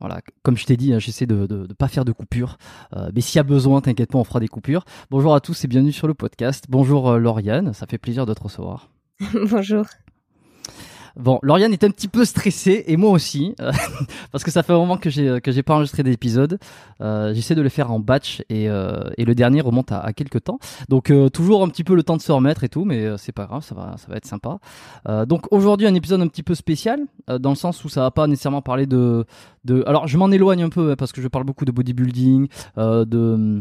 Voilà, comme je t'ai dit, hein, j'essaie de ne pas faire de coupures. Euh, mais s'il y a besoin, t'inquiète pas, on fera des coupures. Bonjour à tous et bienvenue sur le podcast. Bonjour euh, Lauriane, ça fait plaisir de te recevoir. Bonjour. Bon, Lauriane est un petit peu stressée et moi aussi euh, parce que ça fait un moment que j'ai que j'ai pas enregistré d'épisode. Euh, J'essaie de le faire en batch et, euh, et le dernier remonte à, à quelques temps. Donc euh, toujours un petit peu le temps de se remettre et tout, mais euh, c'est pas grave, ça va ça va être sympa. donc aujourd'hui un épisode un petit peu spécial dans le sens où ça va pas nécessairement parler de de. Alors je m'en éloigne un peu hein, parce que je parle beaucoup de bodybuilding, de euh,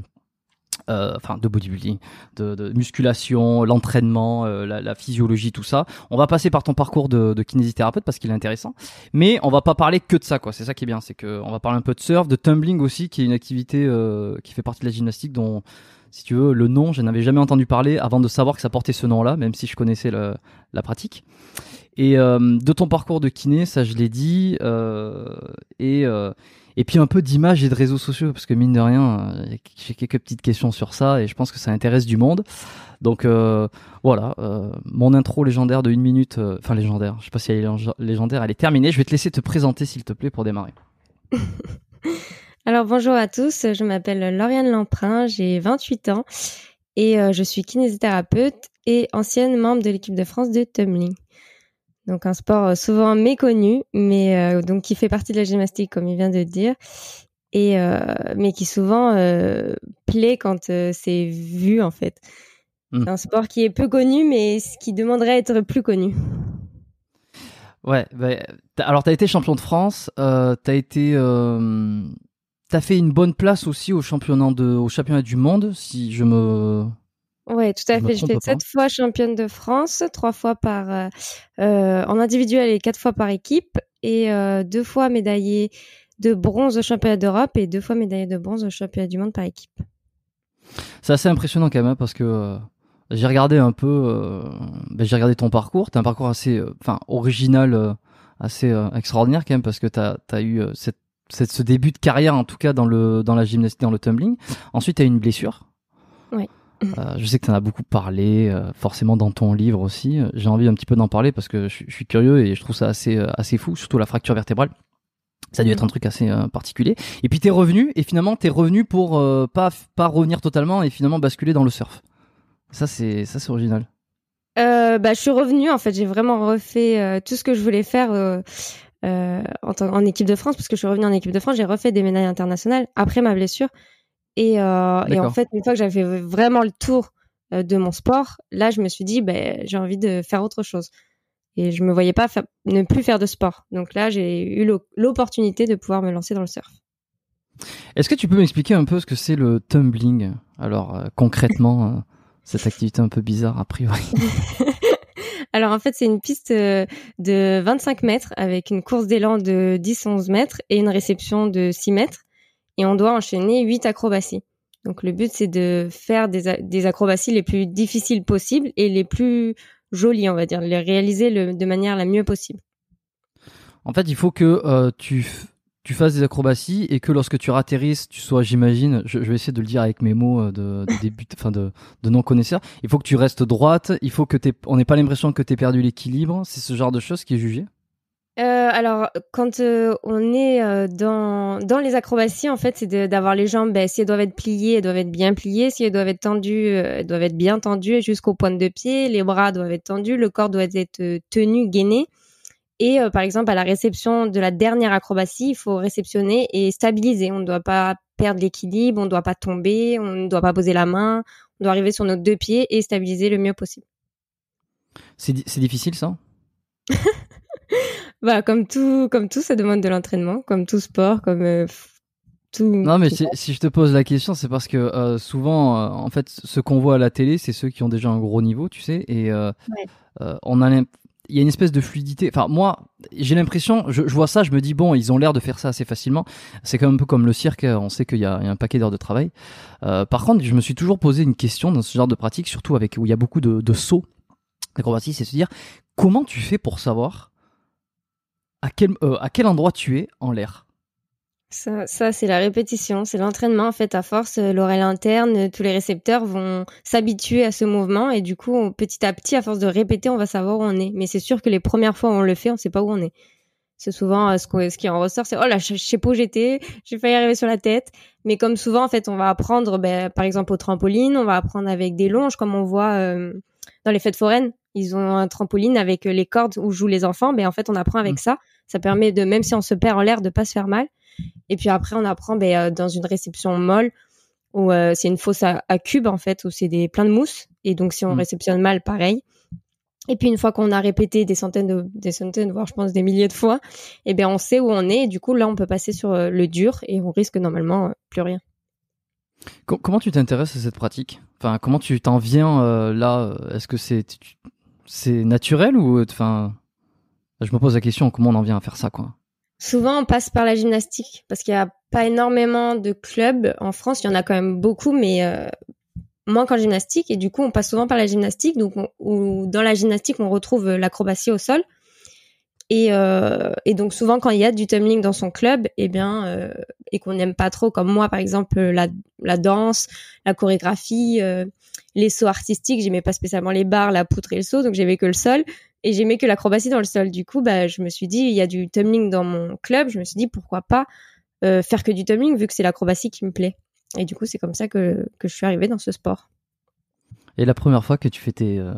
enfin de bodybuilding, de, musculation, l'entraînement, euh, la, physiologie, tout ça. On va passer par ton parcours de, kinésithérapeute parce qu'il est intéressant, mais on va pas parler que de ça, quoi. C'est ça qui est bien, c'est que on va parler un peu de surf, de tumbling aussi, qui est une activité euh, qui fait partie de la gymnastique dont si tu veux, le nom, je n'avais jamais entendu parler avant de savoir que ça portait ce nom-là, même si je connaissais la pratique. Et euh, de ton parcours de kiné, ça je l'ai dit, euh, et euh, et puis un peu d'image et de réseaux sociaux, parce que mine de rien, euh, j'ai quelques petites questions sur ça et je pense que ça intéresse du monde. Donc euh, voilà, euh, mon intro légendaire de une minute, enfin légendaire, je sais pas si elle est légendaire, elle est terminée. Je vais te laisser te présenter s'il te plaît pour démarrer. Alors bonjour à tous, je m'appelle Lauriane Lamprin, j'ai 28 ans et je suis kinésithérapeute et ancienne membre de l'équipe de France de tumbling. Donc un sport euh, souvent méconnu, mais euh, donc qui fait partie de la gymnastique comme il vient de dire, et euh, mais qui souvent plaît quand c'est vu en fait. Mm. C'est un sport qui est peu connu, mais qui demanderait à être plus connu. Ouais, bah, alors tu as été champion de France, euh, tu as été, euh, t'as fait une bonne place aussi au championnat de, au championnat du monde, si je me Ouais, tout à fait. J'étais pas. sept fois championne de France, trois fois par euh, euh, en individuel et quatre fois par équipe, et euh, deux fois médaillée de bronze au championnat d'Europe et deux fois médaillée de bronze au championnat du monde par équipe. C'est assez impressionnant quand même hein, parce que euh, j'ai regardé un peu, ben, j'ai regardé ton parcours. T'as un parcours assez, enfin original, assez extraordinaire quand même parce que t'as as eu cette, cette- ce début de carrière en tout cas dans le dans la gymnastique, dans le tumbling. Ensuite, t'as eu une blessure. Oui. Euh, je sais que t'en as beaucoup parlé, euh, forcément dans ton livre aussi. J'ai envie un petit peu d'en parler parce que je, suis- je suis curieux et je trouve ça assez euh, assez fou, surtout la fracture vertébrale. Ça a dû être un truc assez particulier. Et puis t'es revenu et finalement t'es revenu pour pas pas revenir totalement et finalement basculer dans le surf. Ça c'est ça c'est original. Bah, je suis revenue. En fait, j'ai vraiment refait tout ce que je voulais faire en, en équipe de France, parce que je suis revenue en équipe de France. J'ai refait des médailles internationales après ma blessure. Et, euh, et en fait, une fois que j'avais vraiment le tour euh, de mon sport, là, je me suis dit, ben, j'ai envie de faire autre chose. Et je me voyais pas fa- ne plus faire de sport. Donc là, j'ai eu l'o- l'opportunité de pouvoir me lancer dans le surf. Est-ce que tu peux m'expliquer un peu ce que c'est le tumbling? Alors euh, concrètement, euh, cette activité un peu bizarre a priori. Alors en fait, c'est une piste de 25 mètres avec une course d'élan de 10-11 mètres et une réception de 6 mètres. Et on doit enchaîner 8 acrobaties. Donc le but, c'est de faire des, acrobaties les plus difficiles possibles et les plus jolies, on va dire, les réaliser de manière la mieux possible. En fait, il faut que euh, tu tu fasses des acrobaties et que lorsque tu ratterrisses, tu sois, j'imagine, je, vais essayer de le dire avec mes mots euh, de, début, enfin de, non connaisseur. Il faut que tu restes droite. Il faut que t'aies, on n'ait pas l'impression que t'aies perdu l'équilibre. C'est ce genre de choses qui est jugé? Euh, alors, quand euh, on est euh, dans, dans les acrobaties, en fait, c'est d'avoir les jambes, ben, si elles doivent être pliées, elles doivent être bien pliées. Si elles doivent être tendues, elles doivent être bien tendues jusqu'aux pointes de pied. Les bras doivent être tendus. Le corps doit être tenu, gainé. Et par exemple, à la réception de la dernière acrobatie, il faut réceptionner et stabiliser. On ne doit pas perdre l'équilibre, on ne doit pas tomber, on ne doit pas poser la main, on doit arriver sur nos deux pieds et stabiliser le mieux possible. C'est difficile ça? Bah comme tout, comme tout, ça demande de l'entraînement, comme tout sport, comme euh, tout. Non mais si, je te pose la question, c'est parce que euh, souvent, euh, en fait, ce qu'on voit à la télé, c'est ceux qui ont déjà un gros niveau, tu sais, et on a il y a une espèce de fluidité. Enfin, moi, j'ai l'impression, je, vois ça, je me dis bon, ils ont l'air de faire ça assez facilement. C'est quand même un peu comme le cirque. On sait qu'il y, a un paquet d'heures de travail. par contre, je me suis toujours posé une question dans ce genre de pratique, surtout avec où il y a beaucoup de, de sauts d'acrobatie, c'est se dire comment tu fais pour savoir à quel, euh, à quel endroit tu es en l'air? Ça, ça c'est la répétition, c'est l'entraînement. En fait, à force, euh, l'oreille interne, tous les récepteurs vont s'habituer à ce mouvement et du coup, petit à petit, à force de répéter, on va savoir où on est. Mais c'est sûr que les premières fois où on le fait, on ne sait pas où on est. C'est souvent euh, ce, ce, qui en ressort, c'est oh là, je, sais pas où j'étais, j'ai failli arriver sur la tête. Mais comme souvent, en fait, on va apprendre, ben, par exemple au trampoline, on va apprendre avec des longes, comme on voit dans les fêtes foraines. Ils ont un trampoline avec les cordes où jouent les enfants. Ben en fait, on apprend avec mmh. ça. Ça permet de, même si on se perd en l'air, de pas se faire mal. Et puis après, on apprend ben, euh, dans une réception molle où euh, c'est une fosse à, cube en fait, où c'est des plein de mousse. Et donc si on mmh. réceptionne mal, pareil. Et puis une fois qu'on a répété des centaines, de, des centaines, voire je pense des milliers de fois, eh bien on sait où on est. Et du coup là, on peut passer sur euh, le dur et on risque normalement plus rien. Comment tu t'intéresses à cette pratique? Enfin, comment tu t'en viens là? Est-ce que c'est c'est naturel ou enfin je me pose la question comment on en vient à faire ça quoi. Souvent on passe par la gymnastique parce qu'il n'y a pas énormément de clubs en France, il y en a quand même beaucoup mais euh, moins qu'en gymnastique. Et du coup on passe souvent par la gymnastique. Donc ou dans la gymnastique on retrouve l'acrobatie au sol. Et, euh, et, donc souvent quand il y a du tumbling dans son club, eh bien, euh, et qu'on n'aime pas trop, comme moi par exemple la, danse, la chorégraphie, euh, les sauts artistiques, j'aimais pas spécialement les barres, la poutre et le saut, donc j'aimais que le sol et j'aimais que l'acrobatie dans le sol. Du coup, bah, je me suis dit, il y a du tumbling dans mon club, je me suis dit pourquoi pas euh, faire que du tumbling vu que c'est l'acrobatie qui me plaît. Et du coup, c'est comme ça que, que je suis arrivée dans ce sport. Et la première fois que tu fais euh,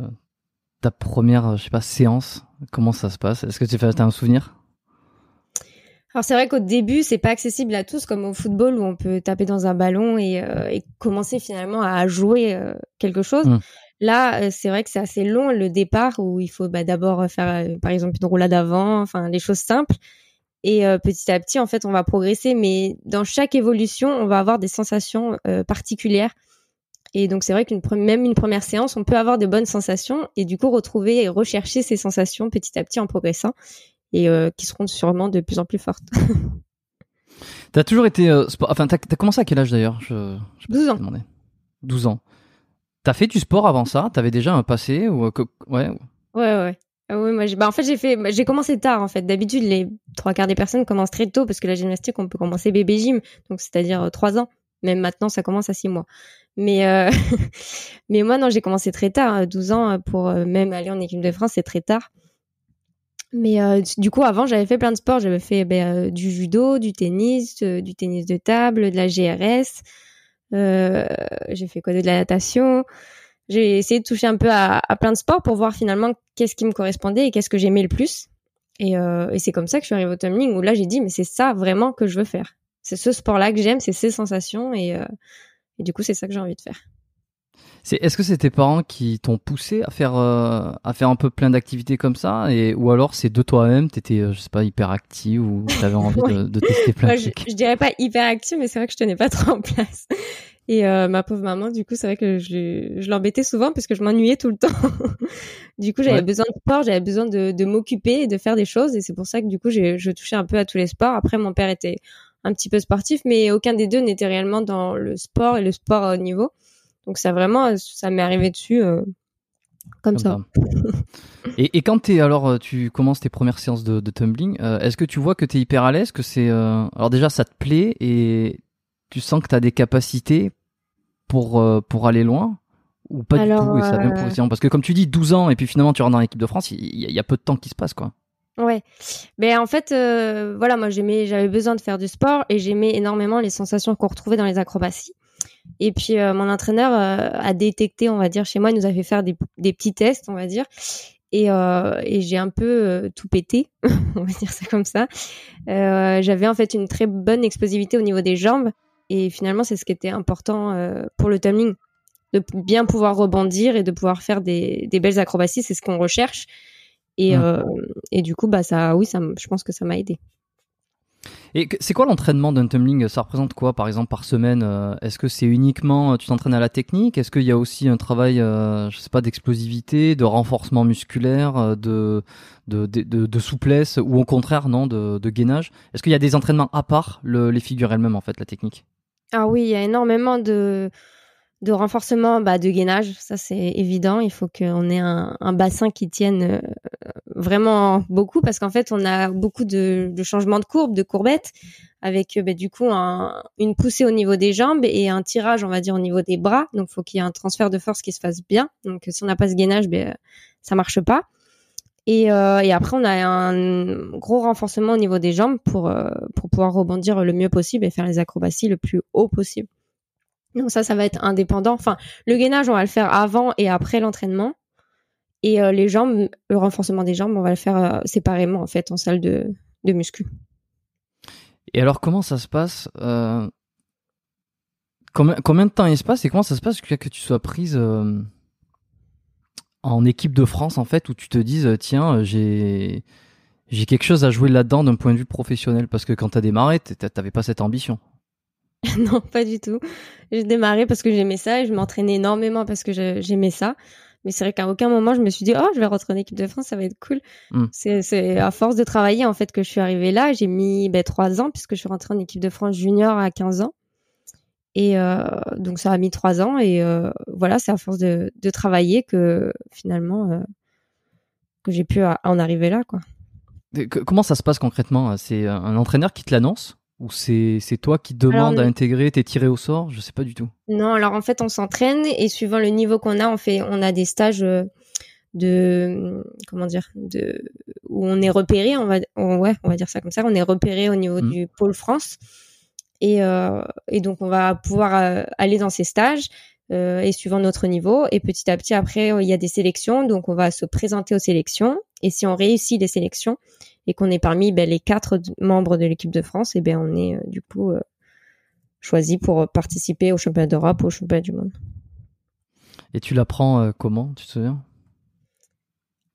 ta première, je séance Comment ça se passe? Est-ce que tu as un souvenir? Alors c'est vrai qu'au début c'est pas accessible à tous comme au football où on peut taper dans un ballon et, euh, commencer finalement à jouer euh, quelque chose. Mmh. Là euh, c'est vrai que c'est assez long le départ où il faut bah, d'abord faire par exemple une roulade avant, enfin des choses simples et petit à petit en fait on va progresser mais dans chaque évolution on va avoir des sensations particulières et donc c'est vrai qu'une même une première séance, on peut avoir de bonnes sensations et du coup retrouver et rechercher ces sensations petit à petit en progressant et euh, qui seront sûrement de plus en plus fortes. t'as toujours été, euh, enfin t'as as commencé à quel âge d'ailleurs? Je, 12 ans. 12 ans. T'as fait du sport avant ça? T'avais déjà un passé ou euh, ouais Ouais ouais. Ah oui, moi, bah, en fait, j'ai fait, bah, j'ai commencé tard, en fait. D'habitude, les trois quarts des personnes commencent très tôt parce que la gymnastique, on peut commencer bébé gym, donc c'est-à-dire trois ans. Même maintenant, ça commence à six mois. Mais, euh, mais moi, non, j'ai commencé très tard, 12 hein, ans, euh, pour euh, même aller en équipe de France, c'est très tard. Mais du coup, avant, j'avais fait plein de sports. J'avais fait ben, du judo, du tennis, du tennis de table, de la GRS. j'ai fait quoi De la natation. J'ai essayé de toucher un peu à, plein de sports pour voir finalement qu'est-ce qui me correspondait et qu'est-ce que j'aimais le plus. Et, et c'est comme ça que je suis arrivée au tumbling où là, j'ai dit, mais c'est ça vraiment que je veux faire. C'est ce sport-là que j'aime, c'est ces sensations et, et du coup, c'est ça que j'ai envie de faire. C'est, est-ce que c'est tes parents qui t'ont poussé à faire, euh, à faire un peu plein d'activités comme ça et, Ou alors c'est de toi-même, t'étais, euh, je sais pas, hyper active ou t'avais envie de, tester plein de trucs? je, dirais pas hyper active, mais c'est vrai que je tenais pas trop en place. Et euh, ma pauvre maman, du coup, c'est vrai que je, je l'embêtais souvent parce que je m'ennuyais tout le temps. du coup, j'avais besoin de sport, j'avais besoin de, de m'occuper et de faire des choses. Et c'est pour ça que du coup, j'ai, je touchais un peu à tous les sports. Après, mon père était un petit peu sportif, mais aucun des deux n'était réellement dans le sport et le sport à haut niveau. Donc ça vraiment, ça m'est arrivé dessus euh, comme, ça. et, quand es, alors euh, tu commences tes premières séances de, tumbling, euh, est-ce que tu vois que tu es hyper à l'aise, que c'est alors déjà ça te plaît et tu sens que tu as des capacités pour pour aller loin ou pas du tout et ça parce que comme tu dis 12 ans et puis finalement tu rentres dans l'équipe de France, il y, a peu de temps qui se passe quoi. Ouais, mais en fait, voilà, moi j'aimais, j'avais besoin de faire du sport et j'aimais énormément les sensations qu'on retrouvait dans les acrobaties. Et puis euh, mon entraîneur euh, a détecté, on va dire, chez moi, il nous a fait faire des, des petits tests, on va dire. Et, euh, et j'ai un peu tout pété, on va dire ça comme ça. J'avais en fait une très bonne explosivité au niveau des jambes. Et finalement, c'est ce qui était important pour le tumbling. De bien pouvoir rebondir et de pouvoir faire des, des belles acrobaties, c'est ce qu'on recherche. Et, et du coup, bah ça, oui, ça, je pense que ça m'a aidé. Et c'est quoi l'entraînement d'un tumbling? Ça représente quoi, par exemple, par semaine Euh, Est-ce que c'est uniquement euh, tu t'entraînes à la technique? Est-ce qu'il y a aussi un travail, euh, je sais pas, d'explosivité, de renforcement musculaire, euh, de, de, de, souplesse, ou au contraire, non, de, gainage? Est-ce qu'il y a des entraînements à part le- les figures elles-mêmes, en fait, la technique? Ah oui, il y a énormément de, de renforcement bah, de gainage, ça c'est évident. Il faut qu'on ait un, un bassin qui tienne euh, vraiment beaucoup parce qu'en fait on a beaucoup de, de changements de courbe, de courbettes, avec euh, bah, du coup un- une poussée au niveau des jambes et un tirage, on va dire, au niveau des bras. Donc il faut qu'il y ait un transfert de force qui se fasse bien. Donc si on n'a pas ce gainage, ben, ça marche pas. Et, euh, et après, on a un gros renforcement au niveau des jambes pour, euh, pour pouvoir rebondir le mieux possible et faire les acrobaties le plus haut possible. Donc ça, ça va être indépendant. Enfin, le gainage, on va le faire avant et après l'entraînement. Et euh, les jambes, le renforcement des jambes, on va le faire euh, séparément en fait en salle de, muscu. Et alors, comment ça se passe euh, combien, de temps il se passe et comment ça se passe que tu sois prise en équipe de France, en fait, où tu te dises, tiens, j'ai quelque chose à jouer là-dedans d'un point de vue professionnel? Parce que quand t'as démarré, t'a- t'avais pas cette ambition. non, pas du tout. J'ai démarré parce que j'aimais ça et je m'entraînais énormément parce que j'aimais ça. Mais c'est vrai qu'à aucun moment je me suis dit oh je vais rentrer en équipe de France, ça va être cool. Mm. C'est à force de travailler en fait que je suis arrivée là. J'ai mis ben, trois ans puisque je suis rentrée en équipe de France junior à 15 ans. Et euh, donc ça a mis trois ans et euh, voilà c'est à force de, de travailler que finalement euh, que j'ai pu en arriver là quoi. Comment ça se passe concrètement? C'est un entraîneur qui te l'annonce? Ou c'est toi qui demande Alors, à intégrer, t'es tiré au sort? Je sais pas du tout. Non, alors en fait, on s'entraîne et suivant le niveau qu'on a, on fait, on a des stages euh, de, comment dire, de, où on est repéré, on va, on- ouais, on va dire ça comme ça, on est repéré au niveau Mhm. du pôle France. Et euh, et donc on va pouvoir euh, aller dans ces stages euh, et suivant notre niveau. Et petit à petit après il y a des sélections, donc on va se présenter aux sélections. Et si on réussit les sélections et qu'on est parmi ben, les quatre membres de l'équipe de France, et ben on est euh, du coup euh, choisi pour participer au championnat d'Europe ou au championnat du monde. Et tu l'apprends euh, comment Tu te souviens?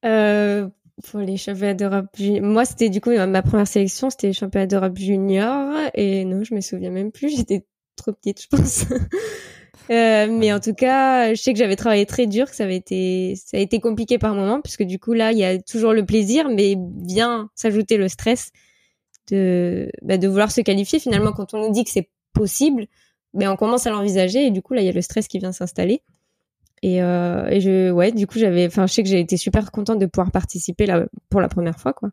Euh, pour les championnats d'Europe, moi c'était du coup ma- ma première sélection, c'était les championnats d'Europe junior et non, je me souviens même plus, j'étais trop petite, je pense. Euh, mais en tout cas, je sais que j'avais travaillé très dur, que ça avait été, ça a été compliqué par moments, puisque du coup là, il y a toujours le plaisir, mais vient s'ajouter le stress de, bah, de vouloir se qualifier. Finalement, quand on nous dit que c'est possible, ben on commence à l'envisager et du coup là, il y a le stress qui vient s'installer. Et, euh, et je, ouais, du coup, j'avais, enfin, je sais que j'ai été super contente de pouvoir participer là pour la première fois, quoi.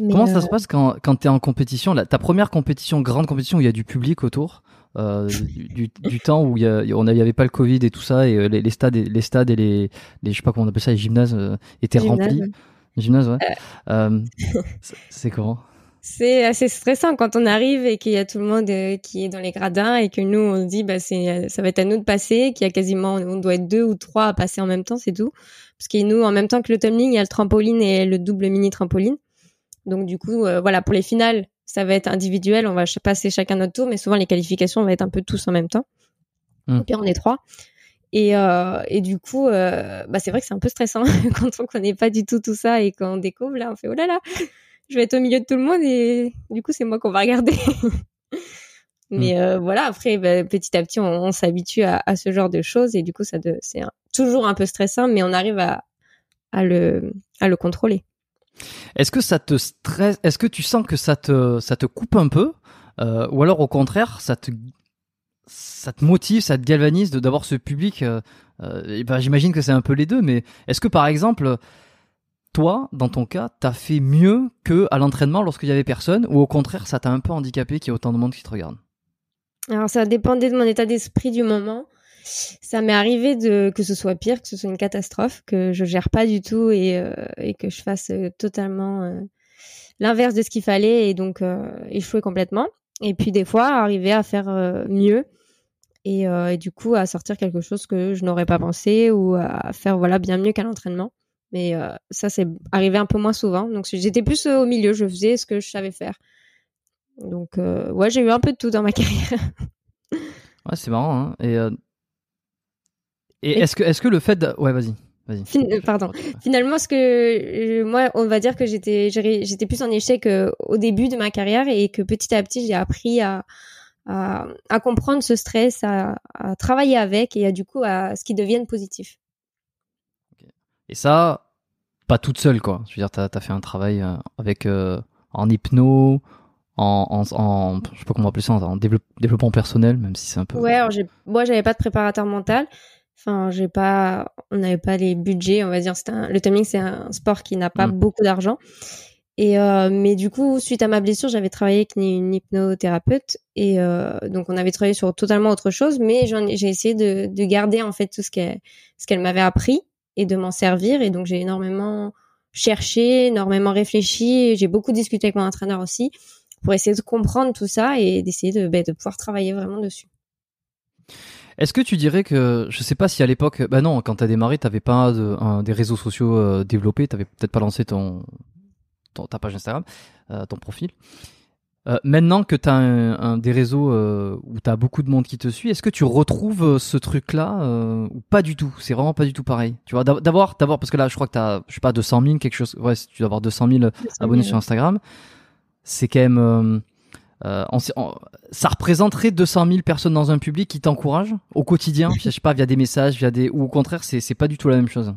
Mais, Comment euh, ça se passe quand, quand tu es en compétition là, Ta première compétition, grande compétition où il y a du public autour? Euh, du, temps où il y, on avait- pas le Covid et tout ça et euh, les, les stades et les stades et les, les je sais pas comment on appelle ça les gymnases euh, étaient Gymnase, remplis ouais. gymnases ouais euh, c'est- comment? C'est assez stressant quand on arrive et qu'il y a tout le monde qui est dans les gradins et que nous on se dit bah c'est ça va être à nous de passer, qu'il y a quasiment on doit être deux ou trois à passer en même temps, c'est tout. Parce que nous en même temps que le tumbling, il y a le trampoline et le double mini trampoline. Donc du coup voilà pour les finales, ça va être individuel, on va passer chacun notre tour, mais souvent les qualifications on va être un peu tous en même temps. Et puis on est trois. Et, euh, et du coup, euh, bah c'est vrai que c'est un peu stressant quand on connaît pas du tout tout ça et qu'on découvre là, on fait oh là là, je vais être au milieu de tout le monde et du coup c'est moi qu'on va regarder. Mais euh, voilà, après bah, petit à petit on, on s'habitue à, à ce genre de choses et du coup ça c'est toujours un peu stressant, mais on arrive à, à le à le contrôler. Est-ce que ça te stresse Est-ce que tu sens que ça te ça te coupe un peu euh, ou alors au contraire ça te motive, ça te galvanise de d'avoir ce public euh, euh, ben, j'imagine que c'est un peu les deux mais est-ce que par exemple toi dans ton cas t'as fait mieux que à l'entraînement lorsqu'il y avait personne ou au contraire ça t'a un peu handicapé qu'il y ait autant de monde qui te regarde? Alors ça dépendait de mon état d'esprit du moment. Ça m'est arrivé de que ce soit pire, que ce soit une catastrophe, que je gère pas du tout et, euh, que je fasse euh, totalement euh, l'inverse de ce qu'il fallait et donc échouer complètement. Et puis des fois arriver à faire mieux et, du coup à sortir quelque chose que je n'aurais pas pensé ou à faire voilà bien mieux qu'à l'entraînement. Mais ça, c'est arrivé un peu moins souvent. Donc j'étais plus au milieu, je faisais ce que je savais faire. Donc ouais, j'ai eu un peu de tout dans ma carrière. ouais, c'est marrant. Hein. Et, et, est-ce que, est que le fait de... Ouais, vas-y. pardon. Finalement, ce que moi, on va dire que j'étais, j'étais plus en échec au début de ma carrière et que petit à petit, j'ai appris à, à, comprendre ce stress, à, travailler avec et à, du coup à ce qu'il devienne positif. Et ça, pas toute seule, quoi. Je veux dire, tu as, fait un travail euh, avec euh, en hypno, en, en, je sais pas comment appeler ça, en développement personnel, même si c'est un peu. Ouais, alors moi, j'avais pas de préparateur mental. Enfin, j'ai pas, on n'avait pas les budgets, on va dire. Un, le tumbling, c'est un sport qui n'a pas mm. beaucoup d'argent. Et euh, mais du coup, suite à ma blessure, j'avais travaillé avec une hypnothérapeute et euh, donc on avait travaillé sur totalement autre chose. Mais j'ai essayé de, de, garder en fait tout ce qu'elle ce qu'elle m'avait appris et de m'en servir. Et donc j'ai énormément cherché, énormément réfléchi. J'ai beaucoup discuté avec mon entraîneur aussi pour essayer de comprendre tout ça et d'essayer de, bah, de pouvoir travailler vraiment dessus. Est-ce que tu dirais que, je sais pas si à l'époque, bah non, quand tu as démarré, t'avais pas de, des réseaux sociaux euh, développés, t'avais peut-être pas lancé ton, ta page Instagram, euh, ton profil. Euh, maintenant que tu as un, des réseaux euh, où tu as beaucoup de monde qui te suit, est-ce que tu retrouves ce truc-là ou pas du tout? C'est vraiment pas du tout pareil. Tu vois, d'avoir, d'avoir, parce que là, je crois que tu as, je sais pas, 200 000, quelque chose. Ouais, tu dois avoir 200 000 abonnés sur Instagram. C'est quand même. Ça représenterait 200 000 personnes dans un public qui t'encouragent au quotidien, je sais pas, via des messages, via des, ou au contraire, c'est pas du tout la même chose?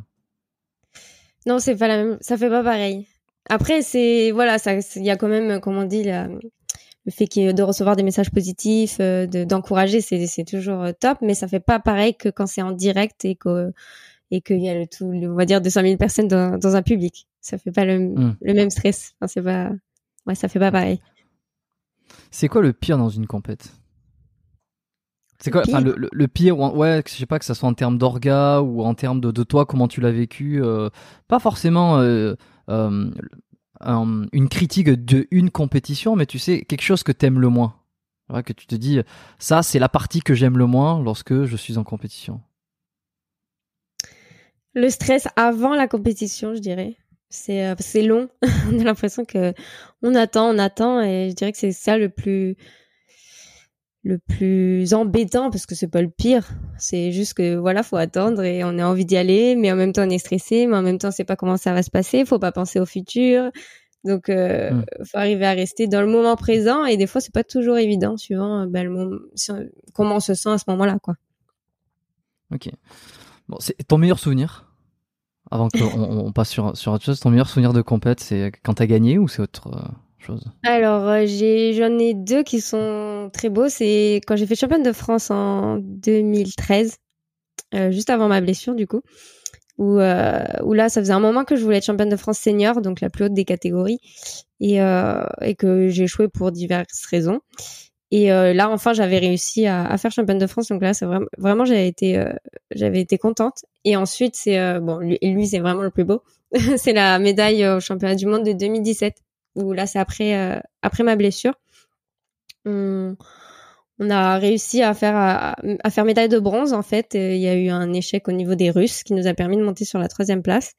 Non, c'est pas la même, ça fait pas pareil. Après, c'est voilà, ça, il y a quand même, comme on dit, le fait de recevoir des messages positifs, euh, d'encourager, c'est toujours euh, top, mais ça fait pas pareil que quand c'est en direct et que et qu'il y a le tout, on va dire 200 000 personnes dans, dans un public. Ça fait pas le, hmm. le même stress. Enfin, c'est pas, ouais, ça fait pas pareil. C'est quoi le pire dans une compète? C'est quoi le, le, pire ouais je sais pas que ça soit en termes d'orga ou en termes de, de toi comment tu l'as vécu euh, pas forcément euh, une critique de une compétition, mais tu sais, quelque chose que t'aimes le moins. que tu te dis, ça, c'est la partie que j'aime le moins lorsque je suis en compétition. Le stress avant la compétition, je dirais. C'est euh, c'est long. on a l'impression que on attend, on attend, et je dirais que c'est ça le plus le plus embêtant parce que c'est pas le pire. C'est juste que voilà, faut attendre et on a envie d'y aller, mais en même temps on est stressé, mais en même temps on sait pas comment ça va se passer. Faut pas penser au futur. Donc, euh, hmm. faut arriver à rester dans le moment présent et des fois c'est pas toujours évident suivant ben, le moment, comment on se sent à ce moment-là, quoi. Ok. Bon, c'est ton meilleur souvenir? Avant qu'on on passe sur sur autre chose. Ton meilleur souvenir de compète, c'est quand t'as gagné ou c'est autre euh, alors, euh, j'en ai deux qui sont très beaux. C'est quand j'ai fait championne de France en 2013, euh, juste avant ma blessure, du coup, où, où là, ça faisait un moment que je voulais être championne de France senior, donc la plus haute des catégories, et, et que j'ai échoué pour diverses raisons. Et là, enfin, j'avais réussi à, faire championne de France. Donc là, c'est vraiment, vraiment, j'avais été, j'avais été contente. Et ensuite, c'est bon, lui, c'est vraiment le plus beau. c'est la médaille au championnat du monde de 2017 où là c'est après euh, après ma blessure. On, a réussi à faire à, faire médaille de bronze en fait. Il y a eu un échec au niveau des Russes qui nous a permis de monter sur la troisième place.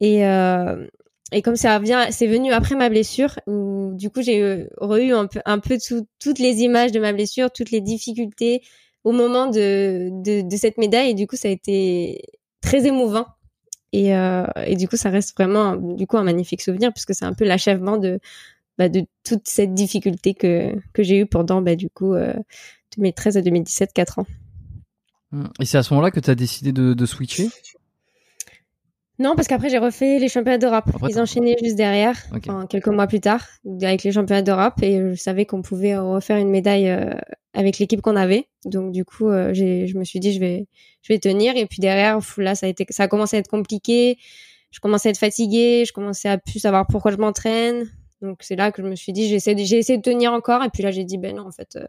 Et euh, et comme ça vient, c'est venu après ma blessure, où du coup j'ai eu un peu, un peu toutes les images de ma blessure, toutes les difficultés au moment de, de, cette médaille, et du coup ça a été très émouvant et, euh, et du coup, ça reste vraiment du coup un magnifique souvenir puisque c'est un peu l'achèvement de bah, de toute cette difficulté que que j'ai eue pendant bah, du coup euh, 2013 à 2017, 4 ans. Mmh. Et c'est à ce moment-là que tu as décidé de switcher? Non, parce qu'après j'ai refait les championnats d'Europe. Ils enchaînaient juste derrière, quelques mois plus tard, avec les championnats d'Europe, et je savais qu'on pouvait refaire une médaille euh, avec l'équipe qu'on avait. Donc du coup, euh, je me suis dit je vais, je vais tenir. Et puis derrière, là, ça a été, ça a commencé à être compliqué. Je commençais à être fatiguée, je commençais à plus savoir pourquoi je m'entraîne. Donc c'est là que je me suis dit, j'ai essayé, j'ai essayé de tenir encore. Et puis là, j'ai dit ben non, en fait. Euh,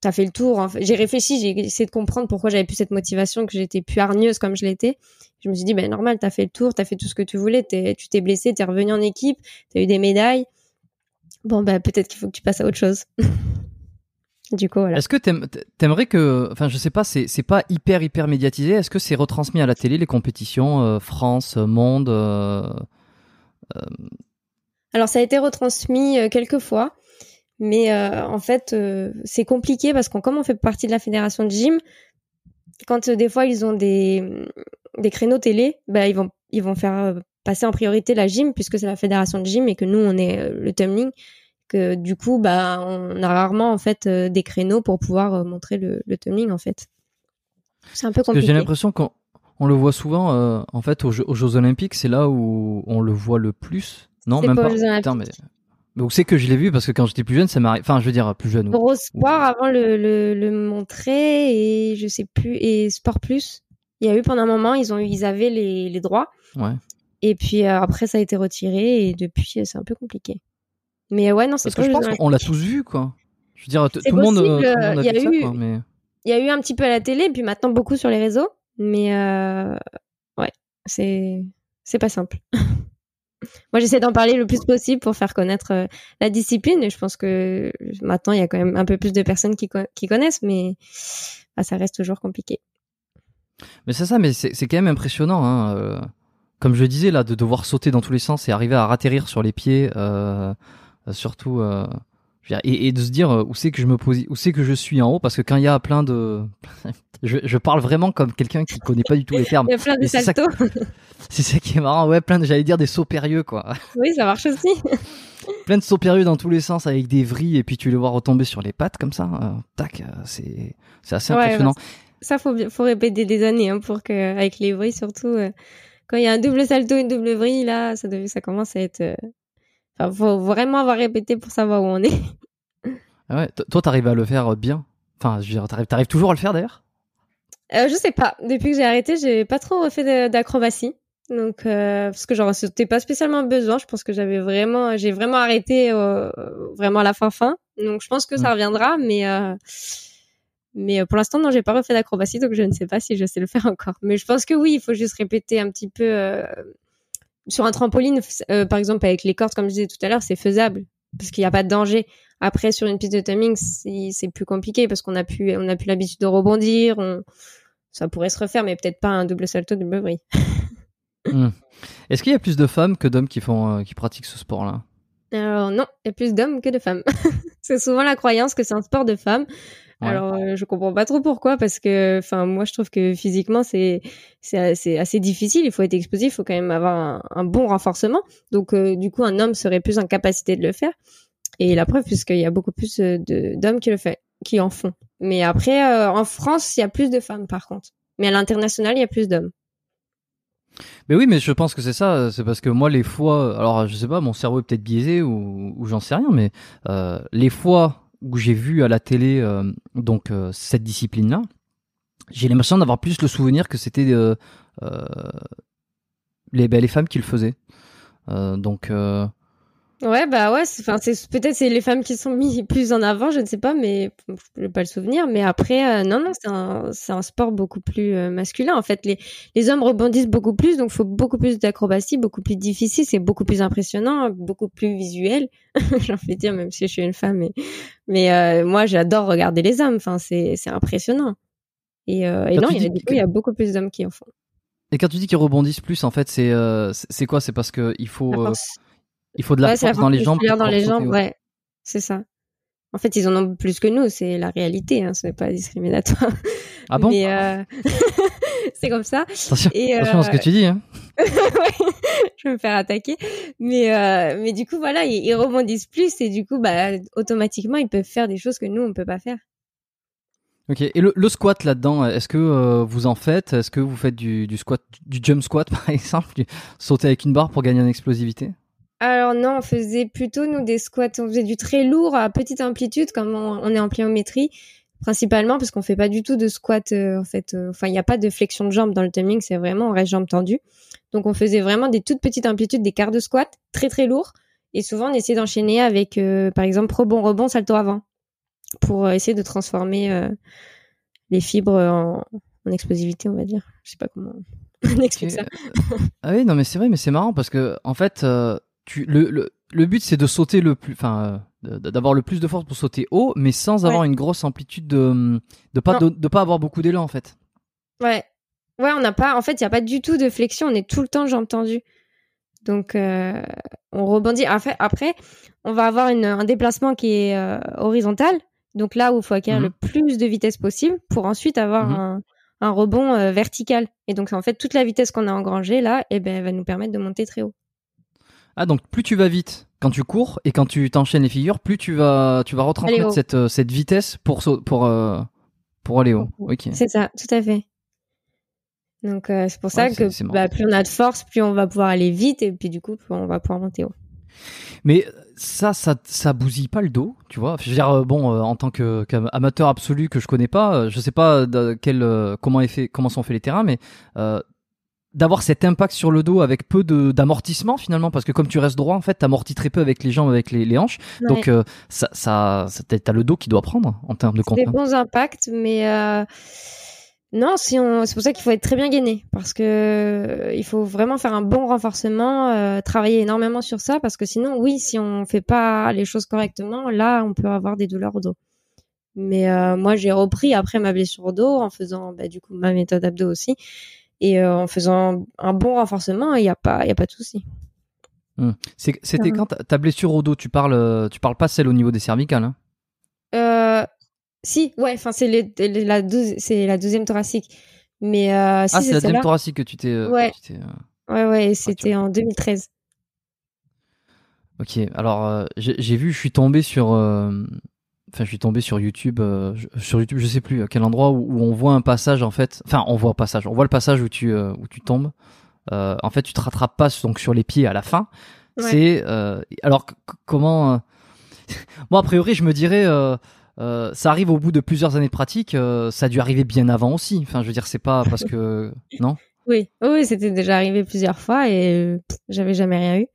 t'as fait le tour. J'ai réfléchi, j'ai essayé de comprendre pourquoi j'avais plus cette motivation, que j'étais plus hargneuse comme je l'étais. Je me suis dit, ben normal, t'as fait le tour, t'as fait tout ce que tu voulais, tu t'es blessé, t'es revenu en équipe, t'as eu des médailles. Bon, ben peut-être qu'il faut que tu passes à autre chose. Du coup, voilà. Est-ce que t'aim- t'aimerais que, enfin, je sais pas, c'est c'est pas hyper hyper médiatisé. Est-ce que c'est retransmis à la télé les compétitions euh, France, euh, Monde euh, Alors, ça a été retransmis quelques fois, mais euh, en fait, euh, c'est compliqué parce qu'on, comme on fait partie de la fédération de gym, quand euh, des fois ils ont des, des créneaux télé, bah, ils vont ils vont faire passer en priorité la gym puisque c'est la fédération de gym et que nous on est le tumbling. Que du coup, bah, on a rarement en fait des créneaux pour pouvoir montrer le, le tumbling en fait. C'est un peu compliqué. j'ai l'impression qu'on on le voit souvent, en fait, aux Jeux, aux Jeux Olympiques, c'est là où on le voit le plus. Non, même pas pas. aux Jeux Putain, mais, Où c'est que je l'ai vu? Parce que quand j'étais plus jeune, ça m'arrive. Enfin, je veux dire plus jeune. ou- Eurosport avant le, le, le montrer et je sais plus et Sport Plus. Il y a eu pendant un moment, ils ont ils avaient les, les droits Ouais. et puis euh, après ça a été retiré et depuis euh, c'est un peu compliqué. Mais euh, ouais non c'est Parce pas que je pense qu'on l'a tous vu, quoi. Je veux dire, tout le monde, euh, a euh, il y vu a ça, eu- quoi. Mais Il y a eu un petit peu à la télé puis maintenant beaucoup sur les réseaux mais euh, ouais c'est c'est pas simple. Moi j'essaie d'en parler le plus possible pour faire connaître euh, la discipline et je pense que maintenant il y a quand même un peu plus de personnes qui, co- qui connaissent mais bah, ça reste toujours compliqué. Mais c'est ça, mais c'est quand même impressionnant. Hein, euh, comme je disais là, de devoir sauter dans tous les sens et arriver à ratterrir sur les pieds, euh, surtout, dire, et, et de se dire euh, où c'est que je me pose, où c'est que je suis en haut, parce que quand il y a plein de, je, je parle vraiment comme quelqu'un qui connaît pas du tout les termes. Il y a plein de c'est ça saltos. C'est ça qui est marrant, ouais, plein de, j'allais dire des sauts périlleux quoi, oui, ça marche aussi. plein de sauts périlleux dans tous les sens avec des vrilles et puis tu les vois retomber sur les pattes comme ça, euh, tac, euh, c'est, c'est assez Ouais, impressionnant. Ça, faut, faut répéter des années hein, pour que, avec les vrilles surtout, euh, quand il y a un double salto, une double vrille, là, ça, ça commence à être. euh, Enfin, faut vraiment avoir répété pour savoir où on est. Ah ouais, toi t'arrives à le faire bien? Enfin, je veux dire, t'arrives, t'arrives toujours à le faire d'ailleurs? Euh, je sais pas. Depuis que j'ai arrêté, j'ai pas trop refait d'acrobatie. Donc, euh, parce que j'en ressentais pas spécialement besoin. Je pense que j'avais vraiment, j'ai vraiment arrêté euh, vraiment à la fin fin. Donc, je pense que ça Mm. reviendra, mais euh, mais euh, pour l'instant, non, j'ai pas refait d'acrobatie, donc je ne sais pas si je sais le faire encore. Mais je pense que oui, il faut juste répéter un petit peu euh, sur un trampoline, euh, par exemple avec les cordes, comme je disais tout à l'heure, c'est faisable parce qu'il n'y a pas de danger. Après, sur une piste de timing, c'est plus compliqué parce qu'on a plus, on a plus l'habitude de rebondir. On, ça pourrait se refaire, mais peut-être pas un double salto, double vrille. Est-ce qu'il y a plus de femmes que d'hommes qui font, euh, qui pratiquent ce sport-là? Alors non, il y a plus d'hommes que de femmes. c'est souvent la croyance que c'est un sport de femmes. Ouais. Alors euh, je comprends pas trop pourquoi parce que enfin moi je trouve que physiquement c'est c'est c'est assez difficile, il faut être explosif, il faut quand même avoir un, un bon renforcement. Donc euh, du coup un homme serait plus en capacité de le faire. Et la preuve puisqu'il y a beaucoup plus euh, d'hommes qui le fait qui en font. Mais après euh, en France, il y a plus de femmes par contre. Mais à l'international, il y a plus d'hommes. Mais oui, mais je pense que c'est ça. C'est parce que moi, les fois, alors je sais pas, mon cerveau est peut-être biaisé ou, ou j'en sais rien, mais les fois où j'ai vu à la télé euh, donc euh, cette discipline-là, j'ai l'impression d'avoir plus le souvenir que c'était euh, les, ben, les femmes qui le faisaient. Donc Ouais, bah ouais, enfin, c'est peut-être c'est les femmes qui sont mises plus en avant, je ne sais pas, mais je n'ai pas le souvenir. Mais après, euh, non, non, c'est un, c'est un sport beaucoup plus euh, masculin. En fait, les, les hommes rebondissent beaucoup plus, donc il faut beaucoup plus d'acrobatie, beaucoup plus difficile, c'est beaucoup plus impressionnant, beaucoup plus visuel. J'en fais dire, même si je suis une femme, mais, mais euh, moi, j'adore regarder les hommes. Enfin, c'est c'est impressionnant. Et, et non, il y, a, que- il y a beaucoup plus d'hommes qui en font. et quand tu dis qu'ils rebondissent plus, en fait, c'est euh, c'est quoi? C'est parce que il faut euh, il faut de la Ouais, force dans les jambes. dans les jambes, ouais. C'est ça. En fait, ils en ont plus que nous, c'est la réalité, hein, ce n'est pas discriminatoire. Ah bon? Euh, c'est comme ça. Attention, Et, attention à ce que euh, tu dis. Hein. Je vais me faire attaquer. Mais, euh, mais du coup, voilà, ils, ils rebondissent plus et du coup, bah, automatiquement, ils peuvent faire des choses que nous, on peut pas faire. Ok. Et le, le squat là-dedans, est-ce que vous en faites? Est-ce que vous faites du, du squat, du jump squat par exemple, du- sauter avec une barre pour gagner en explosivité? Alors non, on faisait plutôt, nous, des squats. On faisait du très lourd à petite amplitude, comme on, on est en pliométrie. Principalement parce qu'on fait pas du tout de squat, euh, en fait. euh, Enfin, il n'y a pas de flexion de jambes dans le tumbling, c'est vraiment, on reste jambes tendues. Donc, on faisait vraiment des toutes petites amplitudes, des quarts de squat, très très lourds. Et souvent, on essayait d'enchaîner avec, euh, par exemple, rebond, rebond, salto avant. Pour essayer de transformer les fibres en, en explosivité, on va dire. Je sais pas comment on explique ça. Ah oui, non, mais c'est vrai, mais c'est marrant parce que en fait, euh, tu, le, le, le but c'est de sauter le plus, enfin, euh, d'avoir le plus de force pour sauter haut, mais sans avoir une grosse amplitude de de pas de, pas avoir beaucoup d'élan en fait. Ouais, ouais, on n'a pas. En fait, il y a pas du tout de flexion. On est tout le temps jambes tendues. Donc, euh, on rebondit. Après, on va avoir un déplacement qui est euh, horizontal. Donc là où il faut acquérir le mhm. plus de vitesse possible pour ensuite avoir mhm. un, rebond euh, vertical. Et donc, en fait, toute la vitesse qu'on a engrangée là, eh ben, va nous permettre de monter très haut. Ah, donc plus tu vas vite quand tu cours et quand tu t'enchaînes les figures, plus tu vas, tu vas retransmettre cette, cette vitesse pour, pour, pour aller haut. C'est ça, tout à fait. Donc euh, c'est pour ça que bah, plus on a de force, plus on va pouvoir aller vite et puis du coup plus on va pouvoir monter haut. Mais ça, ça, ça bousille pas le dos, tu vois. Je veux dire, euh, bon, euh, en tant qu'amateur absolu que je connais pas, je sais pas quel, comment, est fait, comment sont faits les terrains, mais d'avoir cet impact sur le dos avec peu d'amortissement finalement, parce que comme tu restes droit, en fait, t'amortis très peu avec les jambes, avec les, hanches. Donc ça, ça, t'as le dos qui doit prendre en termes de contraintes. Des bons impacts, mais non, si on... c'est pour ça qu'il faut être très bien gainé, parce que euh, il faut vraiment faire un bon renforcement, euh, travailler énormément sur ça, parce que sinon, oui, si on fait pas les choses correctement, là, on peut avoir des douleurs au dos. Mais euh, moi, j'ai repris après ma blessure au dos en faisant, bah, du coup, ma méthode abdo aussi, et en faisant un bon renforcement, il n'y a pas, il y a pas de souci. Hum. C'était quand ta blessure au dos, tu parles, tu parles pas celle au niveau des cervicales. Hein? Si, ouais, enfin c'est la, c'est la deuxième thoracique. Mais euh, ah, c'est la deuxième thoracique que tu t'es. Euh, ouais. Euh, ouais, ouais, c'était en 2013. Ok, alors j'ai vu, je suis tombé sur, enfin je suis tombé sur YouTube, sur YouTube, je sais plus à quel endroit où, on voit un passage en fait, enfin on voit un passage, on voit le passage où tu où tu tombes. en fait, tu te rattrapes pas donc sur les pieds à la fin. C'est alors comment moi a priori je me dirais euh, ça arrive au bout de plusieurs années de pratique. Euh, ça a dû arriver bien avant aussi. Enfin, je veux dire, c'est pas parce que non? Oui, oui, c'était déjà arrivé plusieurs fois et j'avais jamais rien eu.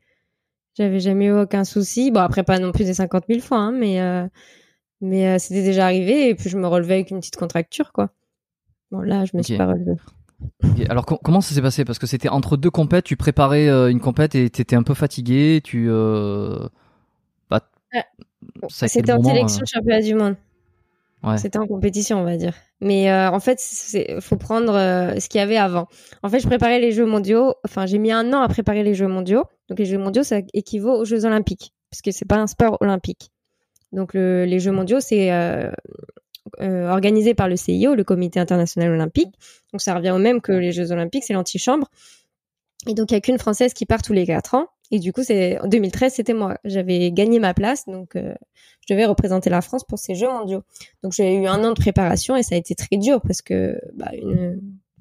J'avais jamais eu aucun souci. Bon, après pas non plus des 50 000 fois, hein, mais euh, mais c'était déjà arrivé et puis je me relevais avec une petite contracture, quoi. Bon, là, je me suis pas relevée. Alors comment ça s'est passé? Parce que c'était entre deux compètes, tu préparais une compète et t'étais un peu fatigué, tu bah, c'était en sélection championnat du monde. C'était en compétition, on va dire. Mais euh, en fait, il faut prendre euh, ce qu'il y avait avant. En fait, je préparais les Jeux mondiaux. Enfin, j'ai mis un an à préparer les Jeux mondiaux. Donc, les Jeux mondiaux, ça équivaut aux Jeux olympiques, parce que c'est pas un sport olympique. Donc, les Jeux mondiaux, c'est euh, organisé par le CIO, le Comité international olympique. Donc, ça revient au même que les Jeux olympiques, c'est l'antichambre. Et donc, il n'y a qu'une Française qui part tous les quatre ans. Et du coup, c'est en 2013, c'était moi. J'avais gagné ma place, donc euh, je devais représenter la France pour ces Jeux mondiaux. Donc j'ai eu un an de préparation et ça a été très dur parce que bah,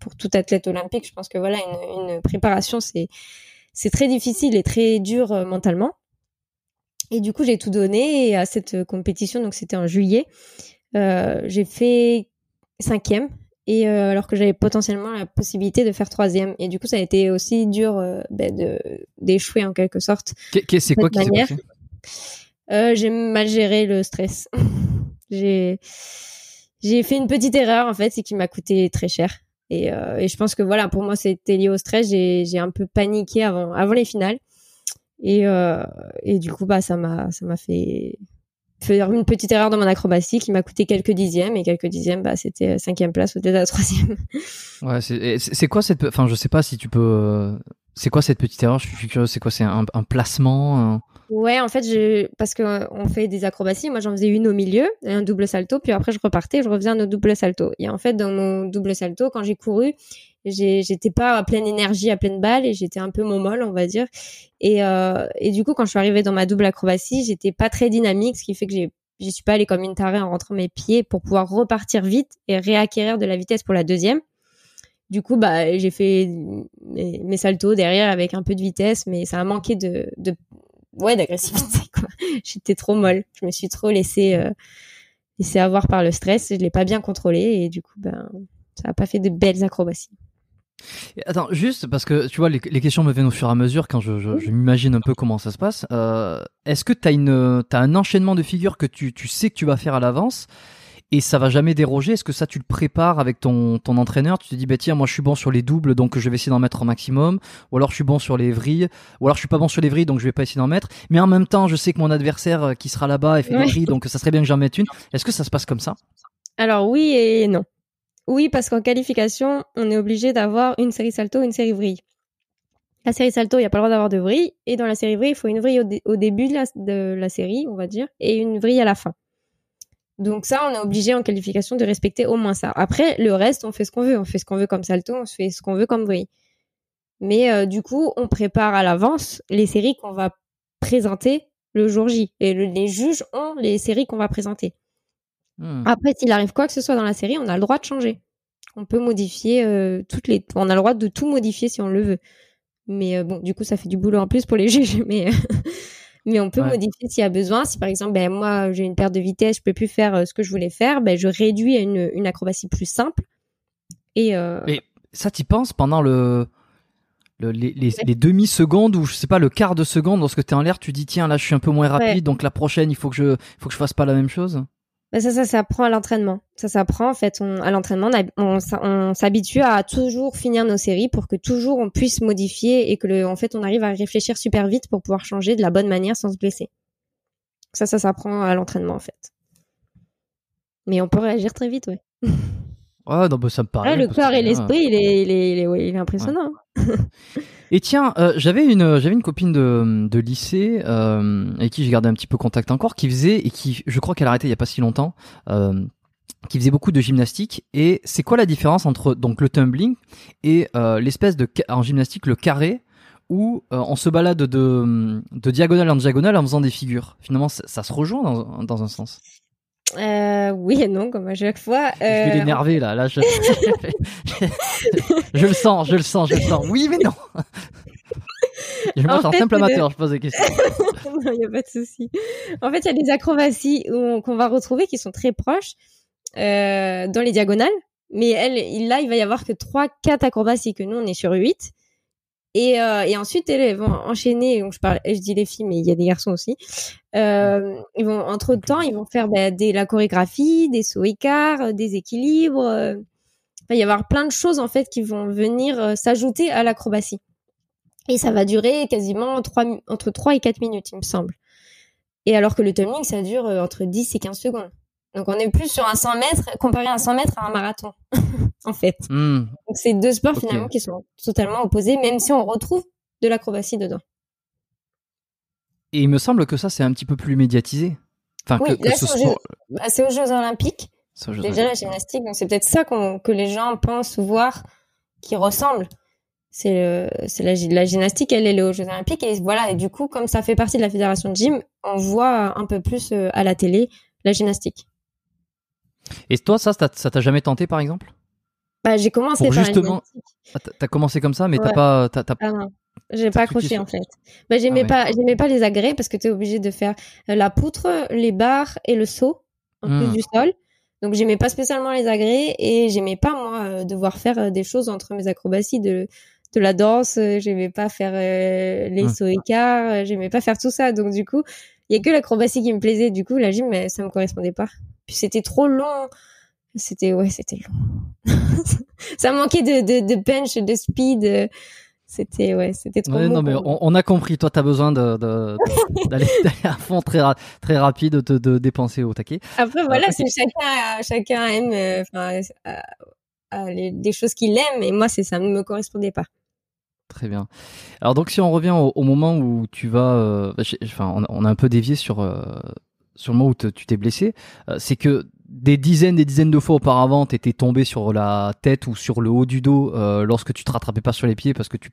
pour tout athlète olympique, je pense que voilà, une, une préparation c'est c'est très difficile et très dur euh, mentalement. Et du coup, j'ai tout donné à cette compétition. Donc c'était en juillet. Euh, j'ai fait cinquième et euh, alors que j'avais potentiellement la possibilité de faire troisième. Et du coup, ça a été aussi dur euh, ben, de d'échouer en quelque sorte. C'est quoi qui s'est passé? Euh, J'ai mal géré le stress. j'ai j'ai fait une petite erreur en fait, c'est qui m'a coûté très cher. Et, et, je pense que voilà, pour moi, c'était lié au stress. J'ai un peu paniqué avant avant les finales. Et, et du coup, bah ça m'a ça m'a fait faire une petite erreur dans mon acrobatie qui m'a coûté quelques dixièmes. Et quelques dixièmes bah c'était cinquième place au lieu de la troisième. Ouais c'est quoi cette enfin je sais pas si tu peux euh, c'est quoi cette petite erreur? Je suis curieux c'est quoi? C'est un, un, placement ouais en fait je parce que on fait des acrobaties. Moi j'en faisais une au milieu un double salto. Puis après je repartais je un autre double salto. Et en fait dans mon double salto quand j'ai couru j'étais pas à pleine énergie, à pleine balle et j'étais un peu momolle, on va dire. Et, euh, et du coup, quand je suis arrivée dans ma double acrobatie, j'étais pas très dynamique, ce qui fait que j'ai je suis pas allée comme une tarée en rentrant mes pieds pour pouvoir repartir vite et réacquérir de la vitesse pour la deuxième. Du coup, bah, j'ai fait mes, mes, saltos derrière avec un peu de vitesse, mais ça a manqué de, de ouais, d'agressivité, quoi. J'étais trop molle. Je me suis trop laissée, euh, laissée avoir par le stress. Je l'ai pas bien contrôlé et du coup, ben, ça a pas fait de belles acrobaties. Attends, juste parce que tu vois, les, questions me viennent au fur et à mesure quand je, je, m'imagine un peu comment ça se passe. Euh, Est-ce que tu as, as un enchaînement de figures que tu, tu sais que tu vas faire à l'avance et ça va jamais déroger? Est-ce que ça, tu le prépares avec ton, ton entraîneur? Tu te dis, bah tiens, moi je suis bon sur les doubles, donc je vais essayer d'en mettre un maximum. Ou alors je suis bon sur les vrilles. Ou alors je suis pas bon sur les vrilles, donc je vais pas essayer d'en mettre. Mais en même temps, je sais que mon adversaire euh, qui sera là-bas, est fait des vrilles, donc ça serait bien que j'en mette une. Est-ce que ça se passe comme ça? Alors oui et non. Oui, parce qu'en qualification, on est obligé d'avoir une série salto, une série vrille. La série salto, il n'y a pas le droit d'avoir de vrille. Et dans la série vrille, il faut une vrille au, début de la, série, on va dire, et une vrille à la fin. Donc ça, on est obligé en qualification de respecter au moins ça. Après, le reste, on fait ce qu'on veut. On fait ce qu'on veut comme salto, on fait ce qu'on veut comme vrille. Mais euh, du coup, on prépare à l'avance les séries qu'on va présenter le jour J. Et les juges ont les séries qu'on va présenter. Hmm. Après, s'il arrive quoi que ce soit dans la série, on a le droit de changer. On peut modifier euh, toutes les. On a le droit de tout modifier si on le veut. Mais euh, bon, du coup, ça fait du boulot en plus pour les juges. Mais mais on peut modifier s'il y a besoin. Si par exemple, ben, moi, j'ai une perte de vitesse, je peux plus faire euh, ce que je voulais faire, ben, je réduis à une, une acrobatie plus simple. Et. Mais ça, tu penses pendant le, le les, les, demi-secondes ou je sais pas, le quart de seconde lorsque tu es en l'air, tu dis tiens, là, je suis un peu moins rapide, donc la prochaine, il faut que je, faut que je fasse pas la même chose? Bah, ça, ça s'apprend à l'entraînement. Ça s'apprend en fait. On, à l'entraînement, on, on, s'habitue à toujours finir nos séries pour que toujours on puisse modifier et que le, en fait, on arrive à réfléchir super vite pour pouvoir changer de la bonne manière sans se blesser. Ça, ça s'apprend à l'entraînement en fait. Mais on peut réagir très vite, ouais. Ouais, non, bah, ça me paraît. le corps et l'esprit, il est, il est, il est, il est impressionnant. Et tiens, euh, j'avais une j'avais une copine de, de lycée euh, avec qui j'ai gardé un petit peu contact encore, qui faisait et qui, je crois qu'elle a arrêté il y a pas si longtemps, euh, qui faisait beaucoup de gymnastique. Et c'est quoi la différence entre donc le tumbling et euh, l'espèce de en gymnastique le carré où euh, on se balade de, de diagonale en diagonale en faisant des figures? Finalement, ça, ça se rejoint dans, dans un sens. Euh, oui et non, comme à chaque fois. Je vais euh, l'énerver là, là je... je le sens, je le sens, je le sens. Oui mais non. je me sens simple amateur, je pose des questions. non, il n'y a pas de souci. En fait, il y a des acrobaties qu'on va retrouver qui sont très proches euh, dans les diagonales. Mais elle, là, il va y avoir que 3 4 acrobaties, que nous, on est sur 8. Et, euh, et ensuite, elles vont enchaîner. Donc je parle, je dis les filles, mais il y a des garçons aussi. Euh, ils vont entre temps, ils vont faire bah, des, la chorégraphie, des sauts écarts, euh, des équilibres. Euh. il va y avoir plein de choses en fait qui vont venir euh, s'ajouter à l'acrobatie. Et ça va durer quasiment 3, entre 3 et 4 minutes, il me semble. Et alors que le tumbling, ça dure entre 10 et 15 secondes. Donc on est plus sur un 100 mètres comparé à un 100 mètres à un marathon, en fait. Hmm. Donc c'est deux sports finalement qui sont totalement opposés, même si on retrouve de l'acrobatie dedans. Et il me semble que ça c'est un petit peu plus médiatisé. Enfin, oui, que, là, bah, c'est aux, Jeux Olympiques. Déjà la gymnastique, donc c'est peut-être ça que les gens pensent voir qui ressemble. C'est la, la, gymnastique, elle est aux Jeux Olympiques et voilà. Et du coup, comme ça fait partie de la fédération de gym, on voit un peu plus euh, à la télé la gymnastique. Et toi, ça, ça t'a jamais tenté, par exemple? Bah, j'ai commencé par justement. Ah, t'as commencé comme ça, mais t'as pas. Ah non, j'ai pas accroché en fait. Bah, j'aimais ah pas, j'aimais pas les agrès parce que t'es obligé de faire euh, la poutre, les barres et le saut en plus hmm. du sol. Donc j'aimais pas spécialement les agrès et j'aimais pas moi euh, devoir faire euh, des choses entre mes acrobaties de de la danse, j'aimais pas faire les hmm. sauts écarts, j'aimais pas faire tout ça. Donc du coup, il y a que l'acrobatie qui me plaisait. Du coup, la gym, mais ça me correspondait pas. Puis c'était trop long. C'était ouais, c'était long. ça manquait de, de, de bench, de speed. C'était ouais, c'était trop. Ouais, non mais on, a compris. Toi, t'as besoin de, d'aller à fond très très rapide, de, de dépenser au taquet. Après voilà, c'est chacun chacun aime euh, enfin euh, des choses qu'il aime et moi c'est ça ne me correspondait pas. Très bien. Alors donc si on revient au, moment où tu vas, euh, bah, enfin on, a un peu dévié sur euh, sur le moment où tu t'es blessé, euh, c'est que des dizaines des dizaines de fois auparavant, tu étais tombé sur la tête ou sur le haut du dos lorsque tu te rattrapais pas sur les pieds parce que tu,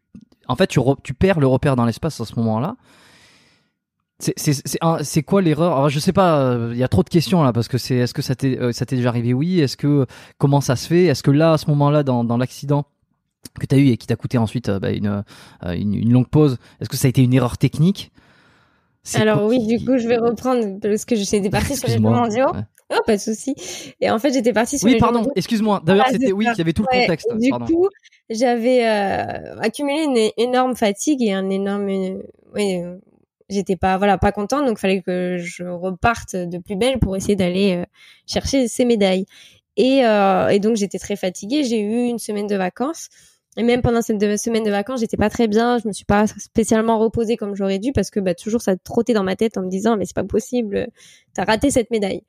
en fait, tu, tu perds le repère dans l'espace à ce moment-là. C'est quoi l'erreur? Je sais pas, il y a trop de questions là parce que c'est est-ce que ça t'est t'est déjà arrivé? Oui. Est-ce que comment ça se fait? Est-ce que là à ce moment-là dans, dans l'accident que tu as eu et qui t'a coûté ensuite euh, bah, euh, une, une, longue pause, est-ce que ça a été une erreur technique? Alors oui, du coup, je vais reprendre parce que j'étais partie sur les mondiaux. Oh, pas de souci. Et en fait, j'étais partie sur oui, pardon, excuse-moi. D'ailleurs, c'était oui, il y avait tout le contexte. du coup, j'avais euh, accumulé une énorme fatigue et un énorme, j'étais pas voilà pas contente donc fallait que je reparte de plus belle pour essayer d'aller euh, chercher ces médailles et, euh, et donc j'étais très fatiguée j'ai eu une semaine de vacances et même pendant cette semaine de vacances j'étais pas très bien je me suis pas spécialement reposée comme j'aurais dû parce que bah toujours ça trottait dans ma tête en me disant mais c'est pas possible t'as raté cette médaille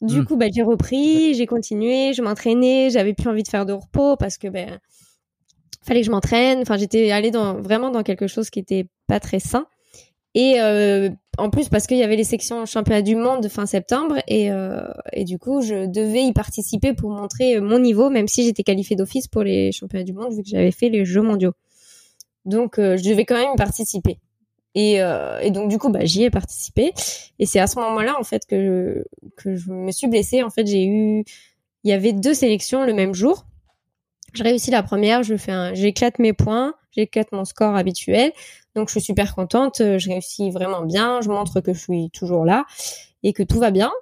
du Hmm. coup bah j'ai repris j'ai continué je m'entraînais j'avais plus envie de faire de repos parce que ben fallait que je m'entraîne. Enfin, j'étais allée dans vraiment dans quelque chose qui était pas très sain. Et euh, en plus parce qu'il y avait les sections championnat du monde fin septembre et, euh, et du coup je devais y participer pour montrer mon niveau même si j'étais qualifiée d'office pour les championnats du monde vu que j'avais fait les Jeux mondiaux. Donc euh, je devais quand même y participer. Et, euh, et donc du coup bah, j'y ai participé et c'est à ce moment-là en fait que que je me suis blessée. En fait j'ai eu il y avait deux sélections le même jour je réussis la première, je fais un, j'éclate mes points, j'éclate mon score habituel. Donc je suis super contente, euh, je réussis vraiment bien, je montre que je suis toujours là et que tout va bien.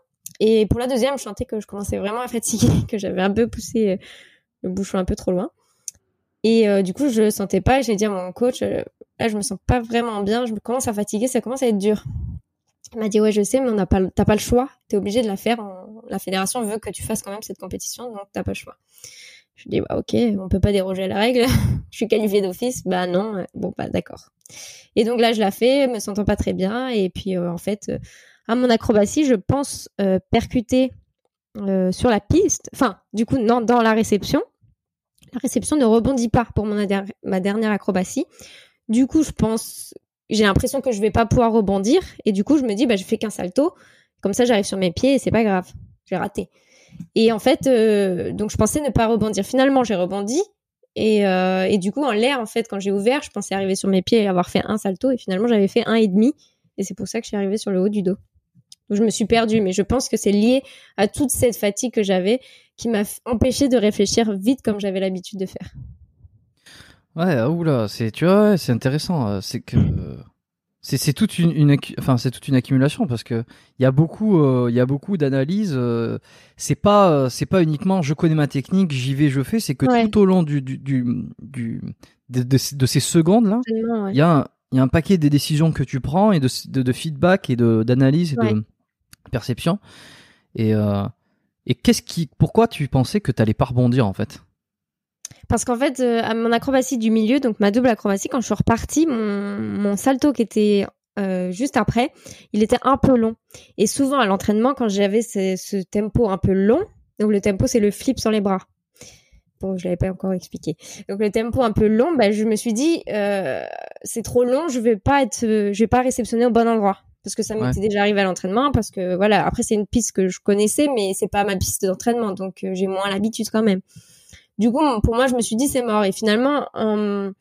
Et pour la deuxième, je sentais que je commençais vraiment à fatiguer, que j'avais un peu poussé euh, le bouchon un peu trop loin. Et euh, du coup, je le sentais pas. J'ai dit à mon coach, euh, là, je me sens pas vraiment bien, je commence à fatiguer, ça commence à être dur. Il m'a dit ouais, je sais, mais on n'a pas, t'as pas le choix. T'es obligé de la faire. La fédération veut que tu fasses quand même cette compétition, donc t'as pas le choix. Je dis bah ok, on peut pas déroger à la règle. je suis qualifiée d'office, bah non, bon bah d'accord. Et donc là je la fais, me sentant pas très bien et puis euh, en fait euh, à mon acrobatie je pense euh, percuter euh, sur la piste, enfin du coup non dans la réception. La réception ne rebondit pas pour mon ma dernière acrobatie. Du coup je pense, j'ai l'impression que je vais pas pouvoir rebondir et du coup je me dis bah je fais qu'un salto, comme ça j'arrive sur mes pieds et c'est pas grave, j'ai raté. Et en fait, euh, donc je pensais ne pas rebondir. Finalement, j'ai rebondi. Et, euh, et, du coup, en l'air, en fait, quand j'ai ouvert, je pensais arriver sur mes pieds et avoir fait un salto. Et finalement, j'avais fait un et demi. Et c'est pour ça que je suis arrivée sur le haut du dos. Donc je me suis perdue. Mais je pense que c'est lié à toute cette fatigue que j'avais qui m'a empêché de réfléchir vite comme j'avais l'habitude de faire. Ouais, oula, c'est tu vois, c'est intéressant. C'est que c'est toute une, une enfin c'est toute une accumulation parce que il y a beaucoup il euh, y a beaucoup d'analyses euh, c'est pas c'est pas uniquement je connais ma technique j'y vais je fais c'est que ouais. tout au long du du, du, du de, de, de, ces secondes là il ouais. y a un, il y a un paquet des décisions que tu prends et de de, feedback et de d'analyse et ouais. de perception et euh, et qu'est-ce qui pourquoi tu pensais que t'allais pas rebondir en fait? Parce qu'en fait, euh, à mon acrobatie du milieu, donc ma double acrobatie, quand je suis repartie, mon, mon salto qui était euh, juste après, il était un peu long. Et souvent à l'entraînement, quand j'avais ce, ce, tempo un peu long, donc le tempo c'est le flip sur les bras. Bon, je l'avais pas encore expliqué. Donc le tempo un peu long, bah, je me suis dit euh, c'est trop long, je vais pas être, je vais pas réceptionner au bon endroit parce que ça m'était ouais. déjà arrivé à l'entraînement parce que voilà après c'est une piste que je connaissais mais c'est pas ma piste d'entraînement donc euh, j'ai moins l'habitude quand même. Du coup, pour moi, je me suis dit c'est mort. Et finalement, en,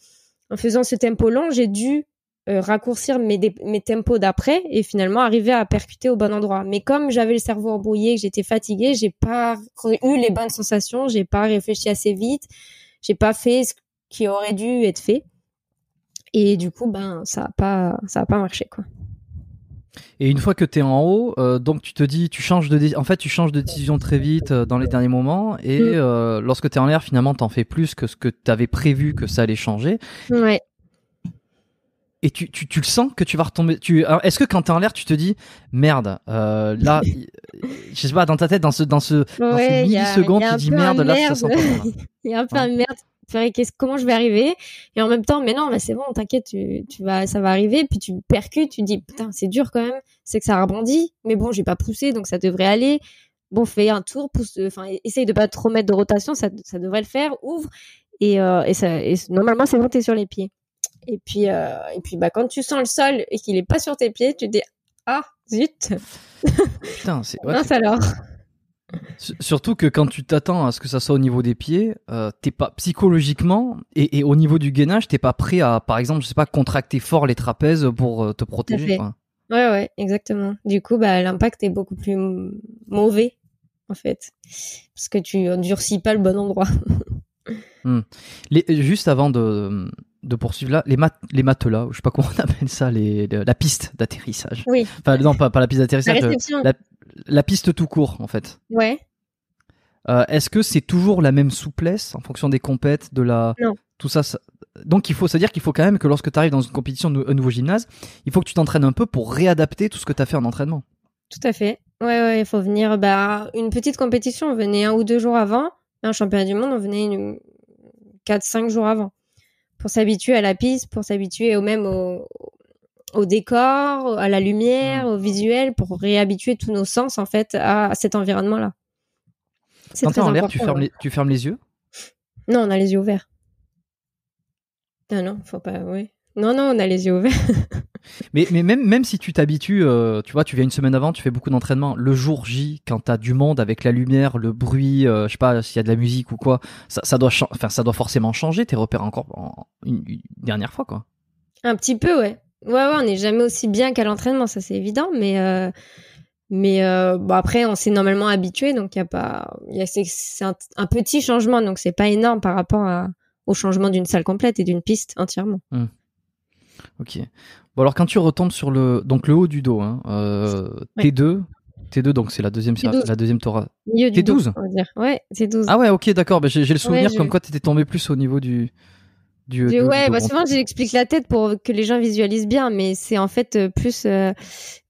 faisant ce tempo long, j'ai dû euh, raccourcir mes, mes tempos d'après et finalement arriver à percuter au bon endroit. Mais comme j'avais le cerveau embrouillé, que j'étais fatiguée, j'ai pas eu les bonnes sensations, j'ai pas réfléchi assez vite, j'ai pas fait ce qui aurait dû être fait. Et du coup, ben, ça a pas, ça a pas marché, quoi. Et une fois que tu es en haut, euh, donc tu te dis, tu changes de, en fait, tu changes de décision très vite euh, dans les derniers moments, et mmh. euh, lorsque tu es en l'air, finalement, t'en fais plus que ce que tu avais prévu que ça allait changer. Ouais. Et tu, tu, tu le sens que tu vas retomber. Tu, est-ce que quand t'es en l'air, tu te dis merde, là, je sais pas, dans ta tête, dans ce, dans ce, dans ouais, tu dis merde, là, ça sent pas Il y a un peu ouais. un merde comment je vais arriver? Et en même temps mais non mais c'est bon t'inquiète tu, tu vas ça va arriver. Puis tu percutes tu dis putain c'est dur quand même c'est que ça rebondit. Mais bon j'ai pas poussé donc ça devrait aller. Bon fais un tour pousse enfin essaye de pas trop mettre de rotation ça, ça devrait le faire ouvre. Et, euh, et, ça, et normalement c'est bon t'es sur les pieds. Et puis euh, et puis bah quand tu sens le sol et qu'il est pas sur tes pieds tu te dis ah zut. Putain c'est ouais, alors Surtout que quand tu t'attends à ce que ça soit au niveau des pieds, euh, t'es pas psychologiquement et, et, au niveau du gainage, t'es pas prêt à, par exemple, je sais pas, contracter fort les trapèzes pour euh, te protéger. Quoi. Ouais, ouais, exactement. Du coup, bah, l'impact est beaucoup plus mauvais, en fait, parce que tu endurcis pas le bon endroit. hmm. les, juste avant de, de poursuivre là, les, mat les matelas, je sais pas comment on appelle ça, les, les la piste d'atterrissage. Oui. Enfin, non, pas, pas la piste d'atterrissage. La, la, la piste tout court, en fait. Ouais. Euh, Est-ce que c'est toujours la même souplesse en fonction des compètes, de la non. tout ça, ça... donc il faut, se dire qu'il faut quand même que lorsque tu arrives dans une compétition, un nouveau gymnase, il faut que tu t'entraînes un peu pour réadapter tout ce que tu as fait en entraînement. Tout à fait. Ouais, ouais, il faut venir. Bah, une petite compétition, on venait un ou deux jours avant. Un championnat du monde, on venait une... 4-5 jours avant. Pour s'habituer à la piste, pour s'habituer au même au, au décor, à la lumière, au visuel, pour réhabituer tous nos sens en fait à, cet environnement-là. Quand t'es en l'air, tu, fermes les, tu fermes les yeux? Non, on a les yeux ouverts. Non, non, faut pas. Oui. Non, non, on a les yeux ouverts. mais, mais même, même si tu t'habitues, euh, tu vois, tu viens une semaine avant, tu fais beaucoup d'entraînement. Le jour J, quand t'as du monde avec la lumière, le bruit, euh, je sais pas s'il y a de la musique ou quoi, ça, ça doit, enfin, ça doit forcément changer tes repères encore une, dernière fois, quoi. Un petit peu, ouais. Ouais, ouais, on n'est jamais aussi bien qu'à l'entraînement, ça c'est évident, mais euh, mais bon après on s'est normalement habitué, donc il y a pas, c'est un, un, petit changement, donc c'est pas énorme par rapport à, au changement d'une salle complète et d'une piste entièrement. Mmh. Ok. Bon alors quand tu retombes sur le donc le haut du dos, hein, euh, T2, T2 donc c'est la deuxième la deuxième Torah. T12. on va dire. Ouais, c'est 12. Ah ouais, ok, d'accord. Bah, j'ai le souvenir comme quoi tu étais tombé plus au niveau du du, ouais, bah souvent j'explique la tête pour que les gens visualisent bien, mais c'est en fait euh, plus euh,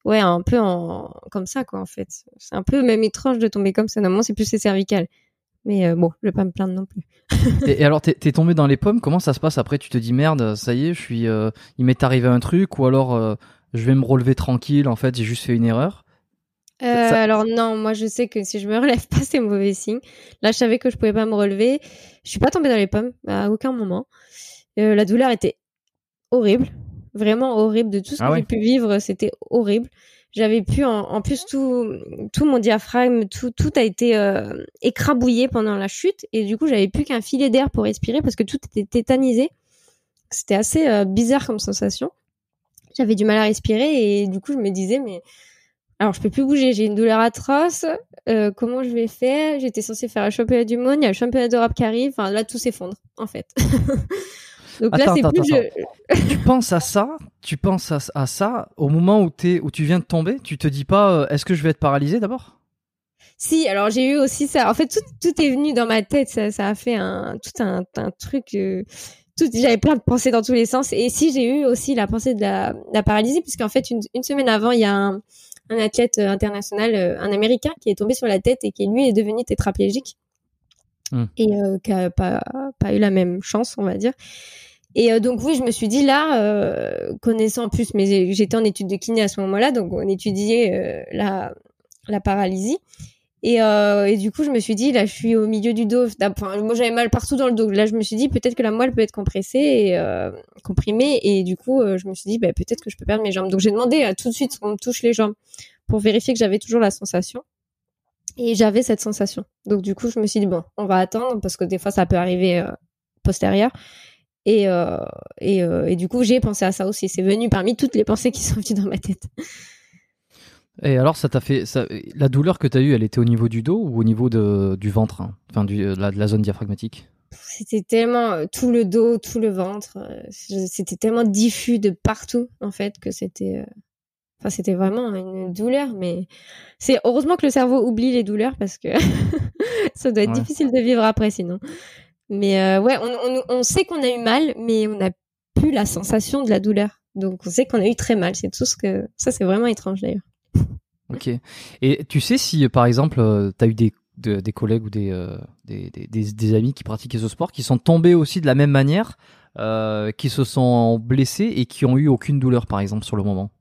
ouais un peu en comme ça quoi en fait. C'est un peu même étrange de tomber comme ça. Normalement c'est plus les cervicales. Mais euh, bon, je vais pas me plaindre non plus. et, alors, t'es es tombé dans les pommes. Comment ça se passe après? Tu te dis merde, ça y est, je suis. Euh, il m'est arrivé un truc, ou alors euh, je vais me relever tranquille. En fait, j'ai juste fait une erreur? Alors non, moi je sais que si je me relève pas, c'est mauvais signe. Là, je savais que je pouvais pas me relever. Je suis pas tombée dans les pommes à aucun moment. la douleur était horrible, vraiment horrible de tout ce ah que j'ai pu vivre. C'était horrible j'avais pu en, plus tout tout mon diaphragme tout tout a été euh, écrabouillé pendant la chute. Et du coup j'avais plus qu'un filet d'air pour respirer parce que tout était tétanisé. C'était assez euh, bizarre comme sensation. J'avais du mal à respirer et du coup je me disais mais alors je peux plus bouger j'ai une douleur atroce euh, comment je vais faire? J'étais censée faire un championnat du monde il y a le championnat d'Europe qui arrive. Enfin là tout s'effondre en fait Donc là, c'est plus. tu penses à ça, tu penses à, ça au moment où, es, où tu viens de tomber, tu te dis pas euh, est-ce que je vais être paralysé d'abord? Si, alors j'ai eu aussi ça. En fait, tout, tout, est venu dans ma tête. Ça, ça a fait un, tout un, un truc. Euh, j'avais plein de pensées dans tous les sens. Et si j'ai eu aussi la pensée de la, la paralysie, puisqu'en fait, une, une, semaine avant, il y a un, un athlète euh, international, un Américain, qui est tombé sur la tête et qui, lui, est devenu tétraplégique. Hmm. Et qui a pas, pas eu la même chance, on va dire. Et euh, donc oui, je me suis dit là, euh, connaissant plus, mais j'étais en étude de kiné à ce moment-là, donc on étudiait euh, la, la paralysie. Et, et, du coup, je me suis dit, là, je suis au milieu du dos. Enfin, moi, j'avais mal partout dans le dos. Là, je me suis dit, peut-être que la moelle peut être compressée et comprimée. Et du coup, je me suis dit, bah, peut-être que je peux perdre mes jambes. Donc, j'ai demandé tout de suite qu'on me touche les jambes pour vérifier que j'avais toujours la sensation. Et j'avais cette sensation. Donc, du coup, je me suis dit, bon, on va attendre parce que des fois, ça peut arriver postérieur. Et, euh, et, euh, et, du coup, j'ai pensé à ça aussi. C'est venu parmi toutes les pensées qui sont venues dans ma tête. Et alors, ça t'a fait. Ça, la douleur que tu as eue, elle était au niveau du dos ou au niveau de, du ventre hein? Enfin, du, de, la, zone diaphragmatique? C'était tellement. Euh, tout le dos, tout le ventre. C'était tellement diffus de partout, en fait, que c'était. Enfin, c'était vraiment une douleur, mais c'est heureusement que le cerveau oublie les douleurs parce que ça doit être difficile de vivre après sinon. Mais euh, ouais, on, on, sait qu'on a eu mal, mais on n'a plus la sensation de la douleur. Donc on sait qu'on a eu très mal. C'est tout ce que ça, c'est vraiment étrange d'ailleurs. Ok. Et tu sais si, par exemple, euh, tu as eu des, des collègues ou euh, des, des, des, des, amis qui pratiquaient ce sport qui sont tombés aussi de la même manière, qui se sont blessés et qui ont eu aucune douleur, par exemple, sur le moment?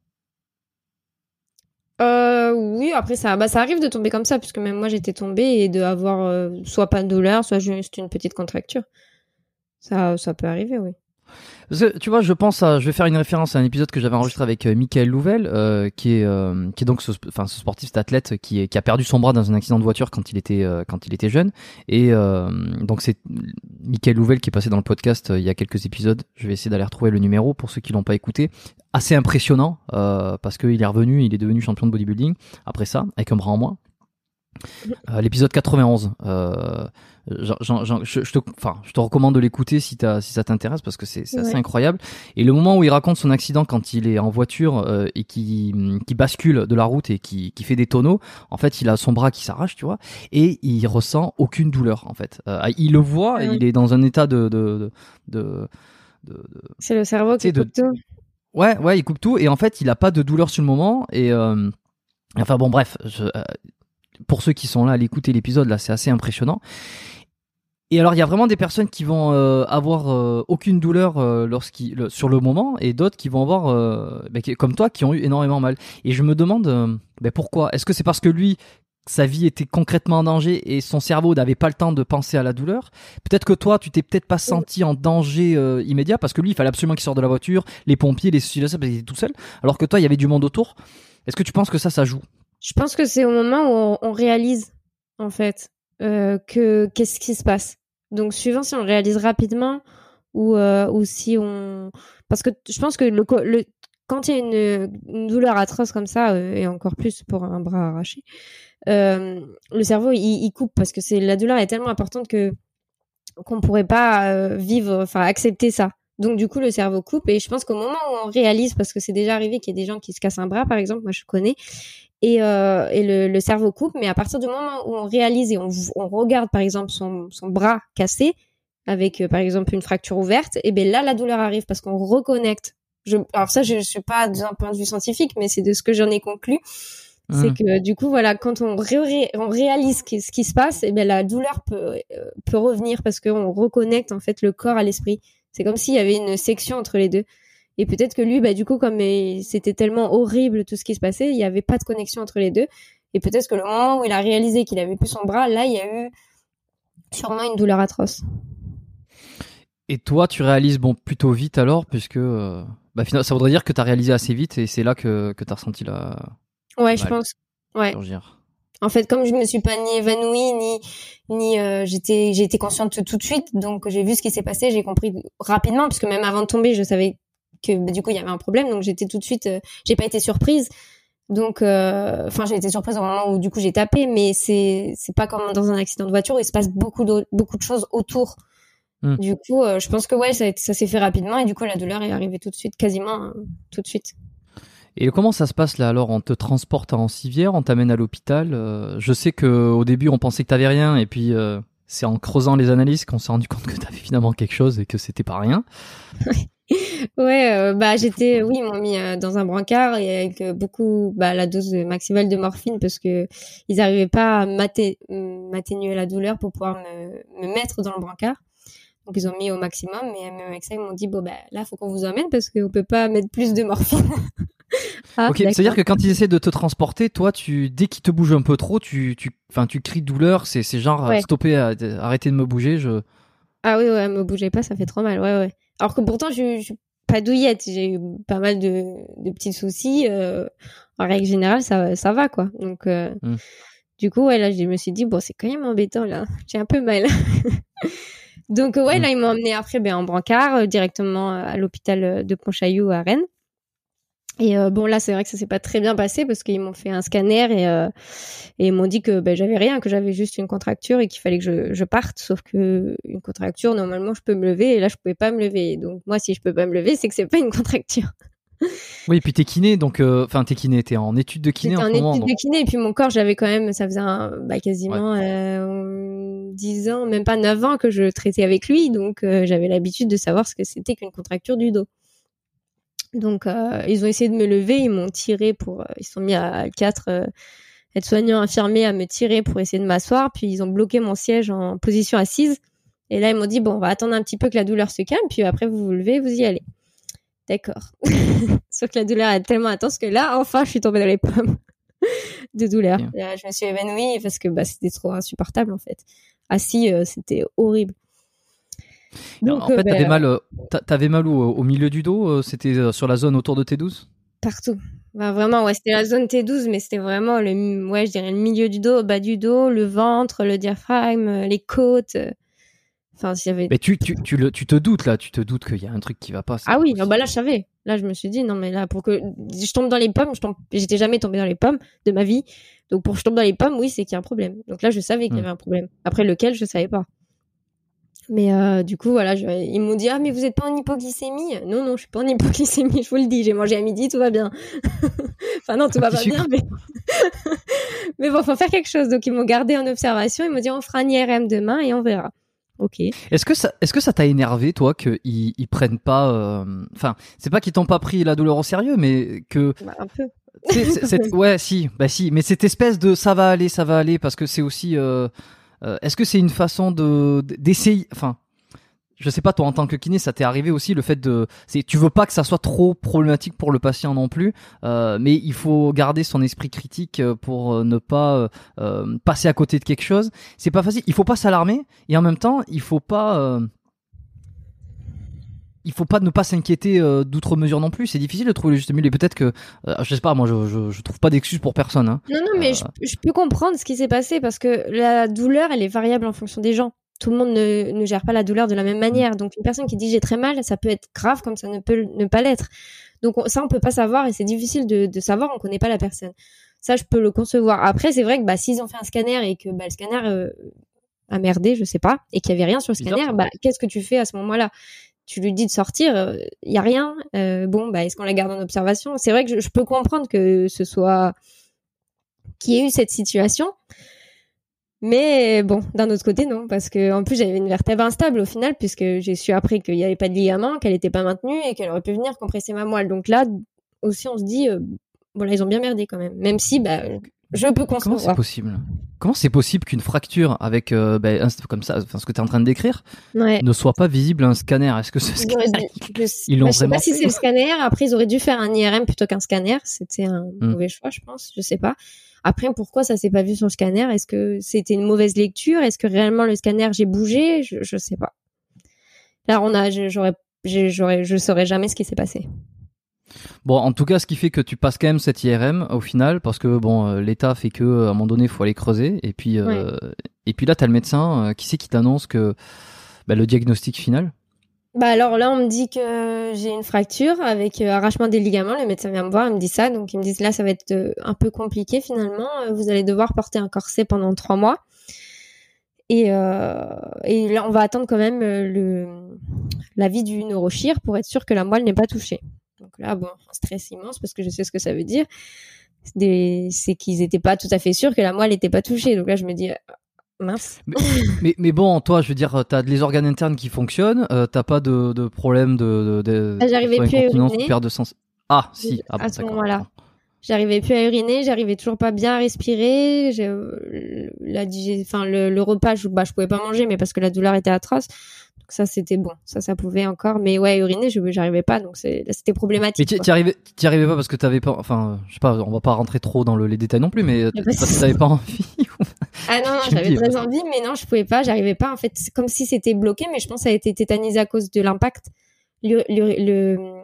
Euh, oui, après ça, bah, ça arrive de tomber comme ça, puisque même moi j'étais tombée et de avoir euh, soit pas de douleur, soit juste une petite contracture. Ça, ça peut arriver, oui tu vois, je pense à, je vais faire une référence à un épisode que j'avais enregistré avec euh, Michael Louvel, euh, qui est, euh, qui est donc ce, enfin, ce sportif, cet athlète qui, est, qui a perdu son bras dans un accident de voiture quand il était, quand il était jeune. Et donc c'est Michael Louvel qui est passé dans le podcast il y a quelques épisodes. Je vais essayer d'aller retrouver le numéro pour ceux qui l'ont pas écouté. Assez impressionnant parce qu'il est revenu, il est devenu champion de bodybuilding après ça, avec un bras en moins. Euh, l'épisode 91. Euh, je, te, enfin, je te recommande de l'écouter si, si ça t'intéresse parce que c'est assez incroyable. Et le moment où il raconte son accident quand il est en voiture euh, et qui, qui bascule de la route et qui, qui fait des tonneaux, en fait, il a son bras qui s'arrache, tu vois, et il ressent aucune douleur, en fait. il le voit, il est dans un état de, de, de. C'est le cerveau qui de... coupe tout. Ouais, ouais, il coupe tout et en fait, il a pas de douleur sur le moment et euh... enfin bon, bref, je... pour ceux qui sont là à l'écouter l'épisode, là, c'est assez impressionnant. Et alors, il y a vraiment des personnes qui vont euh, avoir euh, aucune douleur euh, lorsqu'ils sur le moment, et d'autres qui vont avoir, bah, qui, comme toi, qui ont eu énormément mal. Et je me demande, bah, pourquoi? Est-ce que c'est parce que lui, sa vie était concrètement en danger et son cerveau n'avait pas le temps de penser à la douleur? Peut-être que toi, tu t'es peut-être pas senti en danger immédiat parce que lui, il fallait absolument qu'il sorte de la voiture, les pompiers, les ceci, parce qu'il était tout seul. Alors que toi, il y avait du monde autour. Est-ce que tu penses que ça, ça joue? Je pense que c'est au moment où on, on réalise, en fait, que qu'est-ce qui se passe. Donc, suivant si on réalise rapidement ou, euh, ou si on. Parce que je pense que le, le quand il y a une, une, douleur atroce comme ça, euh, et encore plus pour un bras arraché, euh, le cerveau, il, il coupe parce que c'est la douleur est tellement importante que qu'on pourrait pas euh, vivre, enfin accepter ça. Donc du coup, le cerveau coupe et je pense qu'au moment où on réalise, parce que c'est déjà arrivé qu'il y a des gens qui se cassent un bras, par exemple, moi je connais, et, euh, et le, le, cerveau coupe. Mais à partir du moment où on réalise et on, on regarde par exemple son, son bras cassé avec euh, par exemple une fracture ouverte, et bien là la douleur arrive parce qu'on reconnecte. Je, alors ça, je, je suis pas d'un point de vue scientifique, mais c'est de ce que j'en ai conclu. Mmh. C'est que du coup, voilà, quand on, ré on réalise ce qui, ce qui, se passe, et bien la douleur peut, euh, peut revenir parce qu'on reconnecte en fait le corps à l'esprit. C'est comme s'il y avait une section entre les deux. Et peut-être que lui, bah, du coup, comme c'était tellement horrible tout ce qui se passait, il n'y avait pas de connexion entre les deux. Et peut-être que le moment où il a réalisé qu'il avait plus son bras, là, il y a eu sûrement une douleur atroce. Et toi, tu réalises bon plutôt vite alors, puisque euh, bah, ça voudrait dire que tu as réalisé assez vite et c'est là que, que tu as ressenti la. Ouais, je pense. Ouais. En fait, comme je me suis pas ni évanouie ni ni euh, j'étais j'ai été consciente tout de suite, donc j'ai vu ce qui s'est passé, j'ai compris rapidement parce que même avant de tomber, je savais que bah, du coup il y avait un problème donc j'étais tout de suite euh, j'ai pas été surprise. Donc euh, enfin j'ai été surprise au moment où du coup j'ai tapé mais c'est c'est pas comme dans un accident de voiture où il se passe beaucoup de beaucoup de choses autour. Mm. du coup euh, je pense que ouais ça, ça s'est fait rapidement et du coup la douleur est arrivée tout de suite quasiment hein, tout de suite et comment ça se passe là alors On te transporte en civière, on t'amène à l'hôpital. Euh, je sais que au début on pensait que t'avais rien et puis euh, c'est en creusant les analyses qu'on s'est rendu compte que t'avais finalement quelque chose et que c'était pas rien. ouais, euh, bah j'étais, oui, ils m'ont mis dans un brancard et avec beaucoup, bah la dose maximale de morphine parce que ils n'arrivaient pas à m'atténuer la douleur pour pouvoir me, me, mettre dans le brancard. Donc ils ont mis au maximum, mais même avec ça ils m'ont dit bon bah là faut qu'on vous emmène parce qu'on peut pas mettre plus de morphine. ah, ok, c'est-à-dire que quand ils essaient de te transporter, toi, tu dès qu'ils te bougent un peu trop, tu, tu, enfin, tu cries douleur. C'est, c'est genre ouais. stopper, arrêtez de me bouger. Je. Ah oui, ouais, me bougez pas, ça fait trop mal. Ouais, ouais. Alors que pourtant, je, je suis pas douillette. J'ai eu pas mal de, de petits soucis. Euh, en règle générale, ça, ça va, quoi. Donc, euh, mm. du coup, ouais, là, je me suis dit, bon, c'est quand même embêtant, là. J'ai un peu mal. Donc, ouais, mm. là, ils m'ont emmené après ben, en brancard, euh, directement à l'hôpital de Pontchaillou à Rennes. Et euh, bon là c'est vrai que ça s'est pas très bien passé parce qu'ils m'ont fait un scanner et, euh, et ils m'ont dit que ben, j'avais rien, que j'avais juste une contracture et qu'il fallait que je, je, parte. Sauf que une contracture normalement je peux me lever et là je pouvais pas me lever. Donc moi si je peux pas me lever c'est que c'est pas une contracture. Oui, et puis t'es kiné, donc euh, enfin t'es kiné, t'es en étude de kiné en, en étude moment, de kiné, et puis mon corps, j'avais quand même, ça faisait un, bah, quasiment ouais. euh, 10 ans, même pas 9 ans que je traitais avec lui, donc euh, j'avais l'habitude de savoir ce que c'était qu'une contracture du dos. Donc, euh, ils ont essayé de me lever, ils m'ont tiré pour, euh, ils sont mis à quatre euh, aides-soignants infirmiers à me tirer pour essayer de m'asseoir, puis ils ont bloqué mon siège en position assise. Et là, ils m'ont dit bon, on va attendre un petit peu que la douleur se calme, puis après vous vous levez, vous y allez. D'accord. Sauf que la douleur est tellement intense que là, enfin, je suis tombée dans les pommes de douleur. Là, je me suis évanouie parce que bah, c'était trop insupportable en fait. Assis, euh, c'était horrible. Donc, en fait, t'avais mal, euh, t'avais mal où Au milieu du dos euh, C'était sur la zone autour de T12 Partout. Bah, vraiment, ouais, c'était la zone T12, mais c'était vraiment le, ouais, je dirais le milieu du dos, bas du dos, le ventre, le diaphragme, les côtes. Enfin, s'il y avait. Mais tu, tu, tu, le, tu te doutes là, tu te doutes qu'il y a un truc qui va pas. Ah oui, bah là je savais. Là je me suis dit non mais là pour que je tombe dans les pommes, je tombe, j'étais jamais tombée dans les pommes de ma vie. Donc pour que je tombe dans les pommes, oui c'est qu'il y a un problème. Donc là je savais qu'il y avait un problème. Après lequel je savais pas. Mais euh, du coup, voilà, je, ils m'ont dit ah mais vous êtes pas en hypoglycémie? Non non, je suis pas en hypoglycémie, je vous le dis. J'ai mangé à midi, tout va bien. enfin non, tout va pas bien, mais mais bon, faut faire quelque chose. Donc ils m'ont gardé en observation. Ils m'ont dit on fera un IRM demain et on verra. ok. Est-ce que ça, est-ce que ça t'a énervé, toi, qu'ils ils prennent pas, euh, enfin, c'est pas qu'ils t'ont pas pris la douleur au sérieux, mais que. Bah, un peu. c'est- ouais, si, bah si, mais cette espèce de ça va aller, ça va aller, parce que c'est aussi. euh, euh, est-ce que c'est une façon de d'essayer, enfin. Je sais pas, toi en tant que kiné, ça t'est arrivé aussi le fait de, c'est, tu veux pas que ça soit trop problématique pour le patient non plus, euh, mais il faut garder son esprit critique euh, pour euh, ne pas passer à côté de quelque chose. C'est pas facile. Il faut pas s'alarmer et en même temps, il faut pas, il faut pas ne pas s'inquiéter euh, d'outre mesure non plus. C'est difficile de trouver le juste milieu. Et peut-être que, euh, je sais pas, moi, je, je, je trouve pas d'excuses pour personne. Hein. Non, non, mais je, je peux comprendre ce qui s'est passé parce que la douleur, elle est variable en fonction des gens. Tout le monde ne, ne gère pas la douleur de la même manière. Donc, une personne qui dit j'ai très mal, ça peut être grave comme ça ne peut ne pas l'être. Donc, on- ça, on peut pas savoir et c'est difficile de, de savoir, on connaît pas la personne. Ça, je peux le concevoir. Après, c'est vrai que bah, s'ils ont fait un scanner et que bah, le scanner euh, a merdé, je sais pas, et qu'il y avait rien sur le scanner, bah, qu'est-ce que tu fais à ce moment-là? Tu lui dis de sortir, il y a rien. Euh, bon, bah, est-ce qu'on la garde en observation? C'est vrai que je, peux comprendre que ce soit qu'il y ait eu cette situation, mais bon, d'un autre côté, non, parce que en plus j'avais une vertèbre instable au final, puisque j'ai su après qu'il n'y avait pas de ligament, qu'elle n'était pas maintenue et qu'elle aurait pu venir compresser ma moelle. Donc là aussi, on se dit, euh, voilà, ils ont bien merdé quand même, même si bah, je peux Comment c'est possible Comment c'est possible qu'une fracture avec, euh, ben, un- comme ça, enfin, ce que tu es en train de décrire, Ouais. ne soit pas visible à un scanner Est-ce que ce Ils auraient scanner dû- je, Ils l'ont bah, je sais vraiment pas si c'est le scanner. Après, ils auraient dû faire un IRM plutôt qu'un scanner. C'était un Hmm. mauvais choix, je pense. Je sais pas. Après, pourquoi ça s'est pas vu sur le scanner? Est-ce que c'était une mauvaise lecture? Est-ce que réellement le scanner j'ai bougé? Je, je sais pas. Là, on a, je- j'aurais, j'aurais, je saurais jamais ce qui s'est passé. Bon, en tout cas, ce qui fait que tu passes quand même cette IRM au final, parce que bon, euh, l'État fait que à un moment donné, il faut aller creuser, et puis euh, et puis là, t'as le médecin euh, qui sait qui t'annonce que bah, le diagnostic final? Bah alors là, on me dit que j'ai une fracture avec euh, arrachement des ligaments. Le médecin vient me voir, il me dit ça. Donc, ils me disent là, ça va être euh, un peu compliqué finalement. Euh, Vous allez devoir porter un corset pendant trois mois. Et, euh, et là, on va attendre quand même euh, le l'avis du neurochir pour être sûr que la moelle n'est pas touchée. Donc là, bon, un stress immense parce que je sais ce que ça veut dire. C'est des- C'est qu'ils n'étaient pas tout à fait sûrs que la moelle n'était pas touchée. Donc là, je me dis, euh, mince. Mais, mais bon, toi, je veux dire, t'as les organes internes qui fonctionnent, euh, t'as pas de, de problème de, de, de Ah, j'arrivais plus à uriner. de sens. Ah, si. Ah, À bon, ce moment-là. J'arrivais plus à uriner, j'arrivais toujours pas bien à respirer. j'ai- euh, La enfin le, le repas, je, bah, je pouvais pas manger, mais parce que la douleur était atroce. Donc ça c'était bon, ça ça pouvait encore. Mais ouais, uriner, je j'arrivais pas, donc c'était Mais problématique. quoi. t'y arrivais, arrivais pas parce que t'avais pas, enfin, je sais pas, on va pas rentrer trop dans le, les détails non plus, mais euh, Y a pas de parce que t'avais pas envie. Ah non, non j'avais très ouais. envie, mais non, je pouvais pas, j'arrivais pas. En fait, c'est comme si c'était bloqué, mais je pense que ça a été tétanisé à cause de l'impact. Le, le, le-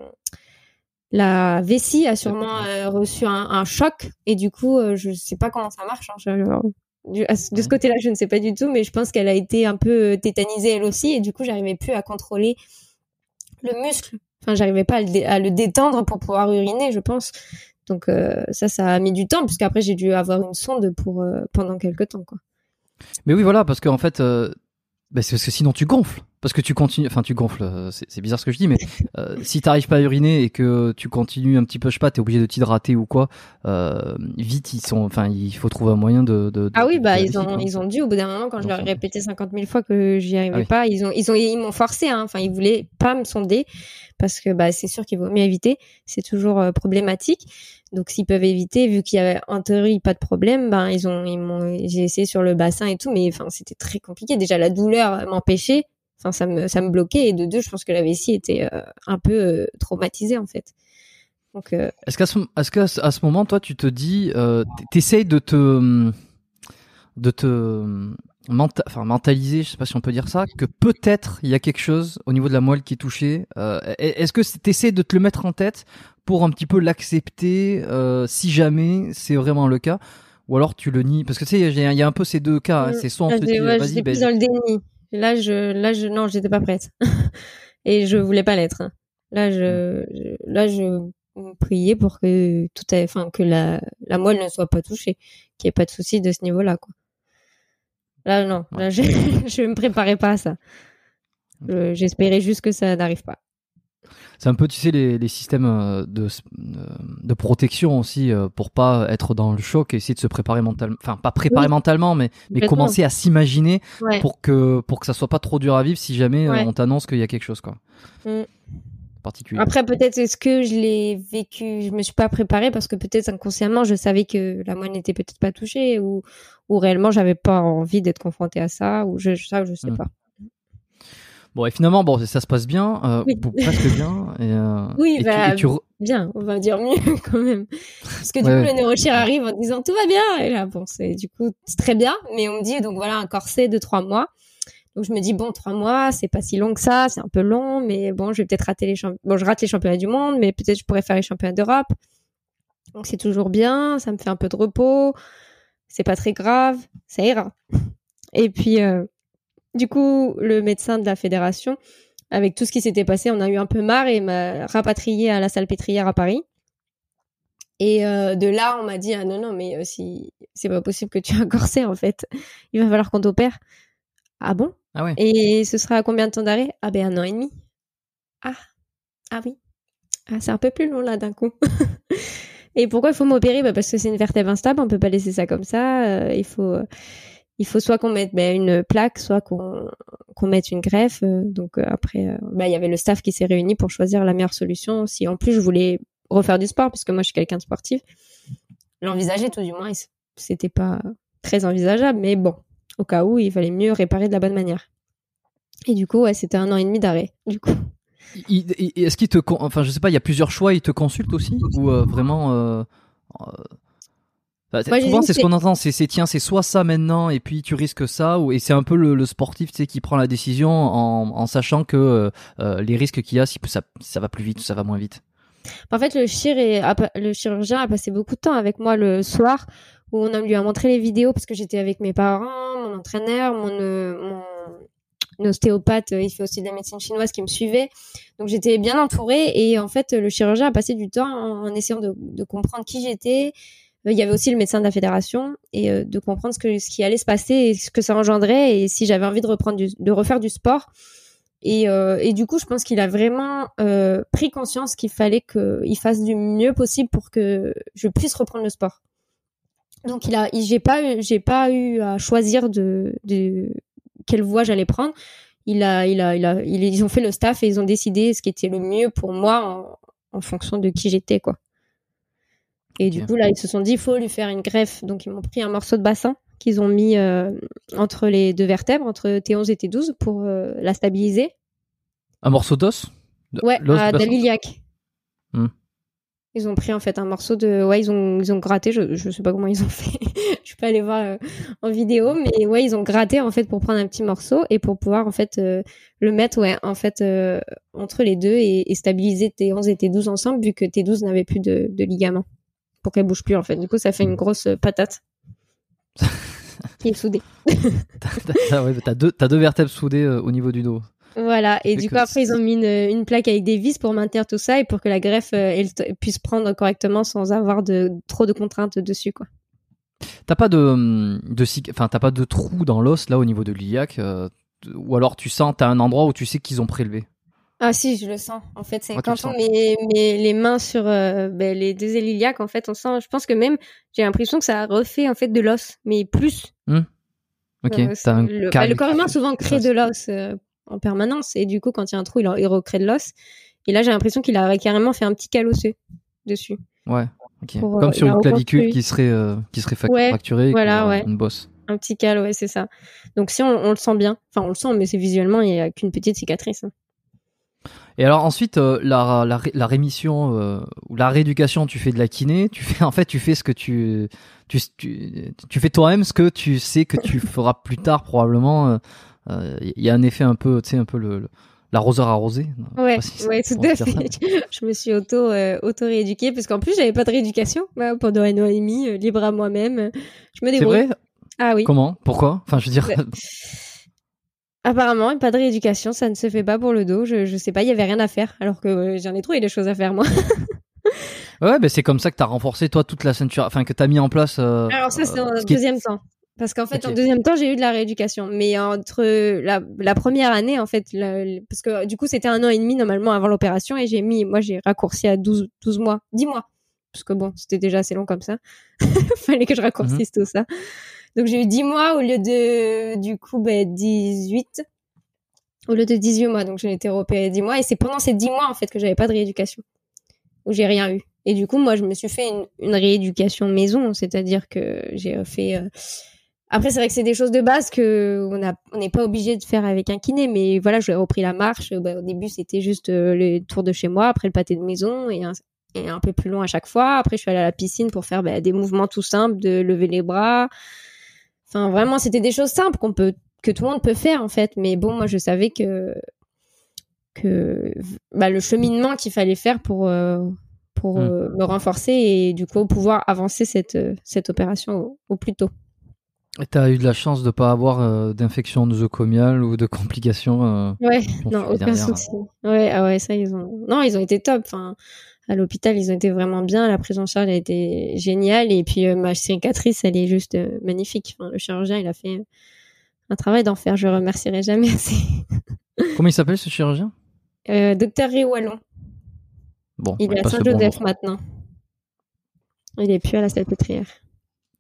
la vessie a sûrement euh, reçu un, un choc et du coup, euh, je sais pas comment ça marche. hein, je- de ce côté-là, je ne sais pas du tout, mais je pense qu'elle a été un peu euh, tétanisée elle aussi et du coup, j'arrivais plus à contrôler le muscle. Enfin, j'arrivais pas à le, dé- à le détendre pour pouvoir uriner, je pense. Donc euh, ça, ça a mis du temps puisqu'après j'ai dû avoir une sonde pour pendant quelques temps, quoi. Mais oui, voilà, parce qu'en fait, bah, parce que sinon tu gonfles. Parce que tu continues, enfin tu gonfles, euh, c'est bizarre ce que je dis, mais euh, si t'arrives pas à uriner et que tu continues un petit peu, je sais pas, t'es obligé de t'hydrater ou quoi, euh, vite ils sont, enfin il faut trouver un moyen de. de- de- Ah oui, bah ils ont ils ont dû au bout d'un moment quand je leur ai répété 50 000 fois que j'y arrivais Ah oui. pas, ils ont ils ont ils m'ont forcé hein. Enfin, ils voulaient pas me sonder parce que bah c'est sûr qu'il vaut mieux éviter, c'est toujours euh, problématique. Donc s'ils peuvent éviter vu qu'il y avait en théorie pas de problème, ben ils ont ils m'ont j'ai essayé sur le bassin et tout mais enfin c'était très compliqué. Déjà la douleur m'empêchait, enfin ça me ça me bloquait et de deux, je pense que la vessie était euh, un peu euh, traumatisée en fait. Donc euh, Est-ce qu'à ce, est-ce qu'à ce, à ce moment, toi, tu te dis, t'essayes de te, de te menta- enfin, mentaliser, je sais pas si on peut dire ça, que peut-être il y a quelque chose au niveau de la moelle qui est touchée. Est-ce que t'essayes de te le mettre en tête pour un petit peu l'accepter si jamais c'est vraiment le cas, ou alors tu le nies? Parce que tu sais, il y, a- il y a un peu ces deux cas. hein. Mm. C'est soit on Là, te dit, vas-y, ben, plus dans le déni. Là, je, là, je, non, j'étais pas prête. Et je voulais pas l'être. Là, je, je- là, je priais pour que tout, a- enfin, que la, la moelle ne soit pas touchée, qu'il n'y ait pas de souci de ce niveau-là, quoi. Là, non. Là, je, je me préparais pas à ça. Je- J'espérais juste que ça n'arrive pas. C'est un peu, tu sais, les, les systèmes euh, de, de protection aussi euh, pour pas être dans le choc et essayer de se préparer mentalement. Enfin, pas préparer mentalement, mais, mais commencer à s'imaginer pour que pour que ça soit pas trop dur à vivre si jamais on t'annonce qu'il y a quelque chose, quoi. Mm. Particulier. Après, peut-être est-ce que je l'ai vécu, je me suis pas préparée parce que peut-être inconsciemment je savais que la moelle n'était peut-être pas touchée ou, ou réellement j'avais pas envie d'être confrontée à ça ou je, ça je sais mm. pas. Bon, et finalement, bon, ça se passe bien, euh, presque bien. Et, euh, oui, bah, bien, on va dire mieux quand même. Parce que du coup, le neurochir arrive en disant tout va bien. Et là, bon, c'est du coup c'est très bien. Mais on me dit, donc voilà, un corset de trois mois. Donc je me dis, bon, trois mois, c'est pas si long que ça, c'est un peu long, mais bon, je vais peut-être rater les championnats. Bon, je rate les championnats du monde, mais peut-être je pourrais faire les championnats d'Europe. Donc c'est toujours bien, ça me fait un peu de repos. C'est pas très grave, ça ira. Et puis, euh, du coup, le médecin de la fédération, avec tout ce qui s'était passé, on a eu un peu marre et m'a rapatrié à la salle pétrière à Paris. Et euh, de là, on m'a dit ah non non mais euh, si c'est pas possible que tu aies un corset en fait, il va falloir qu'on t'opère. Ah bon? Ah ouais. Et ce sera à combien de temps d'arrêt? Ah ben un an et demi. Ah ah oui. Ah c'est un peu plus long là d'un coup. et pourquoi il faut m'opérer? Bah, parce que c'est une vertèbre instable, on peut pas laisser ça comme ça. Euh, il faut il faut soit qu'on mette ben, une plaque, soit qu'on mette une greffe. Euh, donc euh, après, euh, ben, il y avait le staff qui s'est réuni pour choisir la meilleure solution. Si en plus je voulais refaire du sport, puisque moi je suis quelqu'un de sportif, l'envisager tout du moins, c'était pas très envisageable. Mais bon, au cas où, il fallait mieux réparer de la bonne manière. Et du coup, c'était un an et demi d'arrêt. Du. Est-ce qu'il te, enfin, je sais pas, il y a plusieurs choix. Il te consulte aussi ou vraiment bah, souvent, c'est ce qu'on entend, c'est tiens, c'est soit ça maintenant, et puis tu risques ça, ou, et c'est un peu le, sportif, qui prend la décision en, sachant que euh, euh, les risques qu'il y a, si ça, ça va plus vite, ça va moins vite. En fait, le, chir le chirurgien a passé beaucoup de temps avec moi le soir, où on a lui a montré les vidéos parce que j'étais avec mes parents, mon entraîneur, mon, euh, mon ostéopathe, il fait aussi de la médecine chinoise qui me suivait. Donc j'étais bien entourée et en fait le chirurgien a passé du temps en, essayant de, de comprendre qui j'étais, il y avait aussi le médecin de la fédération et euh, de comprendre ce, que, ce qui allait se passer et ce que ça engendrait et si j'avais envie de reprendre de refaire du sport. Et, euh, et du coup, je pense qu'il a vraiment pris conscience qu'il fallait qu'il fasse du mieux possible pour que je puisse reprendre le sport. Donc, il a, j'ai pas, j'ai pas eu à choisir de, de quelle voie j'allais prendre. Il a, il a, il a, ils ont fait le staff et ils ont décidé ce qui était le mieux pour moi en, en fonction de qui j'étais, quoi. Et du coup, là, ils se sont dit, il faut lui faire une greffe. Donc, ils m'ont pris un morceau de bassin qu'ils ont mis euh, entre les deux vertèbres, entre T11 et T12, pour euh, la stabiliser. Un morceau d'os? Ouais, à l'iliaque. Hmm. Ils ont pris en fait un morceau de. Ouais, ils ont, ils ont gratté, je, je sais pas comment ils ont fait. je suis pas allée voir euh, en vidéo, mais ouais, ils ont gratté en fait pour prendre un petit morceau et pour pouvoir en fait le mettre, ouais, en fait, entre les deux et, stabiliser T11 et T12 ensemble, vu que T12 n'avait plus de, de ligaments pour qu'elle bouge plus en fait. Du coup, ça fait une grosse patate qui est soudée. t'as deux, as deux vertèbres soudées euh, au niveau du dos. Voilà, et du coup après ils ont mis une, plaque avec des vis pour maintenir tout ça et pour que la greffe euh, puisse prendre correctement sans avoir de trop de contraintes dessus quoi. T'as pas de, de enfin t'as pas de trou dans l'os là au niveau de euh, ou alors tu sens t'as un endroit où tu sais qu'ils ont prélevé? Ah si, je le sens. En fait, c'est quand on met, les mains sur euh, ben, les deux iliaques, en fait, on sent. Je pense que même, j'ai l'impression que ça a refait en fait de l'os, mais plus. Hmm. Ok. Euh, le, ben, le, corps humain souvent crée de l'os euh, en permanence, et du coup, quand il y a un trou, il, il recrée de l'os. Et là, j'ai l'impression qu'il a carrément fait un petit calosseux dessus. Ouais. Comme sur une clavicule qui serait qui serait fracturée, voilà, ouais. une bosse. Un petit cal, ouais, c'est ça. Donc si on, le sent bien, enfin on le sent, mais c'est visuellement, il n'y a qu'une petite cicatrice. Hein. Et alors ensuite, euh, la, la, la, rémission euh, ou la rééducation, tu fais de la kiné, tu fais en fait, tu fais ce que tu tu, tu, tu fais toi-même ce que tu sais que tu feras plus tard probablement. Il euh, y a un effet un peu, tu sais, un peu le, l'arroseur arrosé. Ouais, ouais, tout à fait. je me suis auto auto rééduquée parce qu'en plus j'avais pas de rééducation bah, pendant un an et demi, libre à moi-même. Je me débrouille. C'est vrai? Ah oui. Comment? Pourquoi? Enfin, je veux dire. Apparemment, pas de rééducation, ça ne se fait pas pour le dos. Je, je sais pas, il y avait rien à faire, alors que euh, j'en ai trouvé des choses à faire moi. ouais, ben c'est comme ça que tu as renforcé toi toute la ceinture, enfin que tu as mis en place. Euh, alors ça c'est euh, dans deuxième temps. Parce qu'en fait, en deuxième temps, j'ai eu de la rééducation. Mais entre la, la première année, en fait, la- parce que du coup, c'était un an et demi normalement avant l'opération et j'ai mis, moi, j'ai raccourci à 12, 12 mois, 10 mois. Parce que bon, c'était déjà assez long comme ça. Fallait que je raccourcisse tout ça. Donc j'ai eu 10 mois au lieu de, du coup, ben, 18. Au lieu de 18 mois. Donc j'ai été repérée 10 mois et c'est pendant ces 10 mois, en fait, que j'avais pas de rééducation. Où j'ai rien eu. Et du coup, moi, je me suis fait une, une rééducation maison, c'est-à-dire que j'ai fait. euh, Après, c'est vrai que c'est des choses de base que on a, on n'est pas obligé de faire avec un kiné, mais voilà, j'ai repris la marche. Bah, au début, c'était juste euh, le tour de chez moi, après le pâté de maison et un, et un peu plus long à chaque fois. Après, je suis allée à la piscine pour faire bah, des mouvements tout simples, de lever les bras. Enfin, vraiment, c'était des choses simples qu'on peut, que tout le monde peut faire en fait. Mais bon, moi, je savais que que bah, le cheminement qu'il fallait faire pour euh, pour Mm. euh, me renforcer et du coup pouvoir avancer cette euh, cette opération au, au plus tôt. Et t'as eu de la chance de pas avoir euh, d'infection nosocomiale ou de complications. euh, Ouais, non, aucun derrière. souci. Ouais, ah ouais, ça ils ont non, ils ont été top. Enfin, à l'hôpital, ils ont été vraiment bien. La prise en charge a été géniale et puis euh, ma cicatrice, elle est juste euh, magnifique. Enfin, le chirurgien, il a fait un travail d'enfer. Je remercierai jamais assez. Comment il s'appelle ce chirurgien? Euh, Docteur Riwallon. Bon, Il est à Saint-Joseph maintenant. Il est plus à la Salpêtrière.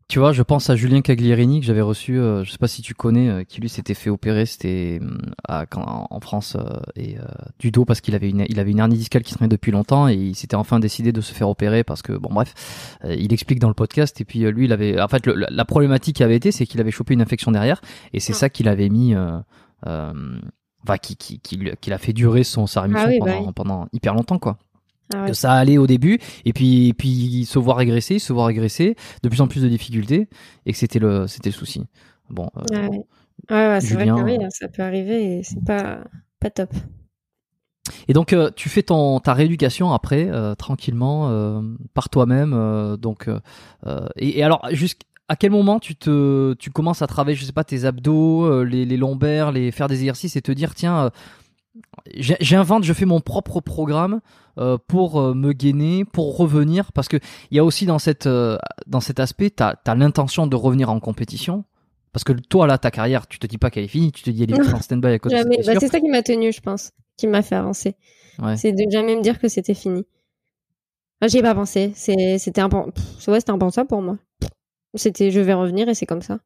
Tu vois, je pense à Julien Caglierini que j'avais reçu, euh, je sais pas si tu connais, euh, qui lui s'était fait opérer, c'était quand- en France euh, et euh, du dos parce qu'il avait une il avait une hernie discale qui traînait depuis longtemps et il s'était enfin décidé de se faire opérer parce que bon bref, euh, il explique dans le podcast et puis euh, lui il avait en fait le- la- la problématique qui avait été c'est qu'il avait chopé une infection derrière et c'est Ah. ça qu'il avait mis euh, euh, enfin qui qui qui, lui- qui l'a fait durer son sa rémission Ah oui, bah pendant oui. pendant hyper longtemps quoi Ah ouais. que ça allait au début et puis puis se voir régresser se voir régresser de plus en plus de difficultés et que c'était le c'était le souci bon euh, Ouais, c'est vrai que oui, euh, ça peut arriver et c'est pas pas top. et donc euh, tu fais ton ta rééducation après euh, tranquillement par toi-même donc et, et alors jusqu'à quel moment tu te tu commences à travailler je sais pas tes abdos les, les lombaires les faire des exercices et te dire tiens j'invente je fais mon propre programme euh, pour euh, me gainer pour revenir parce que il y a aussi dans cette euh, dans cet aspect t'as as, l'intention de revenir en compétition parce que toi là ta carrière tu te dis pas qu'elle est finie tu te dis elle est en stand-by à Jamais. Bah, c'est ça qui m'a tenu, je pense, qui m'a fait avancer. Ouais. C'est de jamais me dire que c'était fini. Ah, J'y ai pas pensé. C'était impensable. Ouais, c'était impensable pour moi. C'était je vais revenir et c'est comme ça.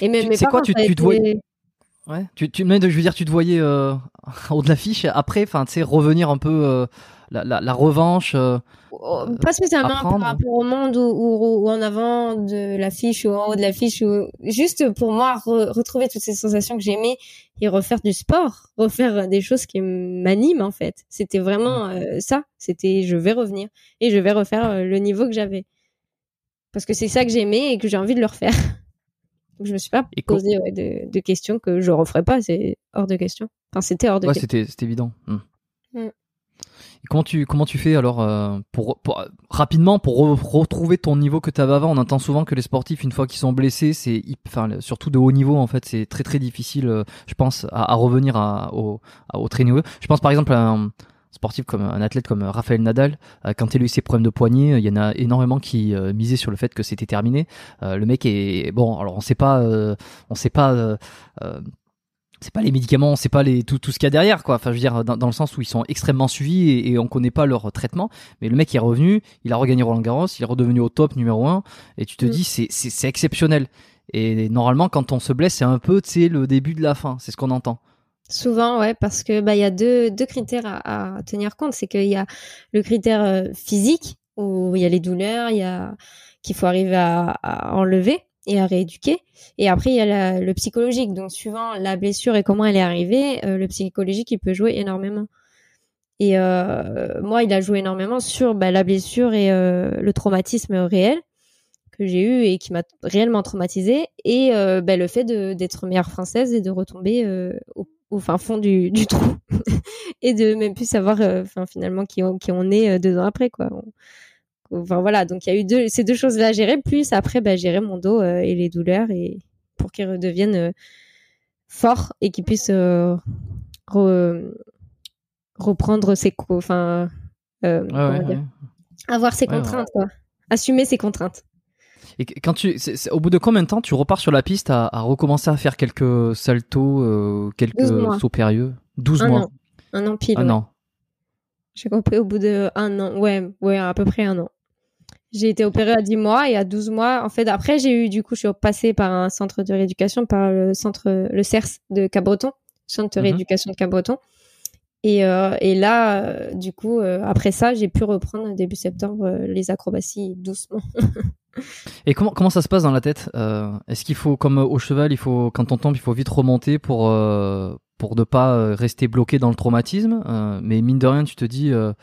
Et même Tu- mes c'est quoi, tu- tu te été- Ouais. Tu, tu, mais je veux dire, tu te voyais euh, en haut de l'affiche après, enfin, tu sais, revenir un peu euh, la, la, la revanche. euh, Oh, pas spécialement apprendre. par rapport au monde ou, ou- ou en avant de l'affiche ou en haut de l'affiche ou juste pour moi re- retrouver toutes ces sensations que j'aimais et refaire du sport refaire des choses qui m'animent en fait c'était vraiment euh, ça c'était je vais revenir et je vais refaire euh, le niveau que j'avais parce que c'est ça que j'aimais et que j'ai envie de le refaire Donc, je me suis pas Et posé ouais, de, de questions que je referais pas c'est hors de question enfin c'était hors de Ouais, question c'était évident. Hmm. Mm. Et comment tu comment tu fais alors euh, pour, pour rapidement pour re- retrouver ton niveau que tu avais avant? On entend souvent que les sportifs une fois qu'ils sont blessés, c'est enfin surtout de haut niveau en fait, c'est très très difficile, euh, je pense, à, à revenir à, au à, au très niveau. Je pense par exemple à un sportif comme un athlète comme Raphaël Nadal, euh, quand il a eu ses problèmes de poignet, il y en a énormément qui euh, misaient sur le fait que c'était terminé. Euh, le mec est bon, alors on sait pas, euh, on sait pas. euh, euh, c'est pas les médicaments, c'est pas les tout, tout ce qu'il y a derrière quoi. Enfin je veux dire dans, dans le sens où ils sont extrêmement suivis et, et on connaît pas leur traitement. Mais le mec est revenu, il a regagné Roland Garros, il est redevenu au top numéro un et tu te Mm. dis c'est c'est c'est exceptionnel. Et normalement quand on se blesse c'est un peu tu sais le début de la fin, c'est ce qu'on entend. Souvent, ouais, parce que bah il y a deux deux critères à, à tenir compte, c'est qu'il y a le critère euh, physique où il y a les douleurs, il y a qu'il faut arriver à, enlever et à rééduquer, et après il y a le psychologique. Donc suivant la blessure et comment elle est arrivée, euh, le psychologique il peut jouer énormément. Et euh, moi, il a joué énormément sur bah, la blessure et euh, le traumatisme réel que j'ai eu et qui m'a réellement traumatisée et euh, bah, le fait d'être meilleure française et de retomber au, au fin fond du, du trou et de même plus savoir euh, enfin finalement qui on, qui on est euh, deux ans après quoi. Enfin voilà donc il y a eu deux, ces deux choses là à gérer plus après bah, gérer mon dos euh, et les douleurs et pour qu'ils redeviennent forts et qu'ils puissent re- reprendre ses enfin euh, Ouais, ouais, ouais. avoir ses contraintes quoi. Assumer ses contraintes Et quand tu, au bout de combien de temps tu repars sur la piste à, recommencer à faire quelques saltos, euh, quelques sauts périlleux? 12 mois. Un an pile. Un an. J'ai compris au bout de un an. Ouais, ouais, à peu près un an. J'ai été opérée à 10 mois et à 12 mois, en fait, après, j'ai eu, du coup, je suis passée par un centre de rééducation, par le centre, le CERS de Cabreton, centre de mhm. rééducation de Cabreton. Et, euh, et là, euh, du coup, euh, après ça, j'ai pu reprendre début septembre les acrobaties doucement. et comment, comment ça se passe dans la tête Est-ce qu'il faut, comme au cheval, il faut quand on tombe, il faut vite remonter pour pour ne pas rester bloqué dans le traumatisme Mais mine de rien, tu te dis. ouais,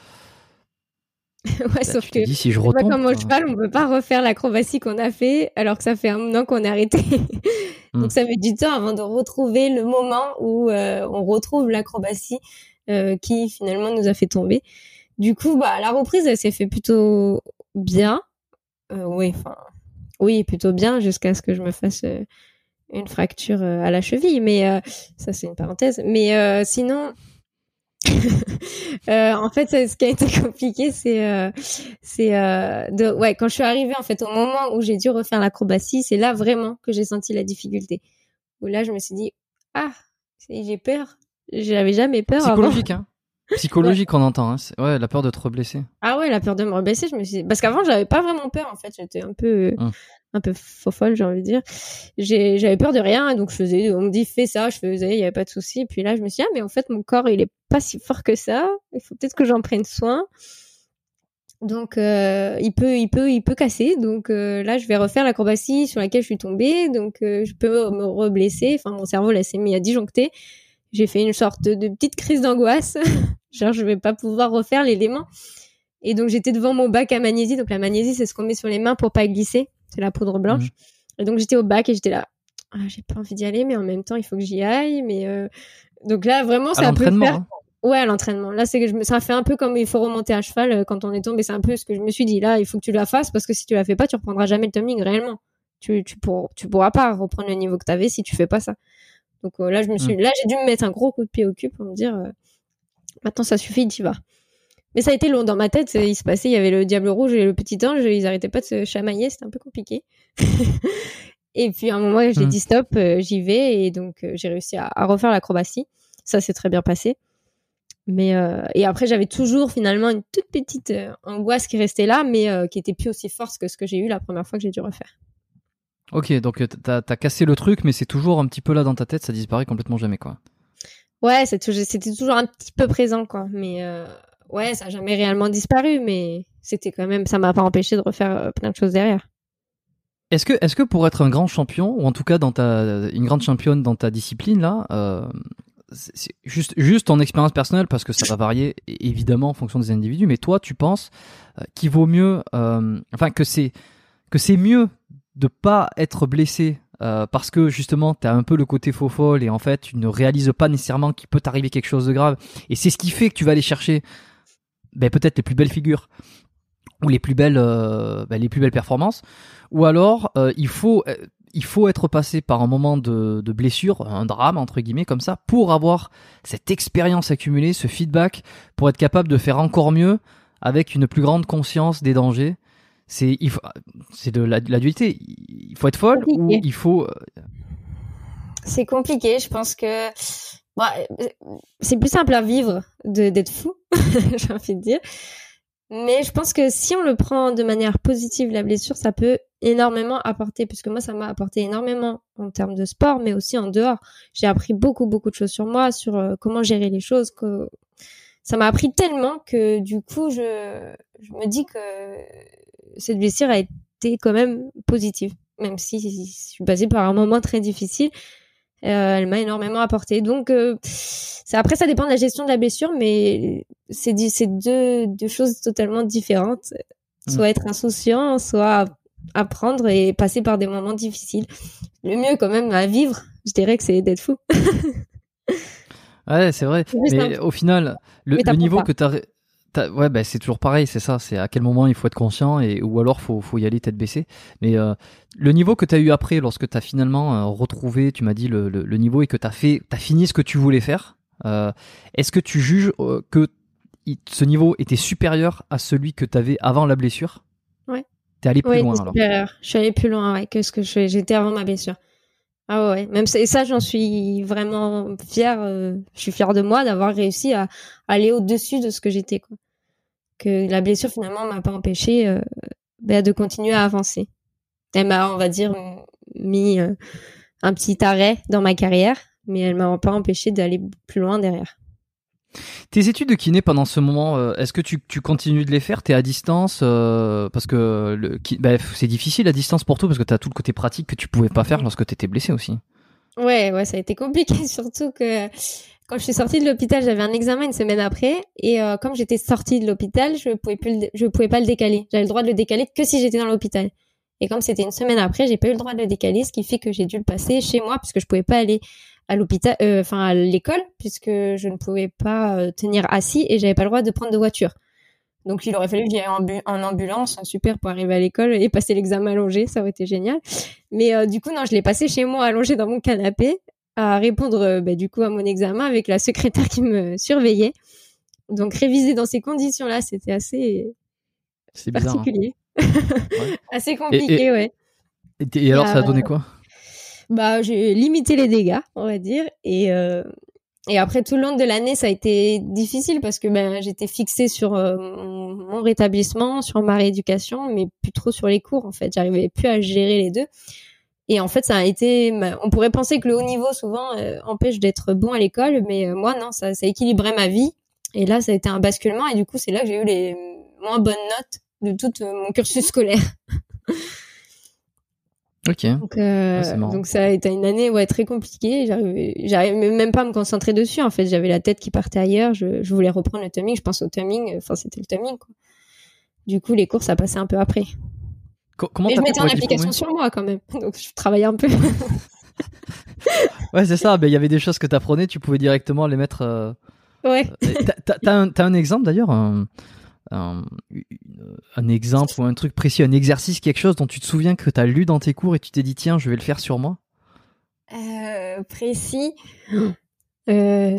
bah, sauf que si je retombe, comme au cheval, on peut pas refaire l'acrobatie qu'on a fait alors que ça fait un an qu'on est arrêté. Donc hmm. ça met du temps avant de retrouver le moment où on retrouve l'acrobatie qui finalement nous a fait tomber. Du coup, bah la reprise, elle s'est fait plutôt bien. Euh, oui, enfin, oui, plutôt bien jusqu'à ce que je me fasse euh, une fracture à la cheville. Mais ça, c'est une parenthèse. Mais sinon, en fait, ce qui a été compliqué, c'est, c'est ouais, quand je suis arrivée en fait au moment où j'ai dû refaire l'acrobatie, c'est là vraiment que j'ai senti la difficulté. Où là, je me suis dit, ah, j'ai peur, j'avais jamais peur. Psychologique, hein. Psychologique, on entend. Hein. Ouais, la peur de te reblesser. Ah ouais, la peur de me reblesser, je me suis. Parce qu'avant, j'avais pas vraiment peur. En fait, j'étais un peu, hum. un peu faux folle, j'ai envie de dire. J'avais peur de rien, donc je faisais. On me dit fais ça, je faisais, il y avait pas de souci. Puis là, je me suis dit ah mais en fait mon corps il est pas si fort que ça. Il faut peut-être que j'en prenne soin. Donc euh, il peut, il peut, il peut casser. Donc euh, là, je vais refaire l'acrobatie sur laquelle je suis tombée. Donc euh, je peux me reblesser. Enfin, mon cerveau là s'est mis à disjoncter j'ai fait une sorte de, petite crise d'angoisse. Genre, je vais pas pouvoir refaire l'élément. Et donc, j'étais devant mon bac à magnésie. Donc, la magnésie, c'est ce qu'on met sur les mains pour pas glisser. C'est la poudre blanche. Mhm. Et donc, j'étais au bac et j'étais là. Ah, j'ai pas envie d'y aller, mais en même temps, il faut que j'y aille. Mais euh, donc là, vraiment, c'est un peu faire... Hein. Ouais, l'entraînement. Là, c'est que je me... ça fait un peu comme il faut remonter à cheval euh, quand on est tombé. C'est un peu ce que je me suis dit. Là, il faut que tu la fasses parce que si tu la fais pas, tu reprendras jamais le tumbling réellement. Tu, tu, pour... tu pourras pas reprendre le niveau que tu avais si tu fais pas ça. Donc euh, là, je me suis, mm. là, j'ai dû me mettre un gros coup de pied au cul pour me dire, euh, maintenant ça suffit, tu vas. Mais ça a été long dans ma tête. Il se passait, il y avait le diable rouge et le petit ange. Ils arrêtaient pas de se chamailler. C'était un peu compliqué. et puis à un moment, j'ai mm. dit stop, euh, j'y vais. Et donc j'ai réussi à, refaire l'acrobatie. Ça s'est très bien passé. Mais et après, j'avais toujours finalement une toute petite angoisse qui restait là, mais qui était plus aussi forte que ce que j'ai eu la première fois que j'ai dû refaire. Ok, donc euh, t'as as cassé le truc, mais c'est toujours un petit peu là dans ta tête, ça disparaît complètement jamais, quoi. Ouais, c'était toujours un petit peu présent, quoi. Mais euh, ouais, ça n'a jamais réellement disparu, mais c'était quand même, ça m'a pas empêché de refaire euh, plein de choses derrière. Est-ce que, est-ce que pour être un grand champion, ou en tout cas dans ta, une grande championne dans ta discipline là, euh, c'est juste, juste ton expérience personnelle, parce que ça va varier évidemment en fonction des individus, mais toi, tu penses qu'il vaut mieux, enfin que c'est que c'est mieux de pas être blessé euh, parce que justement tu as un peu le côté faux folle et en fait tu ne réalises pas nécessairement qu'il peut t'arriver quelque chose de grave. Et c'est ce qui fait que tu vas aller chercher ben, peut-être les plus belles figures ou les plus belles euh, ben, les plus belles performances. Ou alors euh, il faut il faut être passé par un moment de, de blessure, un drame entre guillemets comme ça, pour avoir cette expérience accumulée, ce feedback, pour être capable de faire encore mieux avec une plus grande conscience des dangers c'est il faut c'est de la, dualité. Il faut être folle ou il faut euh, c'est compliqué. Je pense que bah, c'est plus simple à vivre de d'être fou j'ai envie de dire. Mais je pense que si on le prend de manière positive la blessure ça peut énormément apporter puisque moi ça m'a apporté énormément en termes de sport mais aussi en dehors. J'ai appris beaucoup beaucoup de choses sur moi sur euh, comment gérer les choses que ça m'a appris tellement que du coup je je me dis que cette blessure a été quand même positive, même si je suis passée par un moment très difficile. Euh, elle m'a énormément apporté. Donc, euh, après, ça dépend de la gestion de la blessure, mais c'est deux, deux choses totalement différentes. Soit mm. être insouciant, soit apprendre et passer par des moments difficiles. Le mieux, quand même, à vivre, je dirais que c'est d'être fou. ouais, c'est vrai. Mais au final, le, le niveau que tu as ouais, bah, c'est toujours pareil, c'est ça. C'est à quel moment il faut être conscient et ou alors faut faut y aller tête baissée. Mais euh, le niveau que tu as eu après, lorsque tu as finalement euh, retrouvé, tu m'as dit le, le, niveau et que tu as fait, t'as fini ce que tu voulais faire. Euh, Est-ce que tu juges que ce niveau était supérieur à celui que tu avais avant la blessure? Ouais. T'es allé plus Ouais, loin alors. supérieure. Je suis allée plus loin ouais, que ce que j'étais avant ma blessure. Ah ouais, même ça, et ça j'en suis vraiment fière. euh, je suis fière de moi d'avoir réussi à aller au-dessus de ce que j'étais. Quoi. Que la blessure finalement m'a pas empêché euh, bah, de continuer à avancer. Elle m'a, on va dire, mis euh, un petit arrêt dans ma carrière, mais elle m'a pas empêché d'aller plus loin derrière. Tes études de kiné pendant ce moment, euh, est-ce que tu, tu continues de les faire? T'es à distance euh, Parce que bah, c'est difficile à distance pour toi parce que t'as tout le côté pratique que tu pouvais pas faire lorsque t'étais blessé aussi. Ouais, ouais, ça a été compliqué, surtout que quand je suis sortie de l'hôpital, j'avais un examen une semaine après, et euh, comme j'étais sortie de l'hôpital, je pouvais pouvais pas le décaler. J'avais le droit de le décaler que si j'étais dans l'hôpital. Et comme c'était une semaine après, j'ai pas eu le droit de le décaler, ce qui fait que j'ai dû le passer chez moi puisque je pouvais pas aller à l'hôpital, euh, enfin à l'école, puisque je ne pouvais pas euh, tenir assis et j'avais pas le droit de prendre de voiture. Donc il aurait fallu que j'y aille en, bu- en ambulance, super pour arriver à l'école et passer l'examen allongé, ça aurait été génial. Mais du coup non, je l'ai passé chez moi allongé dans mon canapé à répondre euh, bah, du coup à mon examen avec la secrétaire qui me surveillait. Donc réviser dans ces conditions-là, c'était assez C'est bizarre. hein. particulier, assez compliqué, Et- ouais. Et, t- et alors, ça a Euh, donné quoi? Bah, j'ai limité les dégâts, on va dire, et euh, et après tout le long de l'année, ça a été difficile parce que ben j'étais fixée sur euh, mon rétablissement, sur ma rééducation, mais plus trop sur les cours en fait. J'arrivais plus à gérer les deux. Et en fait, ça a été. On pourrait penser que le haut niveau souvent euh, empêche d'être bon à l'école, mais euh, moi non, ça, ça équilibrait ma vie. Et là, ça a été un basculement, et du coup, c'est là que j'ai eu les moins bonnes notes de tout euh, mon cursus scolaire. Ok. Donc, euh, marrant. donc ça a été une année ouais très compliquée. J'arrivais, j'arrivais même pas à me concentrer dessus. En fait, j'avais la tête qui partait ailleurs. Je, je voulais reprendre le timing. Je pense au timing. Enfin, c'était le timing. Quoi. Du coup, les cours, ça passait un peu après. Co- comment Mais je mettais en application sur moi quand même. Donc, je travaillais un peu. Ouais, c'est ça. Ben, Il y avait des choses que t'apprenais, tu pouvais directement les mettre. euh, ouais. euh, T'as- un, un exemple d'ailleurs un, un, une- un exemple ou un truc précis, un exercice, quelque chose dont tu te souviens que t'as lu dans tes cours et tu t'es dit tiens, je vais le faire sur moi? Euh, précis. Euh...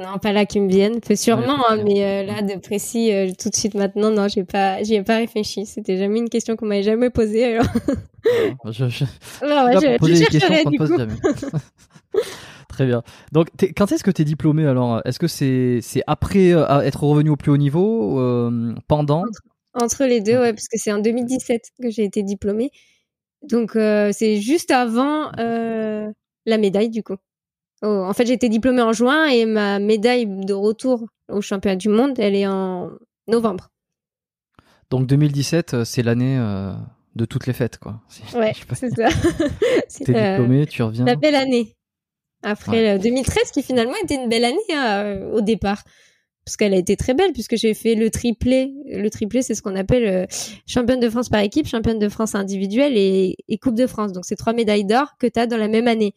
Non, pas là qui me viennent. Peut sûrement, Ouais, hein, mais euh, là de précis, euh, tout de suite maintenant, non, j'ai pas, j'y ai pas réfléchi. C'était jamais une question qu'on m'avait jamais posée. Alors, Voilà. Je- je- Ah ouais, Là, je, je chercherai du pose coup. jamais. Très bien. Donc, quand est-ce que tu es diplômé alors? Est-ce que c'est c'est après euh, être revenu au plus haut niveau Pendant? Entre les deux, ouais, parce que c'est en 2017 que j'ai été diplômée. Donc c'est juste avant euh, la médaille du coup. Oh, en fait, j'ai été diplômée en juin et ma médaille de retour au championnat du monde, elle est en novembre. Donc 2017, euh, c'est l'année euh, de toutes les fêtes, quoi. Ouais, c'est ça. T'es la- diplômé, tu reviens. la belle année. Après le 2013, qui finalement était une belle année hein, euh, au départ. Parce qu'elle a été très belle, puisque j'ai fait le triplé. Le triplé, c'est ce qu'on appelle euh, championne de France par équipe, championne de France individuelle et, et Coupe de France. Donc, c'est trois médailles d'or que tu as dans la même année.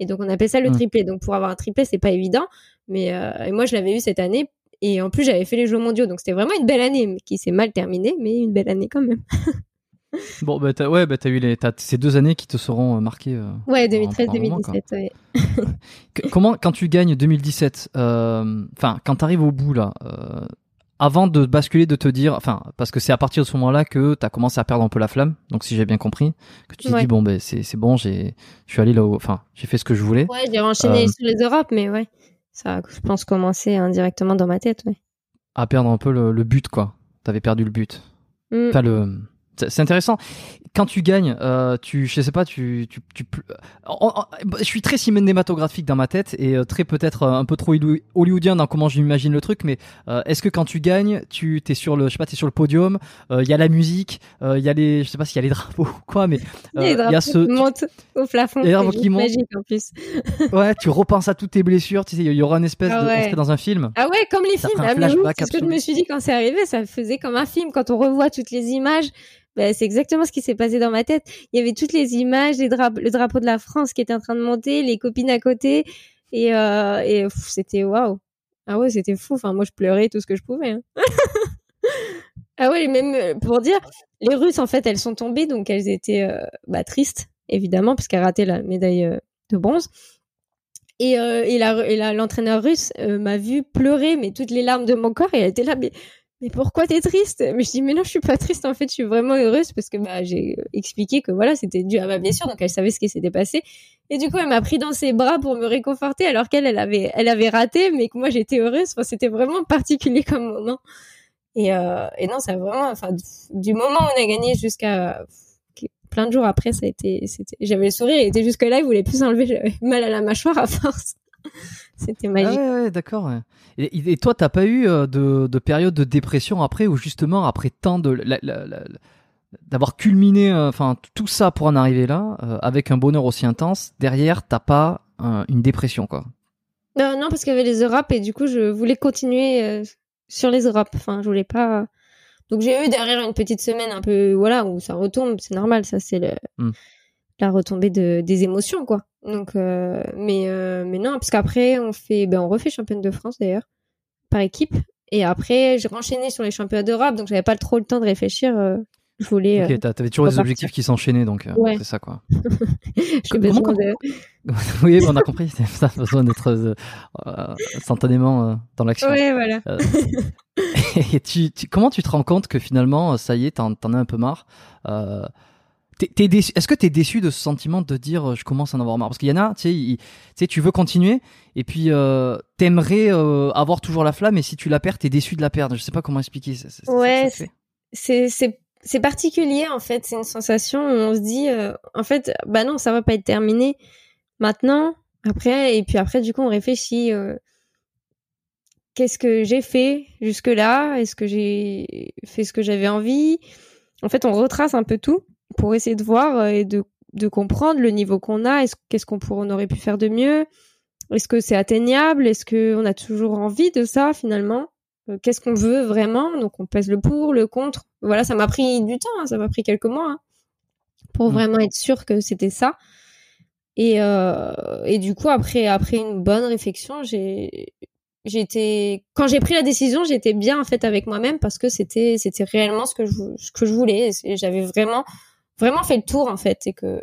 Et donc, on appelle ça le Mm. triplé. Donc, pour avoir un triplé, c'est pas évident. Mais euh, et moi, je l'avais eu cette année. Et en plus, j'avais fait les Jeux mondiaux. Donc, c'était vraiment une belle année, mais qui s'est mal terminée, mais une belle année quand même. Bon, bah, ouais, bah, t'as eu les, ces deux années qui te seront euh, marquées. euh, Ouais, pendant un moment, 2013-2017. ouais. Comment, quand tu gagnes 2017, euh, enfin, quand t'arrives au bout là, avant de basculer, de te dire, enfin, parce que c'est à partir de ce moment-là que t'as commencé à perdre un peu la flamme. Donc, si j'ai bien compris, que tu te Ouais. dis bon, ben, c'est, c'est bon, j'ai, je suis allé là, haut enfin, j'ai fait ce que je voulais. Ouais, j'ai enchaîné Euh, sur les Europes, mais ouais. Ça a, je pense, commencé indirectement dans ma tête, ouais. À perdre un peu le, le but, quoi. T'avais perdu le but. Mm. Enfin, le, c'est intéressant. Quand tu gagnes, euh, tu, je sais pas, tu, je suis très cinématographique dans ma tête et euh, très peut-être euh, un peu trop hollywo- hollywoodien dans comment j'imagine le truc. Mais euh, est-ce que quand tu gagnes, tu t'es sur le, je sais pas, t'es sur le podium, euh, il y a la musique, il y a les, je sais pas s'il y a les drapeaux ou quoi, mais il y a ce, qui montent au plafond. les drapeaux qui montent. magique en plus. ouais, tu repenses à toutes tes blessures. Tu sais, il y aura une espèce Ah de, on serait dans un film. Ah ouais, comme les Ça films. Ah, c'est ce que je me suis dit quand c'est arrivé. Ça faisait comme un film. Quand on revoit toutes les images, ben, c'est exactement ce qui s'est passé dans ma tête. Il y avait toutes les images, les le drapeau de la France qui était en train de monter, les copines à côté. Et, euh, et c'était waouh. Ah ouais, c'était fou. Enfin, moi, je pleurais tout ce que je pouvais. hein. ah ouais, même euh, pour dire, les Russes, en fait, elles sont tombées. Donc, elles étaient euh, bah, tristes, évidemment, puisqu'elles rataient la médaille euh, de bronze. Et, euh, et l'entraîneur russe euh, m'a vu pleurer, mais toutes les larmes de mon corps, et elle était là, mais, mais pourquoi t'es triste? Mais je dis mais non, je suis pas triste. En fait, je suis vraiment heureuse parce que bah j'ai expliqué que voilà, c'était dû à ma blessure, donc elle savait ce qui s'était passé. Et du coup, elle m'a pris dans ses bras pour me réconforter, alors qu'elle, elle avait, elle avait raté, mais que moi j'étais heureuse. Enfin, c'était vraiment particulier comme moment. Et, euh, et non, ça vraiment, enfin, du moment où on a gagné jusqu'à plein de jours après, ça a été, c'était, j'avais le sourire, il était jusque là, il voulait plus enlever, j'avais mal à la mâchoire à force. C'était magique. Ah ouais, d'accord. Et, et, toi, t'as pas eu euh, de, de, période de dépression après, ou justement après tant de d'avoir culminé, euh, enfin tout ça pour en arriver là, euh, avec un bonheur aussi intense, derrière, t'as pas une dépression quoi? non, parce qu'il y avait les Europes et du coup, je voulais continuer sur les Europes. Enfin, je voulais pas. Donc j'ai eu derrière une petite semaine un peu, voilà, où ça retombe, c'est normal, ça c'est le. Hmm la retombée de, des émotions quoi. Donc euh, mais euh, mais non parce qu'après on fait ben on refait championne de France d'ailleurs par équipe. Et après j'ai renchaîné sur les championnats d'Europe donc j'avais pas trop le temps de réfléchir euh, je voulais ok t'avais toujours des objectifs qui s'enchaînaient donc c'est ça quoi. J'ai besoin de oui on a compris ça a besoin d'être instantanément dans l'action. Ouais voilà. Et tu, comment tu te rends compte que finalement ça y est t'en as un peu marre est-ce que tu es déçu de ce sentiment de dire euh, je commence à en avoir marre? Parce qu'il y en a, tu sais, tu veux continuer et puis euh, t'aimerais euh, avoir toujours la flamme et si tu la perds, t'es déçu de la perdre. Je sais pas comment expliquer. Ça, ouais, c'est particulier en fait. C'est une sensation où on se dit euh, en fait, bah non, ça va pas être terminé maintenant. Après et puis après, du coup, on réfléchit. Qu'est-ce que j'ai fait jusque là Est-ce que j'ai fait ce que j'avais envie? En fait, on retrace un peu tout pour essayer de voir euh, et de, de comprendre le niveau qu'on a. Est-ce qu'est-ce qu'on on aurait pu faire de mieux? Est-ce que c'est atteignable? Est-ce qu'on a toujours envie de ça finalement? Euh, Qu'est-ce qu'on veut vraiment? Donc on pèse le pour, le contre. Voilà, ça m'a pris du temps, hein, ça m'a pris quelques mois hein, pour mmh. vraiment être sûr que c'était ça. Et, euh, et du coup, après, après une bonne réflexion, j'ai j'étais quand j'ai pris la décision j'étais bien en fait avec moi-même parce que c'était c'était réellement ce que je ce que je voulais j'avais vraiment vraiment fait le tour en fait et que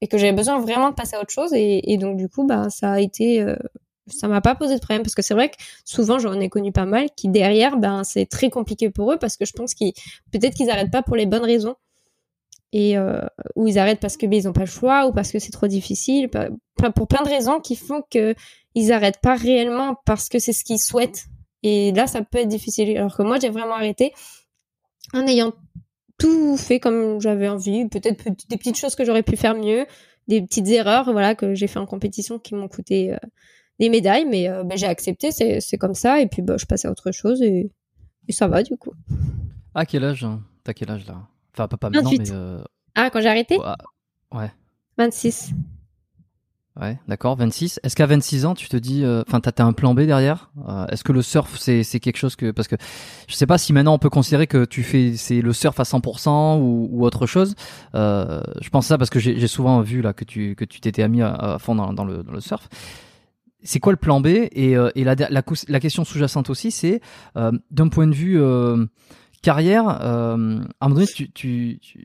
et que j'avais besoin vraiment de passer à autre chose. Et, et donc du coup bah ça a été euh, ça m'a pas posé de problème. Parce que c'est vrai que souvent j'en ai connu pas mal qui derrière ben c'est très compliqué pour eux parce que je pense qu'ils peut-être qu'ils arrêtent pas pour les bonnes raisons. Et euh, ou ils arrêtent parce que ben, ils ont pas le choix ou parce que c'est trop difficile. Pour plein de raisons qui font que ils arrêtent pas réellement parce que c'est ce qu'ils souhaitent. Et là ça peut être difficile. Alors que moi j'ai vraiment arrêté en ayant tout fait comme j'avais envie, peut-être des petites choses que j'aurais pu faire mieux, des petites erreurs voilà que j'ai fait en compétition qui m'ont coûté euh, des médailles, mais euh, ben, j'ai accepté, c'est comme ça, et puis bah, je passais à autre chose et, et ça va du coup. À quel âge hein? T'as quel âge là? Enfin pas, pas maintenant, mais... Euh, ah, quand j'ai arrêté? Ouais. 26. Ouais, d'accord, 26. Est-ce qu'à 26 ans, tu te dis, euh, enfin, t'as as un plan B derrière? Euh, Est-ce que le surf, c'est quelque chose que, parce que je sais pas si maintenant on peut considérer que tu fais c'est le surf à 100% ou, ou autre chose. Euh, je pense ça parce que j'ai souvent vu là que tu que tu t'étais mis à, fond dans, le, dans le surf. C'est quoi le plan B? Et, euh, et la, la, la question sous-jacente aussi, c'est d'un point de vue carrière, à un moment donné, tu, tu, tu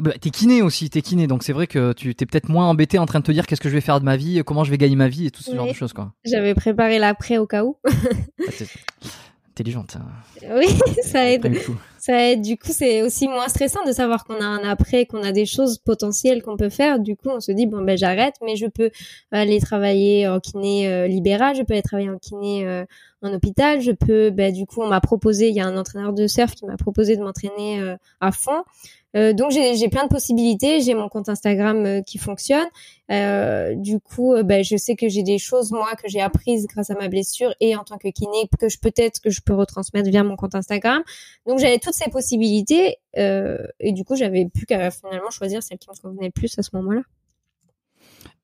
bah, t'es kiné aussi, t'es kiné, donc c'est vrai que tu t'es peut-être moins embêté en train de te dire qu'est-ce que je vais faire de ma vie, comment je vais gagner ma vie et tout ce genre de choses quoi. J'avais préparé l'après au cas où. intelligente. Oui, ça aide. Ça aide. Du coup, c'est aussi moins stressant de savoir qu'on a un après, qu'on a des choses potentielles qu'on peut faire. Du coup, on se dit bon ben j'arrête, mais je peux aller travailler en kiné euh, libéral, je peux aller travailler en kiné euh, en hôpital, je peux. Ben du coup, on m'a proposé, il y a un entraîneur de surf qui m'a proposé de m'entraîner euh, à fond. Euh, donc j'ai plein de possibilités. J'ai mon compte Instagram euh, qui fonctionne. Euh, du coup, ben, je sais que j'ai des choses moi que j'ai apprises grâce à ma blessure et en tant que kiné que je peut-être que je peux retransmettre via mon compte Instagram. Donc j'avais toutes ces possibilités et du coup j'avais plus qu'à finalement choisir celle qui me convenait le plus à ce moment-là.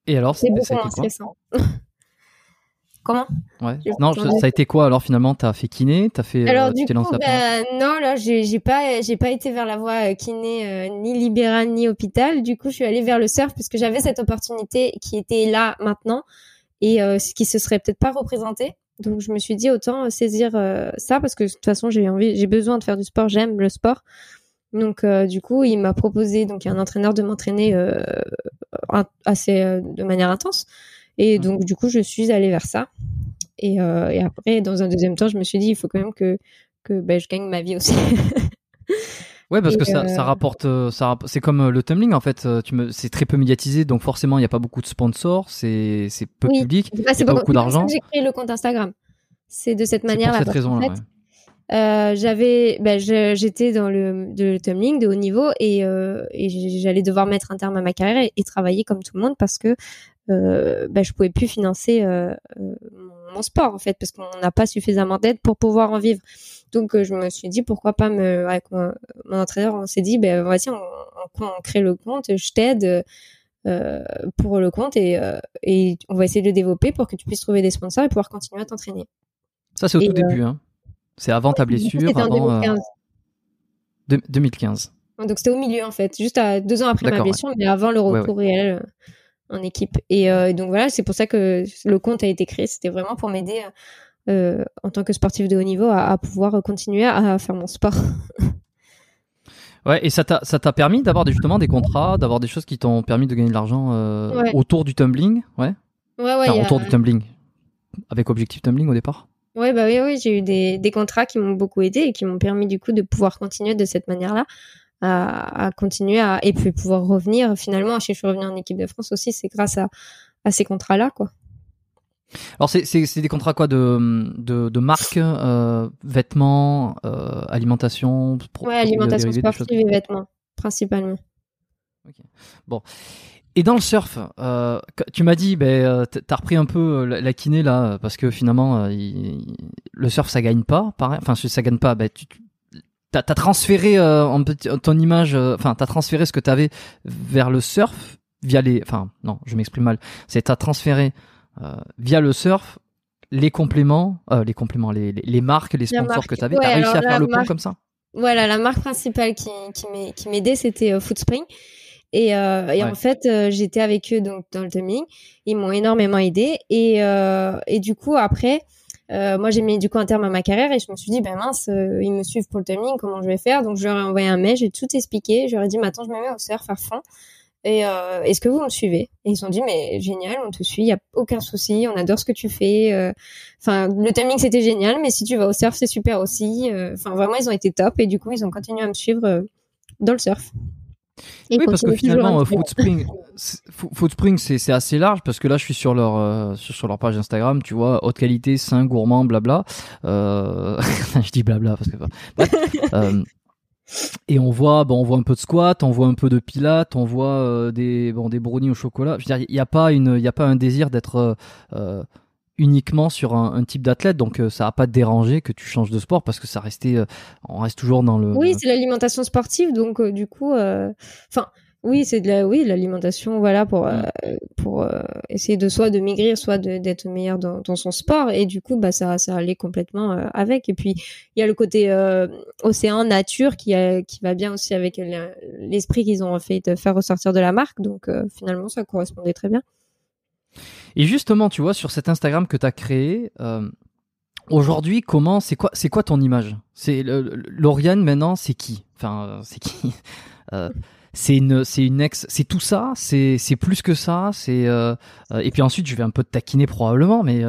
Et alors, c'est beaucoup moins stressant. Comment Ouais. Non, ça a été quoi alors finalement T'as fait kiné T'as fait Alors euh, du coup, bah, non, là, j'ai pas, j'ai pas été vers la voie euh, kiné euh, ni libéral ni hôpital. Du coup, je suis allée vers le surf parce que j'avais cette opportunité qui était là maintenant et ce qui se serait peut-être pas représenté. Donc je me suis dit autant saisir ça parce que de toute façon j'ai envie, j'ai besoin de faire du sport, j'aime le sport. Donc du coup il m'a proposé donc un entraîneur de m'entraîner assez de manière intense. Et mmh. donc, du coup, je suis allée vers ça. Et, euh, et, après, dans un deuxième temps, je me suis dit, il faut quand même que, que ben, je gagne ma vie aussi. Ouais, parce Et, que ça, euh, ça rapporte, euh, ça, c'est comme le tumbling en fait. Tu me, c'est très peu médiatisé, donc forcément il n'y a pas beaucoup de sponsors, c'est, c'est peu Oui. public, il c'est n'y a pas pour- beaucoup d'argent. que J'ai créé le compte Instagram. C'est de cette manière-là. cette raison-là. fait, ouais. Euh, j'avais, je- j'étais dans le, de tumbling de haut niveau et, euh, j'allais devoir mettre un terme à ma carrière et, et travailler comme tout le monde parce que euh, ben, je pouvais plus financer euh, euh, mon, sport en fait parce qu'on n'a pas suffisamment d'aide pour pouvoir en vivre. Donc euh, je me suis dit pourquoi pas me, avec mon, mon entraîneur, on s'est dit ben voici on, on, on crée le compte, je t'aide. euh, pour le compte et, et on va essayer de le développer pour que tu puisses trouver des sponsors et pouvoir continuer à t'entraîner. Ça c'est au Et, tout début. Hein. C'est avant ta blessure, en avant euh, 2015. deux- 2015. Donc c'était au milieu en fait, juste à deux ans après ma ouais. blessure, mais avant le Ouais, retour réel en équipe. Et euh, donc voilà, c'est pour ça que le compte a été créé. C'était vraiment pour m'aider euh, en tant que sportif de haut niveau à, à pouvoir continuer à faire mon sport. Ouais, et ça t'a, permis d'avoir justement des contrats, d'avoir des choses qui t'ont permis de gagner de l'argent euh, Ouais. autour du tumbling, ouais. Ouais, ouais, Enfin, a- autour du tumbling, avec objectif tumbling au départ? ouais, bah oui, oui, j'ai eu des, des contrats qui m'ont beaucoup aidé et qui m'ont permis du coup de pouvoir continuer de cette manière-là. À, à continuer à et puis pouvoir revenir finalement si je suis revenue en équipe de France aussi c'est grâce à, à ces contrats là quoi. Alors c'est, des contrats quoi de, de, de marque, euh, vêtements, euh, alimentation, pro- ouais alimentation dérivés, sportive et vêtements principalement. Et dans le surf, euh, tu m'as dit, ben, euh, t'as repris un peu la, la kiné là, parce que finalement, il- il- le surf ça gagne pas, pareil. Enfin, si ça gagne pas, ben, tu, tu- t'as, transféré euh, en petit- ton image, euh, enfin, t'as transféré ce que t'avais vers le surf via les, enfin, non, je m'exprime mal. C'est t'as transféré euh, via le surf les compléments, euh, les compléments, les, les, les marques, les sponsors marque. que t'avais. Ouais, t'as réussi à faire le pont comme ça? Voilà, la marque principale qui, qui m'ai- qui m'aidait, c'était euh, Footspring. Et, euh, et Ouais. en fait, euh, j'étais avec eux donc dans le tumbling. Ils m'ont énormément aidé. Et, euh, et du coup, après, euh, moi, j'ai mis du coup un terme à ma carrière et je me suis dit, ben mince, euh, ils me suivent pour le tumbling, comment je vais faire? Donc, je leur ai envoyé un mail, j'ai tout expliqué. Ai dit, maintenant, je me mets au surf à fond. Et euh, est-ce que vous me suivez? Et ils ont dit, mais génial, on te suit, il y a aucun souci, on adore ce que tu fais. euh. Enfin, le tumbling, c'était génial, mais si tu vas au surf, c'est super aussi. Euh, Enfin, vraiment, ils ont été top et du coup, ils ont continué à me suivre euh, dans le surf. Et Oui, parce que finalement. Footspring, Footspring, c'est assez large parce que là, je suis sur leur euh, sur, leur page Instagram, tu vois, haute qualité, sain, gourmand, blabla. Euh, je dis blabla parce que bref. Euh, et on voit, bon, on voit un peu de squat, on voit un peu de pilates, on voit euh, des bon des brownies au chocolat. Je veux dire, il n'y a pas une, il a pas un désir d'être euh, uniquement sur un, un type d'athlète, donc euh, ça va pas te déranger que tu changes de sport parce que ça restait, euh, on reste toujours dans le. Oui, c'est l'alimentation sportive, donc euh, du coup, enfin, oui, c'est de la, oui, l'alimentation, voilà, pour euh, pour essayer de soit de maigrir, soit d'être meilleur dans, dans son sport, et du coup, bah ça, ça allait complètement avec. Et puis, il y a le côté océan, nature, qui a, qui va bien aussi avec le- l'esprit qu'ils ont fait de faire ressortir de la marque, donc finalement, ça correspondait très bien. Et justement, tu vois, sur cet Instagram que tu as créé, euh, aujourd'hui, comment, c'est quoi, c'est quoi ton image? C'est Lauriane maintenant, c'est qui? Enfin, euh, c'est qui? Euh, C'est une, c'est une ex, c'est tout ça, c'est, c'est plus que ça, c'est. et puis ensuite, je vais un peu te taquiner probablement, mais,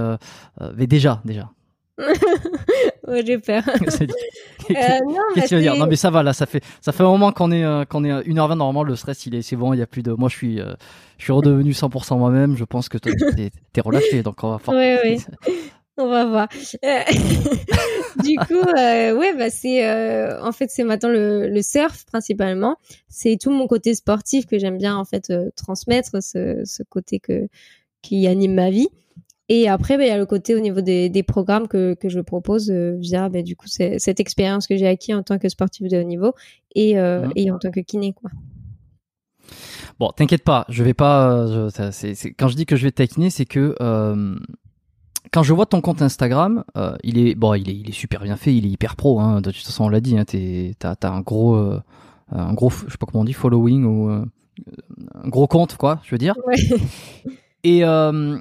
mais déjà, déjà. ouais, j'ai peur. Euh, Qu'est-ce que tu veux dire? Non, mais ça va là, ça fait ça fait un moment qu'on est euh, qu'on est à 1h20 normalement le stress il est c'est bon, il y a plus de moi je suis euh, je suis redevenu 100% moi-même, je pense que t'es t'es relâché donc on va faire Ouais, ouais. On va voir. Euh, du coup, euh, ouais, bah c'est euh, en fait c'est maintenant le, le surf principalement. C'est tout mon côté sportif que j'aime bien en fait euh, transmettre, ce, ce côté que qui anime ma vie. Et après, bah, il y a le côté au niveau des, des programmes que, que je propose euh, via bah, du coup cette expérience que j'ai acquis en tant que sportif de haut niveau et, euh, et en tant que kiné quoi. Bon, t'inquiète pas, je vais pas. euh, je- ça, quand je dis que je vais te taquiner, c'est que euh, quand je vois ton compte Instagram, il est bon, il est, il est super bien fait, il est hyper pro. Hein, de toute façon, on l'a dit, hein, t'as as un gros, un gros, je sais pas comment on dit, following ou un gros compte, quoi, je veux dire. Ouais. Et euh,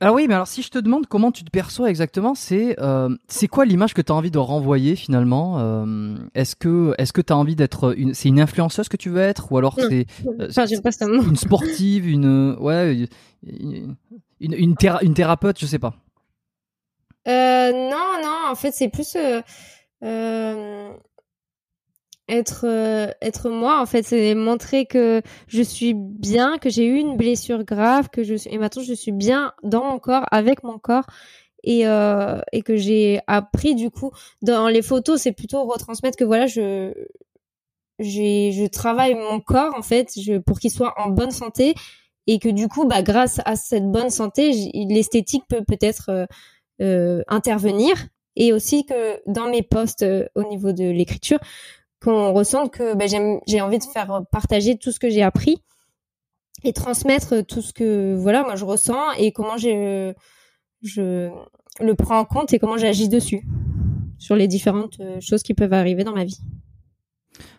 alors oui, mais alors si je te demande comment tu te perçois exactement, c'est euh, c'est quoi l'image que tu as envie de renvoyer finalement euh, Est-ce que est-ce que tu as envie d'être une c'est une influenceuse que tu veux être ou alors c'est euh, Enfin, j'aime pas ce mot. une sportive, une ouais, une une, une, théra- une thérapeute, je sais pas. euh, Non, non, en fait, c'est plus euh, euh, être être moi. En fait, c'est montrer que je suis bien, que j'ai eu une blessure grave, que je suis et maintenant je suis bien dans mon corps, avec mon corps. Et, et que j'ai appris du coup dans les photos c'est plutôt retransmettre que voilà je j'ai je travaille mon corps en fait je, pour qu'il soit en bonne santé et que du coup bah grâce à cette bonne santé l'esthétique peut peut-être euh, euh, intervenir et aussi que dans mes posts euh, au niveau de l'écriture qu'on ressente que bah, j'ai envie de faire partager tout ce que j'ai appris et transmettre tout ce que voilà moi je ressens et comment je je le prends en compte et comment j'agis dessus sur les différentes choses qui peuvent arriver dans ma vie.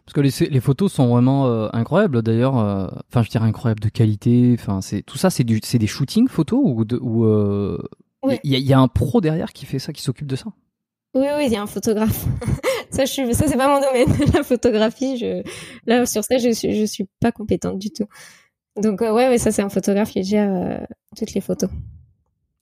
Parce que les, les photos sont vraiment euh, incroyables d'ailleurs. Euh, enfin, je dirais incroyables de qualité. Enfin, c'est tout ça, c'est des shootings photos ou ou euh, il y, y, a un pro derrière qui fait ça, qui s'occupe de ça? Oui, oui, il y a un photographe. ça, je suis, ça c'est pas mon domaine, la photographie. Je, là, sur ça, je suis, je suis pas compétente du tout. Donc, ouais, ouais, ça c'est un photographe qui gère toutes les photos.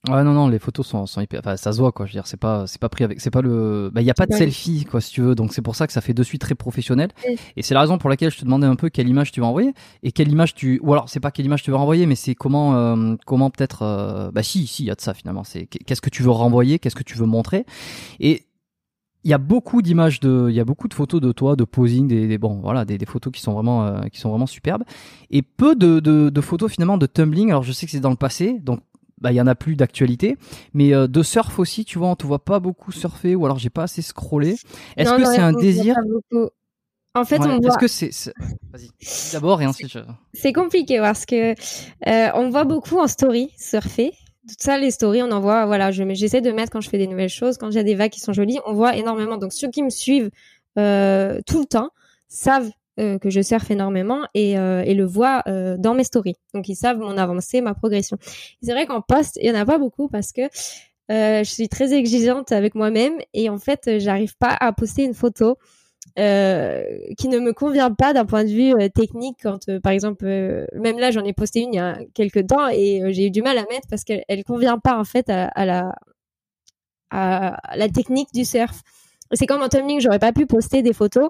Ouais non non les photos sont, sont hyper enfin ça se voit quoi je veux dire c'est pas c'est pas pris avec c'est pas le bah il y a pas de selfie quoi si tu veux donc c'est pour ça que ça fait de suite très professionnel et c'est la raison pour laquelle je te demandais un peu quelle image tu veux envoyer et quelle image tu ou alors c'est pas quelle image tu veux renvoyer mais c'est comment euh, comment peut-être euh... bah si si il y a de ça finalement c'est qu'est-ce que tu veux renvoyer qu'est-ce que tu veux montrer et il y a beaucoup d'images de, il y a beaucoup de photos de toi, de posing, des, des bon, voilà, des, des, photos qui sont vraiment, euh, qui sont vraiment superbes, et peu de, de, de, photos finalement de tumbling. Alors je sais que c'est dans le passé, donc bah il y en a plus d'actualité. Mais euh, de surf aussi tu vois on te voit pas beaucoup surfer ou alors j'ai pas assez scrollé. Est-ce que c'est un désir en fait on voit est-ce que c'est vas-y d'abord et ensuite je... c'est compliqué parce que euh, on voit beaucoup en story surfer tout ça les stories on en voit voilà je j'essaie de mettre quand je fais des nouvelles choses quand j'ai des vagues qui sont jolies on voit énormément donc ceux qui me suivent euh, tout le temps savent euh, que je surfe énormément et, euh, et le voient dans mes stories. Donc ils savent mon avancée, ma progression. C'est vrai qu'en poste, il y en a pas beaucoup parce que je suis très exigeante avec moi-même et en fait, j'arrive pas à poster une photo qui ne me convient pas d'un point de vue technique. Quand, par exemple, même là, j'en ai posté une il y a quelques temps et j'ai eu du mal à mettre parce qu'elle elle convient pas en fait à, la à la technique du surf. C'est comme en tumbling, j'aurais pas pu poster des photos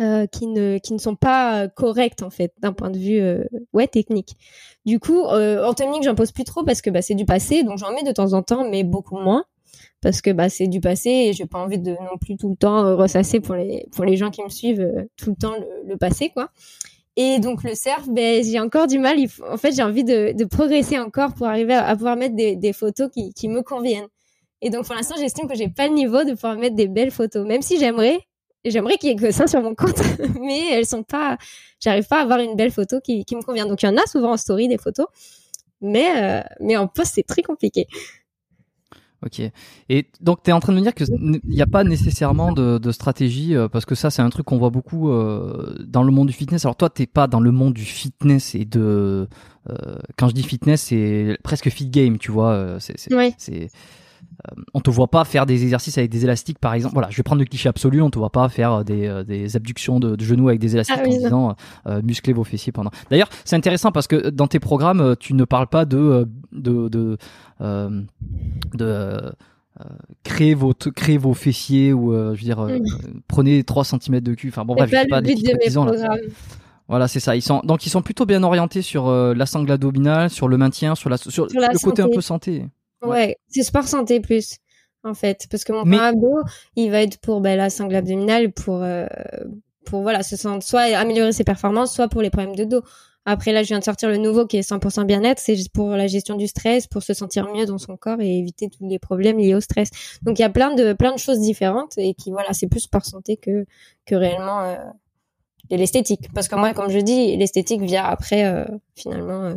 euh, qui ne qui ne sont pas euh, correctes en fait d'un point de vue euh, ouais technique. Du coup, euh, en technique, j'en pose plus trop parce que bah c'est du passé, donc j'en mets de temps en temps, mais beaucoup moins parce que bah c'est du passé et j'ai pas envie de non plus tout le temps ressasser pour les pour les gens qui me suivent tout le temps le, passé quoi. Et donc le surf, ben j'ai encore du mal. en fait, j'ai envie de, de, progresser encore pour arriver à, pouvoir mettre des, des photos qui, qui me conviennent. Et donc pour l'instant, j'estime que j'ai pas le niveau de pouvoir mettre des belles photos, même si j'aimerais j'aimerais qu'il y ait que ça sur mon compte, mais elles sont pas, j'arrive pas à avoir une belle photo qui, qui me convient. Donc il y en a souvent en story des photos, mais euh, mais en post c'est très compliqué. Ok. Et donc tu es en train de me dire qu'il n'y a pas nécessairement de, de stratégie euh, parce que ça c'est un truc qu'on voit beaucoup euh, dans le monde du fitness. Alors toi t'es pas dans le monde du fitness et de quand je dis fitness c'est presque fit game tu vois. C'est c'est euh, on te voit pas faire des exercices avec des élastiques par exemple. Voilà je vais prendre le cliché absolu on te voit pas faire des, euh, des abductions de, genoux avec des élastiques ah en disant euh, muscler vos fessiers pendant. D'ailleurs c'est intéressant parce que dans tes programmes tu ne parles pas de de de, de créer vos créer vos fessiers ou je veux dire prenez 3 cm de cul. Enfin bon bref pas, pas de voilà, c'est ça. Ils sont donc ils sont plutôt bien orientés sur la sangle abdominale, sur le maintien, sur la sur, le côté un peu santé. Ouais, c'est sport santé plus en fait, parce que mon Mais... abdo, il va être pour ben, la sangle abdominale, pour euh, pour voilà, se sentir soit améliorer ses performances, soit pour les problèmes de dos. Après là, je viens de sortir le nouveau qui est 100% bien-être, c'est pour la gestion du stress, pour se sentir mieux dans son corps et éviter tous les problèmes liés au stress. Donc il y a plein de plein de choses différentes et qui voilà, c'est plus sport santé que que réellement euh, de l'esthétique. Parce que moi, comme je dis, l'esthétique vient après euh, finalement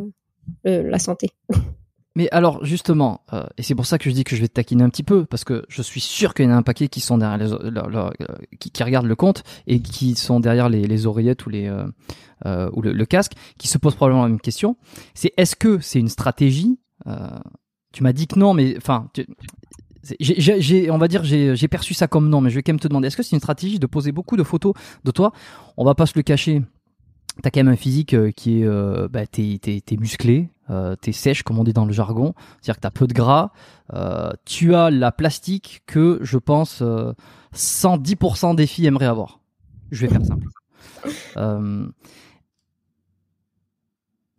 la santé. Mais alors justement, euh, et c'est pour ça que je dis que je vais te taquiner un petit peu, parce que je suis sûr qu'il y en a un paquet qui sont derrière euh, qui, regardent le compte et qui sont derrière les, oreillettes ou les euh, ou le, casque, qui se posent probablement la même question. C'est est-ce que c'est une stratégie Tu m'as dit que non, mais enfin, on va dire, j'ai perçu ça comme non, mais je vais quand même te demander, est-ce que c'est une stratégie de poser beaucoup de photos de toi? On va pas se le cacher t'as quand même un physique qui est, bah, t'es, t'es, musclé, t'es sèche comme on dit dans le jargon, c'est-à-dire que t'as peu de gras, tu as la plastique que je pense 110% des filles aimeraient avoir. Je vais faire simple.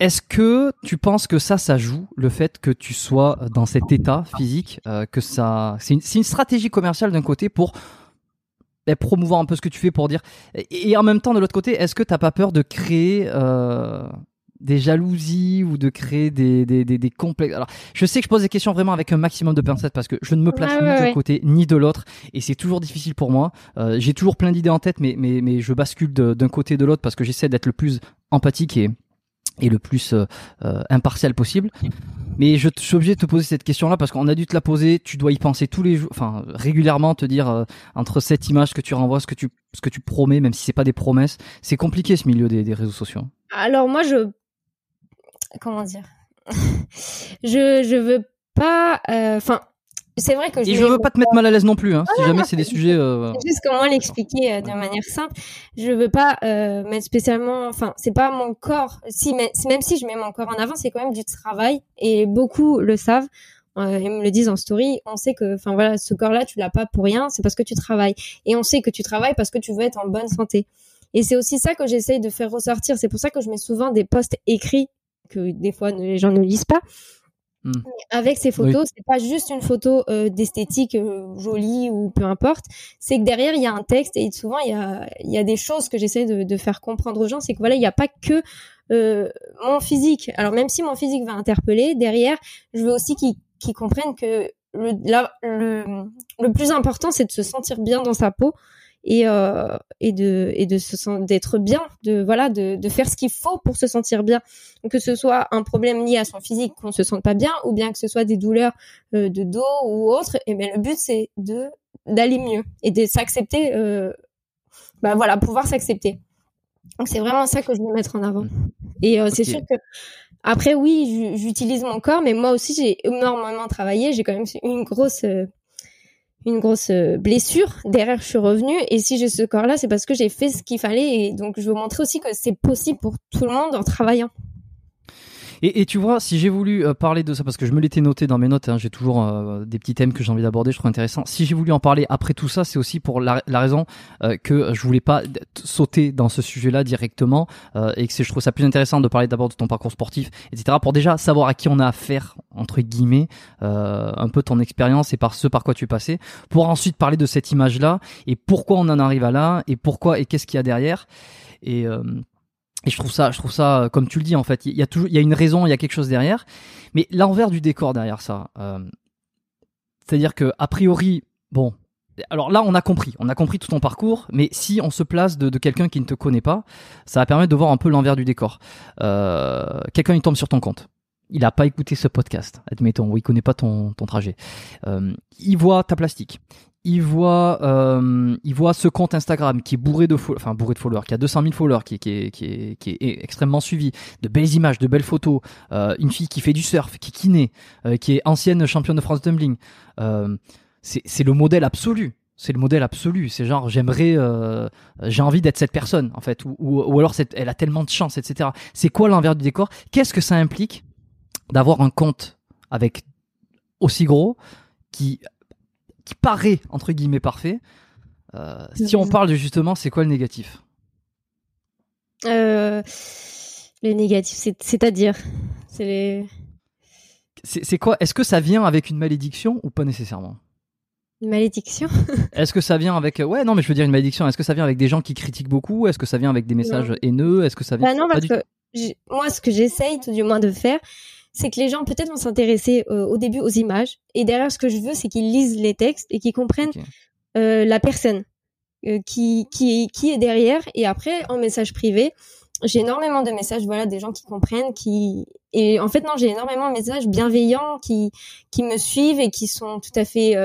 Est-ce que tu penses que ça, ça joue le fait que tu sois dans cet état physique, euh, que ça, c'est une, stratégie commerciale d'un côté pour ben, promouvoir un peu ce que tu fais pour dire, et, en même temps de l'autre côté, est-ce que t'as pas peur de créer euh, des jalousies ou de créer des, des, des, complexes? Alors, je sais que je pose des questions vraiment avec un maximum de pincettes parce que je ne me place ni d'un côté ni de l'autre et c'est toujours difficile pour moi. Euh, j'ai toujours plein d'idées en tête, mais, mais, mais je bascule d'un côté de l'autre parce que j'essaie d'être le plus empathique et et le plus euh, euh, impartial possible. Mais je, suis obligé de te poser cette question-là parce qu'on a dû te la poser. Tu dois y penser tous les jours, enfin régulièrement, te dire euh, entre cette image que tu renvoies, ce que tu, ce que tu promets, même si c'est pas des promesses. C'est compliqué ce milieu des, des réseaux sociaux. Alors moi, je, comment dire, je je veux pas, enfin c'est vrai que je et je veux pas te mettre mal à l'aise non plus hein, si jamais c'est des sujets euh... juste comment l'expliquer euh, de manière simple. Je veux pas euh, mettre spécialement enfin c'est pas mon corps. Si mais, même si je mets mon corps en avant c'est quand même du travail et beaucoup le savent euh, et me le disent en story. On sait que enfin voilà ce corps là tu l'as pas pour rien c'est parce que tu travailles. Et on sait que tu travailles parce que tu veux être en bonne santé. Et c'est aussi ça que j'essaye de faire ressortir. C'est pour ça que je mets souvent des posts écrits que des fois les gens ne lisent pas Hmm. Avec ces photos, c'est pas juste une photo euh, d'esthétique euh, jolie ou peu importe. C'est que derrière il y a un texte et souvent il y a, y a des choses que j'essaie de, de, faire comprendre aux gens. C'est que voilà, il n'y a pas que euh, mon physique. Alors même si mon physique va interpeller, derrière, je veux aussi qu'ils comprennent que le, le, le plus important c'est de se sentir bien dans sa peau et euh, et de et de se d'être bien de voilà de, de faire ce qu'il faut pour se sentir bien. Que ce soit un problème lié à son physique qu'on se sente pas bien ou bien que ce soit des douleurs euh, de dos ou autre et bien le but c'est de d'aller mieux et de s'accepter euh, bah voilà pouvoir s'accepter. Donc c'est vraiment ça que je veux mettre en avant. Et euh, c'est sûr que après oui j'utilise mon corps mais moi aussi j'ai énormément travaillé. J'ai quand même une grosse euh, une grosse euh, blessure. Derrière, je suis revenue. Et si j'ai ce corps-là, c'est parce que j'ai fait ce qu'il fallait. Et donc, je veux montrer aussi que c'est possible pour tout le monde en travaillant. Et, et, tu vois, si j'ai voulu euh, parler de ça, parce que je me l'étais noté dans mes notes, hein, j'ai toujours euh, des petits thèmes que j'ai envie d'aborder, je trouve intéressant. Si j'ai voulu en parler après tout ça, c'est aussi pour la, la raison euh, que je voulais pas sauter dans ce sujet-là directement et que je trouve ça plus intéressant de parler d'abord de ton parcours sportif, etc. Pour déjà savoir à qui on a affaire entre guillemets, un peu ton expérience et par ce par quoi tu es passé, pour ensuite parler de cette image-là et pourquoi on en arrive à là et pourquoi et qu'est-ce qu'il y a derrière. Et et je trouve ça, je trouve ça, comme tu le dis en fait, il y a toujours, il y a une raison, il y a quelque chose derrière. Mais l'envers du décor derrière ça, euh, c'est-à-dire que a priori, bon, alors là on a compris, on a compris tout ton parcours, mais si on se place de, quelqu'un qui ne te connaît pas, ça va permettre de voir un peu l'envers du décor. Euh, quelqu'un il tombe sur ton compte, il a pas écouté ce podcast, admettons, ou il connaît pas ton, ton trajet. Euh, il voit ta plastique, il voit, euh, il voit ce compte Instagram qui est bourré de, enfin bourré de followers, qui a 200 000 followers, qui, qui, est, qui, est, qui est extrêmement suivi, de belles images, de belles photos, euh, une fille qui fait du surf, qui est kiné, euh, qui est ancienne championne de France tumbling. Euh, c'est le modèle absolu. C'est le modèle absolu. C'est genre j'aimerais, j'ai envie d'être cette personne en fait, ou, ou, ou alors elle a tellement de chance, etc. C'est quoi l'envers du décor? Qu'est-ce que ça implique d'avoir un compte avec aussi gros qui qui paraît entre guillemets parfait. Euh, si on parle de justement, c'est quoi le négatif? Euh, Le négatif, c'est-à-dire, c'est les. C'est quoi? Est-ce que ça vient avec une malédiction ou pas nécessairement? Une malédiction? Est-ce que ça vient avec ouais non mais je veux dire une malédiction. Est-ce que ça vient avec des gens qui critiquent beaucoup? Est-ce que ça vient avec des messages haineux? Est-ce que ça vient bah non parce que moi ce que j'essaye tout du moins de faire, c'est que les gens peut-être vont s'intéresser euh, au début aux images et derrière ce que je veux c'est qu'ils lisent les textes et qu'ils comprennent euh, la personne euh, qui, qui qui est derrière et après en message privé j'ai énormément de messages voilà des gens qui comprennent qui et en fait non j'ai énormément de messages bienveillants qui qui me suivent et qui sont tout à fait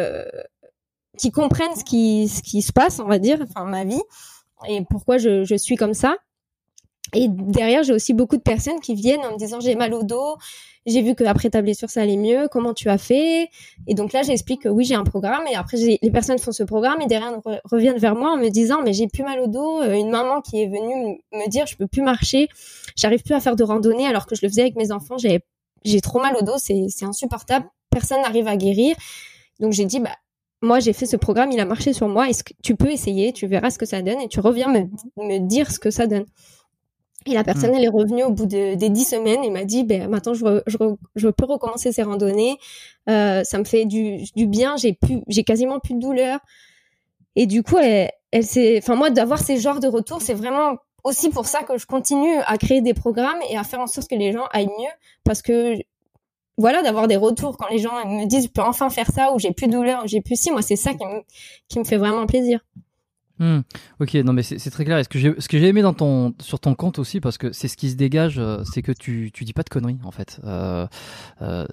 qui comprennent ce qui ce qui se passe on va dire enfin ma vie et pourquoi je, je suis comme ça Et derrière, j'ai aussi beaucoup de personnes qui viennent en me disant j'ai mal au dos, j'ai vu qu'après ta blessure ça allait mieux, comment tu as fait? Et donc là, j'explique que oui, j'ai un programme et après les personnes font ce programme et derrière reviennent vers moi en me disant mais j'ai plus mal au dos, euh, une maman qui est venue me dire je peux plus marcher, j'arrive plus à faire de randonnée alors que je le faisais avec mes enfants, j'ai trop mal au dos, c'est insupportable, personne n'arrive à guérir. Donc j'ai dit bah moi j'ai fait ce programme, il a marché sur moi, est-ce que tu peux essayer, tu verras ce que ça donne et tu reviens me, me dire ce que ça donne. Et la personne, hmm. elle est revenue au bout de, des dix semaines et m'a dit, ben maintenant je, je, je, peux recommencer ces randonnées. Euh, ça me fait du, du bien. J'ai plus, j'ai quasiment plus de douleur. Et du coup, elle, elle s'est, enfin moi, d'avoir ces genres de retours, c'est vraiment aussi pour ça que je continue à créer des programmes et à faire en sorte que les gens aillent mieux, parce que voilà, d'avoir des retours quand les gens me disent, je peux enfin faire ça, ou j'ai plus de douleur, ou j'ai plus si, moi c'est ça qui me, qui me fait vraiment plaisir. Hmm. Ok, non mais c'est très clair. ce que j'ai ce que j'ai aimé dans ton sur ton compte aussi parce que c'est ce qui se dégage, euh, c'est que tu tu dis pas de conneries en fait. Euh, euh,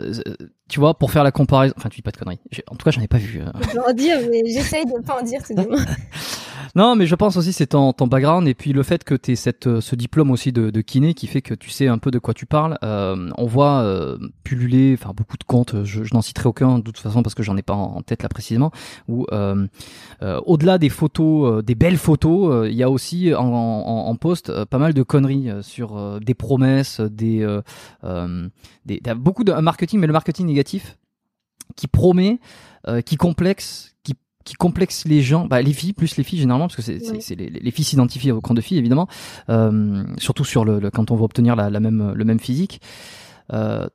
tu vois, pour faire la comparaison, enfin tu dis pas de conneries. En tout cas, j'en ai pas vu. Euh. Je peux en dire, mais j'essaye de pas en dire tout Non, mais je pense aussi c'est ton, ton background et puis le fait que tu cette, euh, ce diplôme aussi de, de, kiné qui fait que tu sais un peu de quoi tu parles. Euh, on voit euh, pulluler, enfin beaucoup de comptes, je, je n'en citerai aucun de toute façon parce que j'en ai pas en, tête là précisément, où euh, euh au-delà des photos, des belles photos, il y a aussi en, en, en post pas mal de conneries sur des promesses, des, des, beaucoup de marketing, mais le marketing négatif qui promet, qui complexe, qui complexe les gens, bah, les filles plus les filles généralement parce que c'est les, les, filles s'identifient au camp de filles évidemment, euh, surtout sur le, quand on veut obtenir la, la même le même physique. Euh,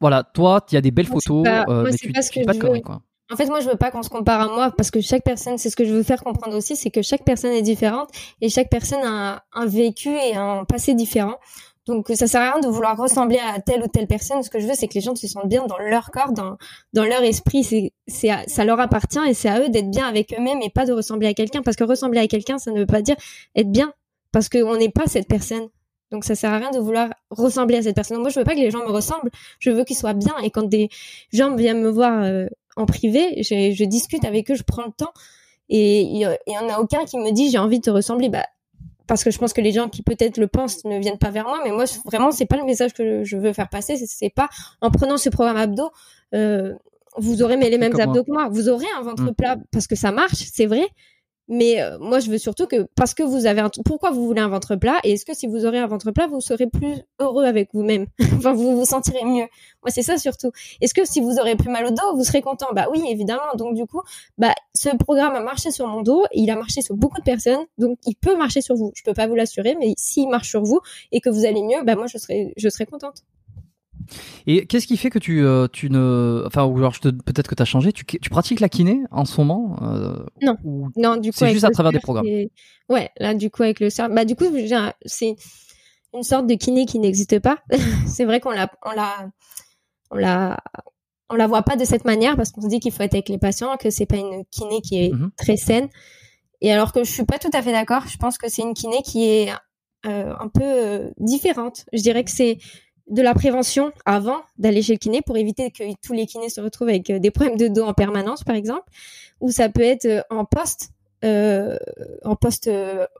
voilà, toi, il y a des belles photos, euh, mais tu, tu pas de quoi. En fait, moi, je veux pas qu'on se compare à moi parce que chaque personne, c'est ce que je veux faire comprendre aussi, c'est que chaque personne est différente et chaque personne a un vécu et un passé différent. Donc ça sert à rien de vouloir ressembler à telle ou telle personne. Ce que je veux, c'est que les gens se sentent bien dans leur corps, dans leur esprit. C'est c'est ça leur appartient et c'est à eux d'être bien avec eux-mêmes et pas de ressembler à quelqu'un. Parce que ressembler à quelqu'un, ça ne veut pas dire être bien, parce qu'on n'est pas cette personne. Donc ça sert à rien de vouloir ressembler à cette personne. moi, je veux pas que les gens me ressemblent. Je veux qu'ils soient bien. Et quand des gens viennent me voir euh, en privé, je, je discute avec eux, je prends le temps. Et il y, en a aucun qui me dit j'ai envie de te ressembler. Bah parce que je pense que les gens qui peut-être le pensent ne viennent pas vers moi, mais moi vraiment c'est pas le message que je veux faire passer. C'est pas en prenant ce programme abdos, euh, vous aurez les mêmes abdos que moi. Vous aurez un ventre mm. plat parce que ça marche, c'est vrai, mais euh, moi, je veux surtout que parce que vous avez un pourquoi vous voulez un ventre plat? Et est-ce que si vous aurez un ventre plat, vous serez plus heureux avec vous-même? enfin, vous vous sentirez mieux. Moi, c'est ça surtout. Est-ce que si vous aurez plus mal au dos, vous serez content? Bah oui, évidemment. Donc du coup, bah ce programme a marché sur mon dos, il a marché sur beaucoup de personnes, donc il peut marcher sur vous. Je peux pas vous l'assurer, mais s'il marche sur vous et que vous allez mieux, bah moi je serai je serai contente. Et qu'est-ce qui fait que tu, euh, tu ne, enfin, ou alors peut-être que tu as changé, tu, tu, pratiques la kiné en ce moment euh, Non, non, du coup, c'est juste à travers des programmes? Ouais, là, du coup, avec le bah, du coup, c'est une sorte de kiné qui n'existe pas. c'est vrai qu'on la, on la, on la, on la voit pas de cette manière parce qu'on se dit qu'il faut être avec les patients, que c'est pas une kiné qui est mhm. très saine. Et alors que je suis pas tout à fait d'accord, je pense que c'est une kiné qui est euh, un peu euh, différente. Je dirais que c'est de la prévention avant d'aller chez le kiné pour éviter que tous les kinés se retrouvent avec euh, des problèmes de dos en permanence, par exemple, ou ça peut être euh, en poste, euh, en poste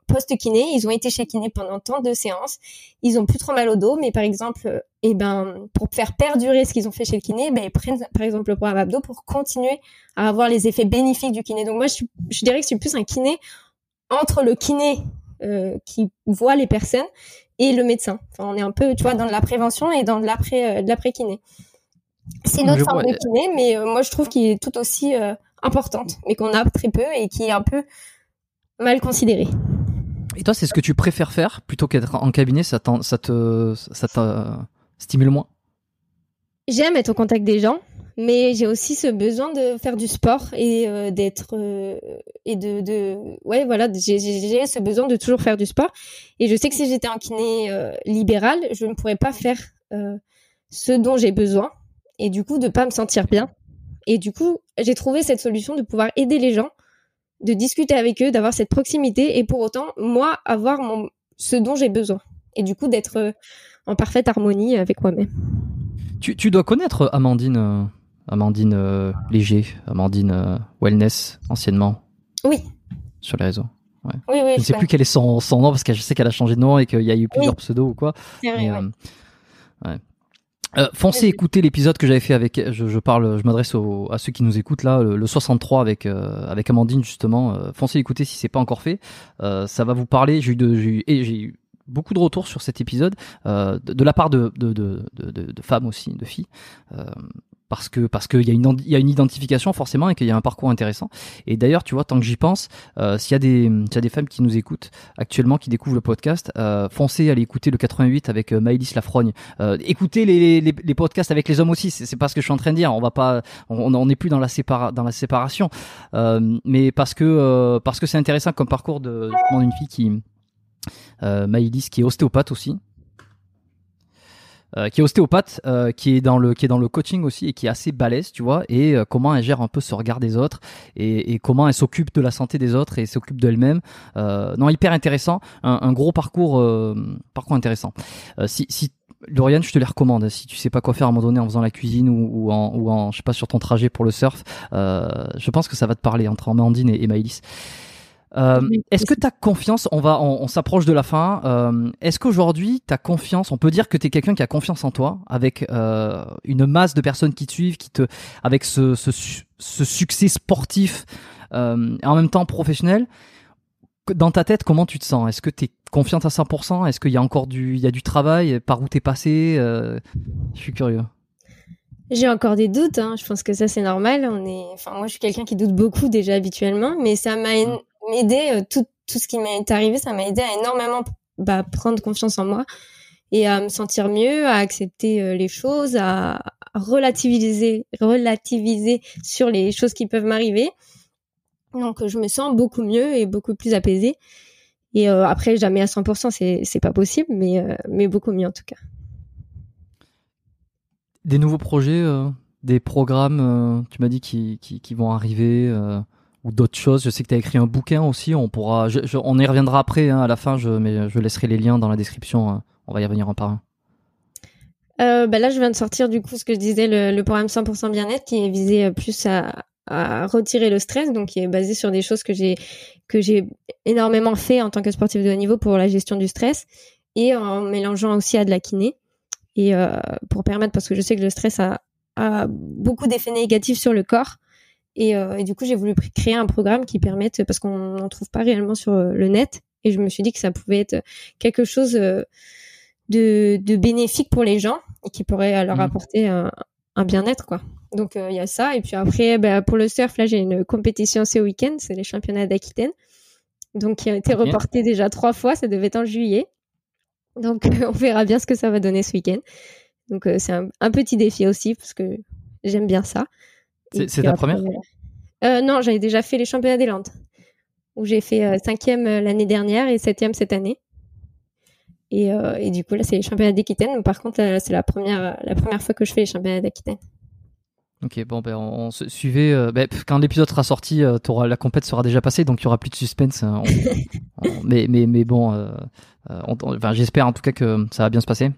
post kiné. Ils ont été chez kiné pendant tant de séances, ils ont plus trop mal au dos, mais par exemple, eh ben pour faire perdurer ce qu'ils ont fait chez le kiné, ben ils prennent par exemple le programme abdos pour continuer à avoir les effets bénéfiques du kiné. Donc moi, je, je dirais que je suis plus un kiné entre le kiné euh, qui voit les personnes et le médecin. Enfin, on est un peu, tu vois, dans de la prévention et dans de l'après, euh, de l'après kiné. C'est notre forme de kiné, mais euh, moi je trouve qu'il est tout aussi euh, importante, mais qu'on a très peu et qui est un peu mal considérée. Et toi, c'est ce que tu préfères faire plutôt qu'être en cabinet Ça, ça te, ça te stimule moins? J'aime être au contact des gens, mais j'ai aussi ce besoin de faire du sport et euh, d'être euh, et de, de ouais voilà j'ai ce besoin de toujours faire du sport. Et je sais que si j'étais un kiné euh, libéral je ne pourrais pas faire ce dont j'ai besoin et du coup de pas me sentir bien. Et du coup j'ai trouvé cette solution de pouvoir aider les gens de discuter avec eux d'avoir cette proximité et pour autant moi avoir mon ce dont j'ai besoin et du coup d'être en parfaite harmonie avec moi-même. Tu, tu dois connaître Amandine Amandine euh, Léger, Amandine euh, Wellness, anciennement. Oui. Sur les réseaux. Ouais. Oui, oui. Je ne sais plus quel est son, son nom parce que je sais qu'elle a changé de nom et qu'il y a eu plusieurs pseudos ou quoi. Vrai, Mais, ouais. euh, foncez écouter l'épisode que j'avais fait avec je, je parle je m'adresse à ceux qui nous écoutent là le, le 63 avec euh, avec Amandine justement euh, foncez écouter si c'est pas encore fait ça va vous parler j'ai eu de j'ai eu, et j'ai eu beaucoup de retours sur cet épisode de, de la part de de, de, de, femmes aussi de filles parce que parce qu'il y a une y a une identification forcément et qu'il y a un parcours intéressant. Et d'ailleurs tu vois tant que j'y pense euh, s'il y a des y a des femmes qui nous écoutent actuellement qui découvrent le podcast euh, foncez aller écouter le 88 avec euh, Maëlys Lafrogne. Euh, écoutez les, les, les podcasts avec les hommes aussi c'est pas ce que je suis en train de dire. On va pas on on n'est plus dans la sépara, dans la séparation. Euh, mais parce que euh, parce que c'est intéressant comme parcours de d'une fille qui euh, Maëlys qui est ostéopathe aussi euh, qui est ostéopathe, euh, qui est dans le qui est dans le coaching aussi et qui est assez balèze, tu vois, et euh, comment elle gère un peu ce regard des autres et, et comment elle s'occupe de la santé des autres et s'occupe d'elle-même. Euh, non, hyper intéressant, un, un gros parcours euh, parcours intéressant. Euh, si si Lauriane, je te les recommande. Si tu sais pas quoi faire à un moment donné en faisant la cuisine ou, ou en, ou en, je sais pas, sur ton trajet pour le surf, je pense que ça va te parler entre Amandine et, et. Euh, Est-ce que tu as confiance On va, on, on s'approche de la fin. Euh, Est-ce qu'aujourd'hui tu as confiance On peut dire que tu es quelqu'un qui a confiance en toi, avec euh, une masse de personnes qui te suivent, qui te, avec ce, ce, su- ce succès sportif et en même temps professionnel. Dans ta tête, comment tu te sens? Est-ce que tu es confiante à 100% Est-ce qu'il y a encore du, il y a du travail? Par où t'es passé? Je suis curieux. J'ai encore des doutes, hein. je pense que ça c'est normal. On est, enfin moi je suis quelqu'un qui doute beaucoup déjà habituellement, mais ça m'a aidé euh, tout tout ce qui m'est arrivé, ça m'a aidé à énormément bah, prendre confiance en moi et à me sentir mieux, à accepter euh, les choses, à relativiser relativiser sur les choses qui peuvent m'arriver. Donc je me sens beaucoup mieux et beaucoup plus apaisée. Et euh, après jamais à 100%, c'est c'est pas possible, mais mais beaucoup mieux en tout cas. Des nouveaux projets, des programmes, tu m'as dit qui, qui, vont arriver d'autres choses. Je sais que tu as écrit un bouquin aussi. On pourra, on y reviendra après hein, à la fin, je, mais je laisserai les liens dans la description. hein. on va y revenir un par un. Là, je viens de sortir du coup ce que je disais, le, le programme 100% bien-être qui est visé euh, plus à, à retirer le stress, donc qui est basé sur des choses que j'ai que j'ai énormément fait en tant que sportif de haut niveau pour la gestion du stress et en mélangeant aussi à de la kiné et euh, pour permettre parce que je sais que le stress a, a beaucoup d'effets négatifs sur le corps et, euh, et du coup j'ai voulu créer un programme qui permette parce qu'on n'en trouve pas réellement sur euh, le net et je me suis dit que ça pouvait être quelque chose euh, de, de bénéfique pour les gens et qui pourrait leur Mhm. apporter un, un bien-être quoi. Donc euh, il y a ça et puis après bah, pour le surf là j'ai une compétition ce week-end, c'est les championnats d'Aquitaine. Donc qui a été Ok. reporté déjà trois fois, ça devait être en juillet. Donc on verra bien ce que ça va donner ce week-end. Donc euh, c'est un, un petit défi aussi parce que j'aime bien ça. C'est- ta première euh, Non, j'avais déjà fait les championnats des Landes où j'ai fait euh, cinquième euh, l'année dernière et septième cette année. Et, euh, et du coup là c'est les championnats d'Aquitaine. Par contre là, c'est la première la première fois que je fais les championnats d'Aquitaine. Ok, bon, ben, on, on se suivait. euh, ben, quand l'épisode sera sorti, euh, la compète sera déjà passée, donc il y aura plus de suspense. hein, on- on- mais, mais, mais bon, euh, euh, enfin, j'espère en tout cas que ça va bien se passer,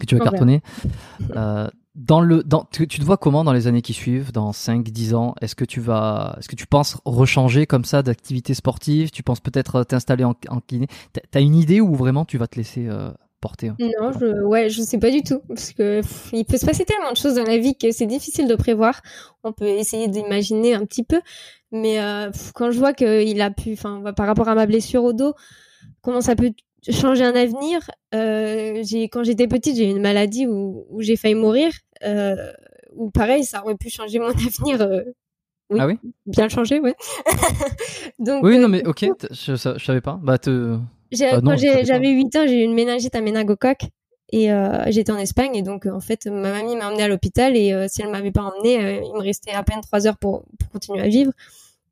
que tu vas cartonner. Dans le, dans, tu, tu te vois comment dans les années qui suivent, dans 5, 10 ans? Est-ce que tu vas, est-ce que tu penses rechanger comme ça d'activité sportive? Tu penses peut-être euh, t'installer en, en kiné T'as- une idée ou vraiment tu vas te laisser euh, porter hein? Non, je, ouais, je sais pas du tout parce que pff, il peut se passer tellement de choses dans la vie que c'est difficile de prévoir. On peut essayer d'imaginer un petit peu, mais euh, pff, quand je vois qu'il a pu, enfin, par rapport à ma blessure au dos, comment ça peut changer un avenir euh, quand j'étais petite, j'ai eu une maladie où, où j'ai failli mourir. Euh, ou pareil, ça aurait pu changer mon avenir. euh, oui, Ah oui? bien le changer, ouais. Donc, Oui, euh, non, mais ok, je, je savais pas. Bah, te... Ah non, quand j'avais 8 ans, j'ai eu une méningite à méningocoque et j'étais en Espagne et donc en fait ma mamie m'a emmenée à l'hôpital et si elle m'avait pas emmenée, il me restait à peine 3 heures pour, pour continuer à vivre.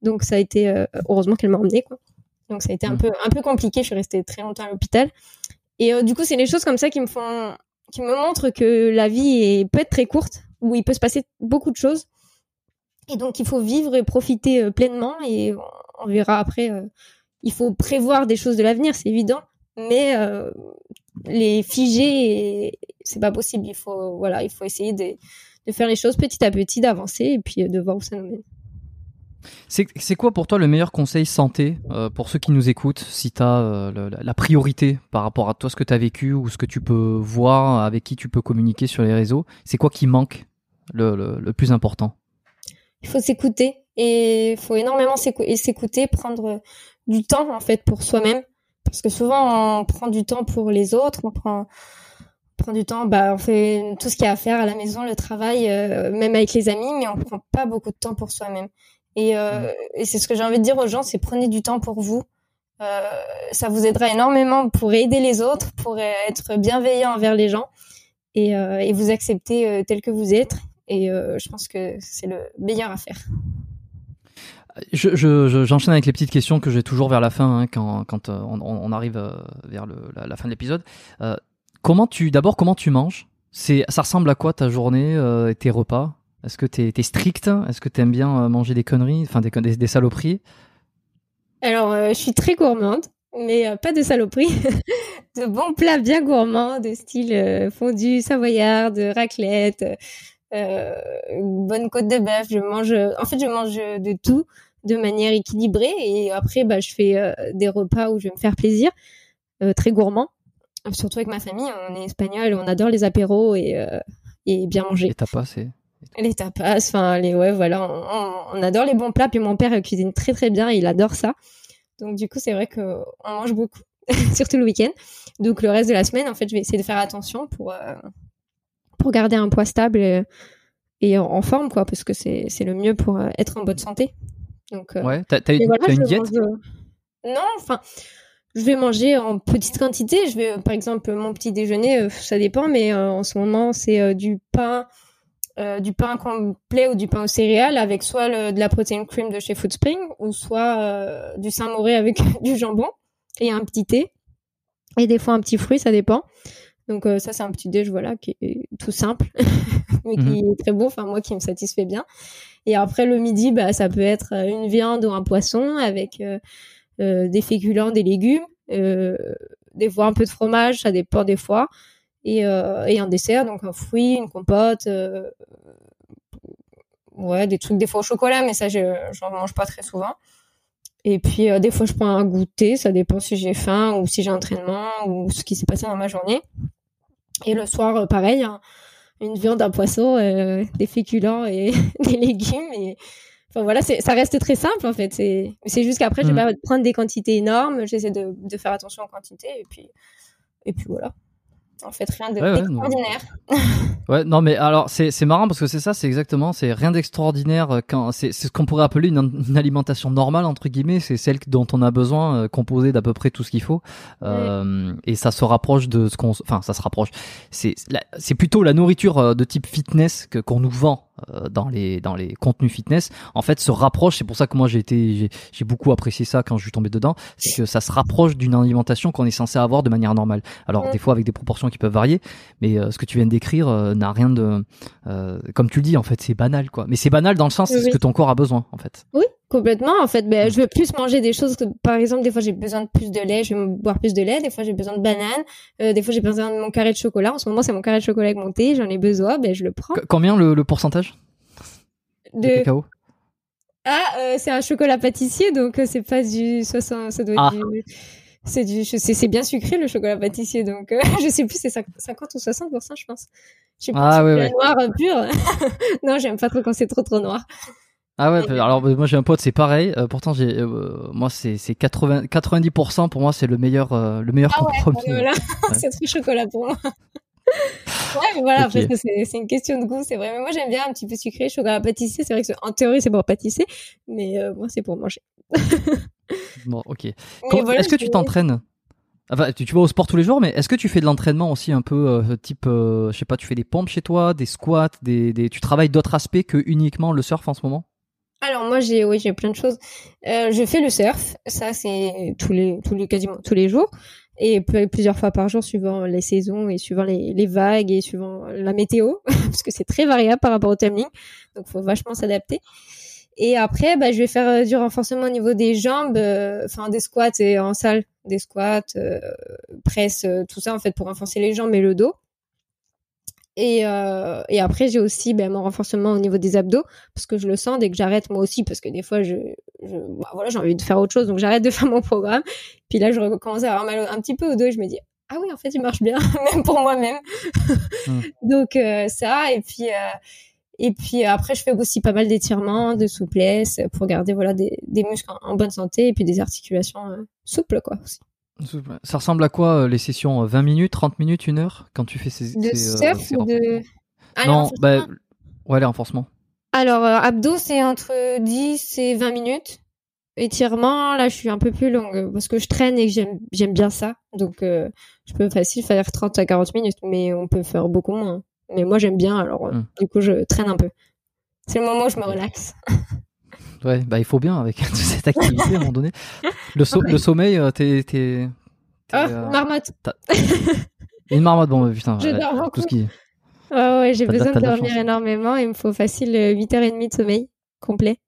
Donc ça a été heureusement qu'elle m'a emmenée quoi. Donc ça a été un Mm. peu un peu compliqué, je suis restée très longtemps à l'hôpital. Et euh, du coup, c'est des choses comme ça qui me font qui me montrent que la vie est peut être très courte où il peut se passer beaucoup de choses. Et donc il faut vivre et profiter euh, pleinement et on, on verra après euh, il faut prévoir des choses de l'avenir, c'est évident, mais les figer, c'est pas possible. Il faut, voilà, il faut essayer de, de faire les choses petit à petit, d'avancer et puis de voir où ça nous mène. C'est quoi pour toi le meilleur conseil santé euh, pour ceux qui nous écoutent Si tu as euh, la priorité par rapport à toi, ce que tu as vécu ou ce que tu peux voir, avec qui tu peux communiquer sur les réseaux, c'est quoi qui manque le, plus important? Il faut s'écouter et il faut énormément s'écouter, prendre du temps en fait pour soi-même. Parce que souvent on prend du temps pour les autres, on prend, prend du temps, bah, on fait tout ce qu'il y a à faire à la maison, le travail, euh, même avec les amis, mais on prend pas beaucoup de temps pour soi-même. Et, euh, mm. et c'est ce que j'ai envie de dire aux gens, c'est prenez du temps pour vous. Euh, ça vous aidera énormément pour aider les autres, pour être bienveillant envers les gens et, euh, et vous accepter tel que vous êtes. Et je pense que c'est le meilleur à faire. Je, je, j'enchaîne avec les petites questions que j'ai toujours vers la fin, hein, quand, quand on, on, arrive vers le, la, la, fin de l'épisode. comment tu, d'abord, comment tu manges? C'est, ça ressemble à quoi ta journée et tes repas? Est-ce que tu es, strict? Est-ce que tu aimes bien euh, manger des conneries, enfin des, des, saloperies? Alors, euh, je suis très gourmande, mais euh, pas de saloperies. de bons plats bien gourmands, de style fondu savoyard, de raclette, une bonne côte de bœuf. Je mange, en fait, je mange de tout de manière équilibrée et après, bah, je fais des repas où je vais me faire plaisir, très gourmand. Surtout avec ma famille, on est espagnol, on adore les apéros et, et bien manger. Et tapas, c'est? Les tapas, enfin les ouais voilà, on, adore les bons plats. Puis mon père cuisine très très bien, il adore ça. Donc du coup c'est vrai que on mange beaucoup, surtout le week-end. Donc le reste de la semaine, en fait, je vais essayer de faire attention pour euh, pour garder un poids stable et, en, forme quoi, parce que c'est c'est le mieux pour euh, être en bonne santé. Donc euh, ouais, t'as une, une diète? Non, enfin. Je vais manger en petite quantité. Je vais, par exemple, mon petit déjeuner, ça dépend, mais en ce moment, c'est du pain, euh, du pain complet ou du pain aux céréales avec soit le, de la protéine cream de chez Foodspring ou soit euh, du Saint-Moré avec du jambon et un petit thé et des fois un petit fruit, ça dépend. Donc euh, ça c'est un petit déj voilà qui est tout simple mais qui mhm. est très beau, enfin moi qui me satisfait bien. Et après le midi bah ça peut être une viande ou un poisson avec des féculents, des légumes, des fois un peu de fromage, ça dépend des fois et, euh, et un dessert, donc un fruit, une compote, euh, ouais, des trucs des fois au chocolat, mais ça, je j'en mange pas très souvent. Et puis, euh, des fois, je prends un goûter, ça dépend si j'ai faim ou si j'ai entraînement ou ce qui s'est passé dans ma journée. Et le soir, pareil, hein, une viande, un poisson, des féculents et des légumes. Et... Enfin voilà, ça reste très simple en fait. C'est juste qu'après, je vais mm. pas prendre des quantités énormes. J'essaie de, de faire attention aux quantités et puis, et puis voilà en fait rien d'extraordinaire. Ouais, non. mais alors c'est marrant parce que c'est ça, c'est exactement, c'est rien d'extraordinaire euh, quand c'est ce qu'on pourrait appeler une, alimentation normale entre guillemets, c'est celle dont on a besoin, euh, composée d'à peu près tout ce qu'il faut, euh, et ça se rapproche de ce qu'on, enfin ça se rapproche. C'est c'est plutôt la nourriture euh, de type fitness que qu'on nous vend dans les dans les contenus fitness en fait se rapproche c'est pour ça que moi j'ai été j'ai beaucoup apprécié ça quand je suis tombé dedans c'est que ça se rapproche d'une alimentation qu'on est censé avoir de manière normale. Alors des fois avec des proportions qui peuvent varier mais euh, ce que tu viens de décrire euh, n'a rien de comme tu le dis en fait c'est banal quoi. Mais c'est banal dans le sens c'est ce que ton corps a besoin en fait. Oui Complètement, en fait, ben, je veux plus manger des choses que, par exemple, des fois j'ai besoin de plus de lait, je vais boire plus de lait, des fois j'ai besoin de banane, euh, des fois j'ai besoin de mon carré de chocolat. En ce moment, c'est mon carré de chocolat avec mon thé, j'en ai besoin, ben je le prends. combien le, le pourcentage de, cacao? Ah, euh, c'est un chocolat pâtissier, donc euh, c'est pas du 60, ça doit être ah. du c'est du c'est bien sucré le chocolat pâtissier donc je sais plus c'est 50 ou 60 je pense je suis pas ah, ouais, ouais. noir pur non j'aime pas trop quand c'est trop trop noir ah ouais, alors moi j'ai un pote, c'est pareil. Euh, pourtant j'ai, euh, moi c'est c'est 80 90% pour moi c'est le meilleur euh, le meilleur ah compromis. Ouais, voilà. c'est trop chocolat pour moi. ouais, mais voilà, parce que c'est c'est une question de goût, c'est vrai. Mais moi j'aime bien un petit peu sucré, chocolat pâtissier. C'est vrai que en théorie c'est pour pâtisser, mais moi c'est pour manger. bon, ok. est-ce que tu t'entraînes? Enfin, tu, tu, vas au sport tous les jours, mais est-ce que tu fais de l'entraînement aussi un peu type, je sais pas, tu fais des pompes chez toi, des squats, des, des tu travailles d'autres aspects que uniquement le surf en ce moment? Alors moi j'ai oui j'ai plein de choses. Euh, je fais le surf, ça c'est tous les tous les quasiment tous les jours et plusieurs fois par jour suivant les saisons et suivant les, vagues et suivant la météo parce que c'est très variable par rapport au tumbling donc faut vachement s'adapter. Et après bah je vais faire euh, du renforcement au niveau des jambes, euh, enfin des squats et en salle, des squats, euh, presse, tout ça en fait pour renforcer les jambes et le dos. Et, euh, et après, j'ai aussi ben, mon renforcement au niveau des abdos, parce que je le sens dès que j'arrête moi aussi, parce que des fois, je, je bah, voilà, j'ai envie de faire autre chose, donc j'arrête de faire mon programme. Puis là, je recommence à avoir mal un petit peu au dos et je me dis, ah oui, en fait, il marche bien, même pour moi-même. Mm. donc euh, ça, et puis... Euh, et puis après, je fais aussi pas mal d'étirements, de souplesse pour garder voilà des, des muscles en, bonne santé et puis des articulations souples quoi aussi. Ça ressemble à quoi les sessions 20 minutes, 30 minutes, 1 heure quand tu fais ces de surf ou de ah, non, bah ouais les renforcements. Alors abdos c'est entre 10 et 20 minutes. Étirement, là, je suis un peu plus longue parce que je traîne et que j'aime bien ça. Donc, euh, je peux facile faire 30 à 40 minutes, mais on peut faire beaucoup moins. Mais moi, j'aime bien, alors euh, hmm. du coup, je traîne un peu. C'est le moment où je me relaxe. ouais, bah il faut bien avec cette activité à un moment donné. Le, le sommeil, euh, t'es. Oh, marmotte Une marmotte, bon, putain. Je dors beaucoup. Tout ce qui... ouais, ouais, j'ai besoin de dormir énormément. Il me faut facile 8h30 de sommeil complet.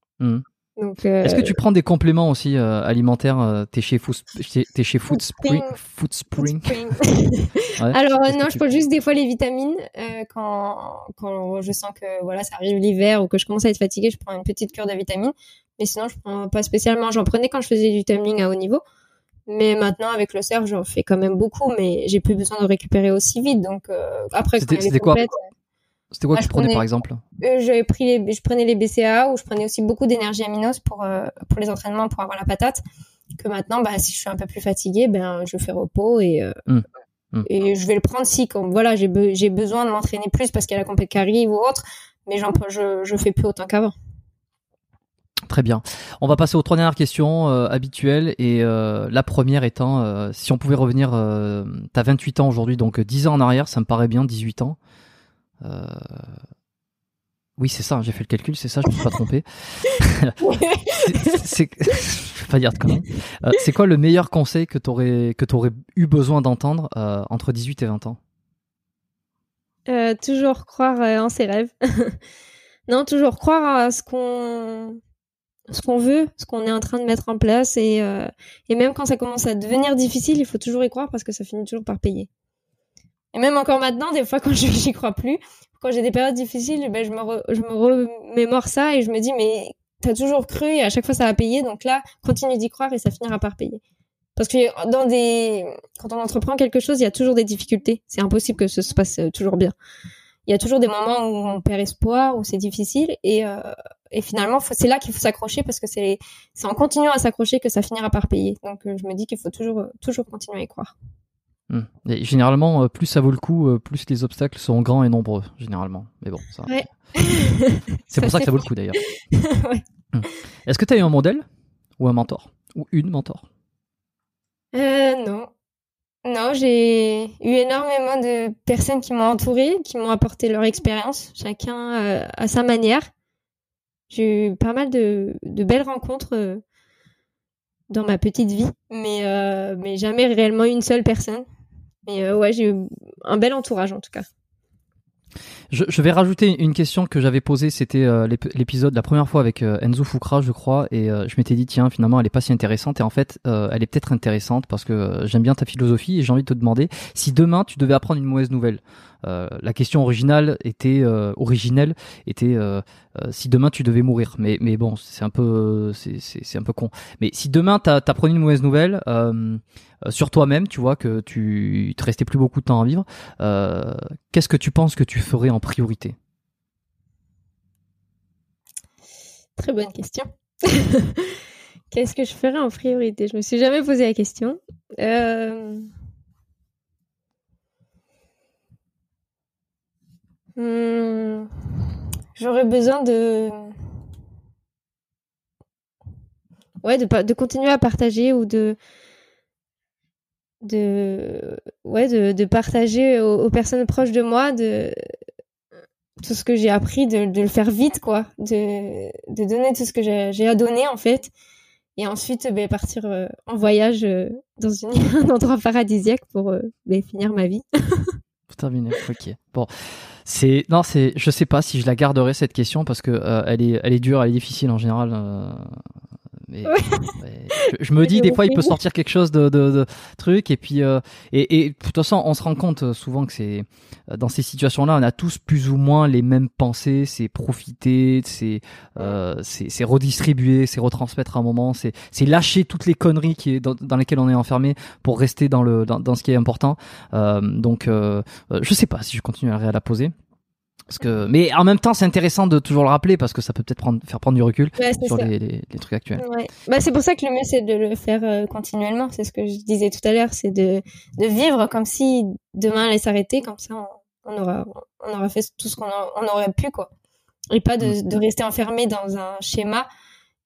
Hmm. Est-ce que tu prends des compléments aussi euh, alimentaires euh, T'es chez, Food, es chez Food Spring, Food Spring? Alors euh, non, je prends juste des fois les vitamines quand, quand je sens que voilà ça arrive l'hiver ou que je commence à être fatiguée, je prends une petite cure de vitamines. Mais sinon, je prends pas spécialement. J'en prenais quand je faisais du tumbling à haut niveau. Mais maintenant, avec le surf, j'en fais quand même beaucoup, mais j'ai plus besoin de récupérer aussi vite. Donc, après, c'était quoi? C'était quoi que tu prenais par exemple? Euh, pris les, Je prenais les BCA ou je prenais aussi beaucoup d'énergie aminose pour, euh, pour les entraînements, pour avoir la patate. Que maintenant, bah, si je suis un peu plus fatiguée, ben, je fais repos et, euh, mmh. Mmh. et je vais le prendre si, comme, voilà, j'ai, j'ai besoin de m'entraîner plus parce qu'il y a la compétition qui arrive ou autre, mais je, je fais plus autant qu'avant. Très bien. On va passer aux trois dernières questions habituelles et la première étant si on pouvait revenir, tu as 28 ans aujourd'hui, donc 10 ans en arrière, ça me paraît bien, 18 ans. Euh, oui, c'est ça, j'ai fait le calcul, c'est ça, je ne me suis pas trompé. c'est, pas dire de euh, c'est quoi le meilleur conseil que tu aurais, que aurais eu besoin d'entendre euh, entre 18 et 20 ans? Toujours croire en ses rêves. non, toujours croire à ce qu'on ce qu'on veut, ce qu'on est en train de mettre en place et, et même quand ça commence à devenir difficile, il faut toujours y croire parce que ça finit toujours par payer. Et même encore maintenant, des fois, quand j'y crois plus, quand j'ai des périodes difficiles, ben, je me, je me remémore ça et je me dis, mais t'as toujours cru et à chaque fois ça va payer. Donc là, continue d'y croire et ça finira par payer. Parce que dans des, quand on entreprend quelque chose, il y a toujours des difficultés. C'est impossible que ce se passe euh, toujours bien. Il y a toujours des moments où on perd espoir, où c'est difficile et, euh, et finalement, c'est là qu'il faut s'accrocher parce que c'est, c'est en continuant à s'accrocher que ça finira par payer. Donc, euh, je me dis qu'il faut toujours, toujours continuer à y croire. Hmm. généralement, euh, plus ça vaut le coup, euh, plus les obstacles sont grands et nombreux, généralement. Mais bon, ça. c'est pour ça que ça vaut le coup d'ailleurs. Hmm. Est-ce que tu as eu un modèle ou un mentor Ou une mentor? Euh, Non. Non, j'ai eu énormément de personnes qui m'ont entourée, qui m'ont apporté leur expérience, chacun à sa manière. J'ai eu pas mal de, de belles rencontres dans ma petite vie, mais, mais jamais réellement une seule personne. Mais euh, ouais, j'ai eu un bel entourage en tout cas. Je, vais rajouter une question que j'avais posée, c'était euh, l'épisode la première fois avec euh, Enzo Fukra, je crois, et je m'étais dit tiens finalement elle est pas si intéressante et en fait elle est peut-être intéressante parce que j'aime bien ta philosophie et j'ai envie de te demander si demain tu devais apprendre une mauvaise nouvelle. la question originale était originelle était si demain tu devais mourir, mais mais bon c'est un peu c'est un peu con. Mais si demain t'apprenais une mauvaise nouvelle euh, sur toi-même, tu vois que tu te restais plus beaucoup de temps à vivre, euh, qu'est-ce que tu penses que tu ferais en priorité Très bonne question. qu'est-ce que je ferais en priorité? Je me suis jamais posé la question. Euh, hmm, j'aurais besoin de ouais de, de continuer à partager ou de de ouais de, de partager aux, personnes proches de moi de tout ce que j'ai appris de, le faire vite quoi. De, de donner tout ce que j'ai à donner en fait. Et ensuite ben, partir euh, en voyage euh, dans un endroit paradisiaque pour euh, ben, finir ma vie. Pour terminer ok. Bon c'est non c'est je sais pas si je la garderai cette question parce que elle est elle est dure elle est difficile en général Mais, je, me dis des fois il peut sortir quelque chose de, de, de truc et puis euh, et, et de toute façon on se rend compte euh, souvent que c'est euh, dans ces situations-là on a tous plus ou moins les mêmes pensées, c'est profiter, c'est euh, c'est redistribuer, c'est retransmettre à un moment, c'est c'est lâcher toutes les conneries qui est dans, dans, lesquelles on est enfermé pour rester dans le dans, dans ce qui est important. Euh, donc je sais pas si je continue à la poser. Parce que, mais en même temps, c'est intéressant de toujours le rappeler parce que ça peut peut-être prendre, faire prendre du recul sur les, les, les, trucs actuels. Ouais. Bah, c'est pour ça que le mieux, c'est de le faire euh, continuellement. C'est ce que je disais tout à l'heure, c'est de, de vivre comme si demain allait s'arrêter, comme ça on, on, aura, on aura fait tout ce qu'on on aurait pu, quoi. Et pas de, mm. de rester enfermé dans un schéma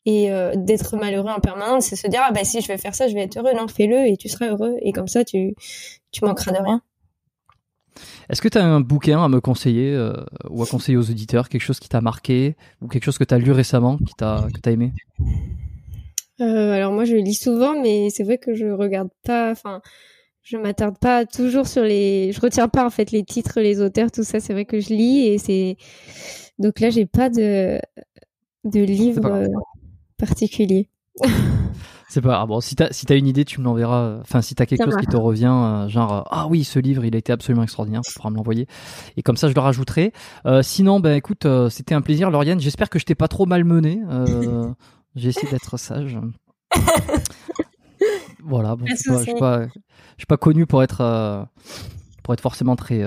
et euh, d'être malheureux en permanence. C'est se dire, ah bah si je vais faire ça, je vais être heureux. Non, fais-le et tu seras heureux. Et comme ça, tu, tu manqueras de rien. Est-ce que tu as un bouquin à me conseiller euh, ou à conseiller aux auditeurs, quelque chose qui t'a marqué ou quelque chose que tu as lu récemment qui t'a que tu as aimé? Euh, alors moi je lis souvent mais c'est vrai que je regarde pas enfin je m'attarde pas toujours sur les je retiens pas en fait les titres, les auteurs, tout ça, c'est vrai que je lis et c'est donc là j'ai pas de de livre euh, particulier. C'est pas Bon, si t'as si as une idée, tu me l'enverras. Enfin, si t'as quelque chose qui te revient, euh, genre euh, ah oui, ce livre, il a été absolument extraordinaire, tu pourras me l'envoyer. Et comme ça, je le rajouterai. Euh, sinon, ben écoute, c'était un plaisir, Lauriane. J'espère que je t'ai pas trop malmené. J'ai essayé d'être sage. voilà. Bon, je suis pas, connu pour être pour être forcément très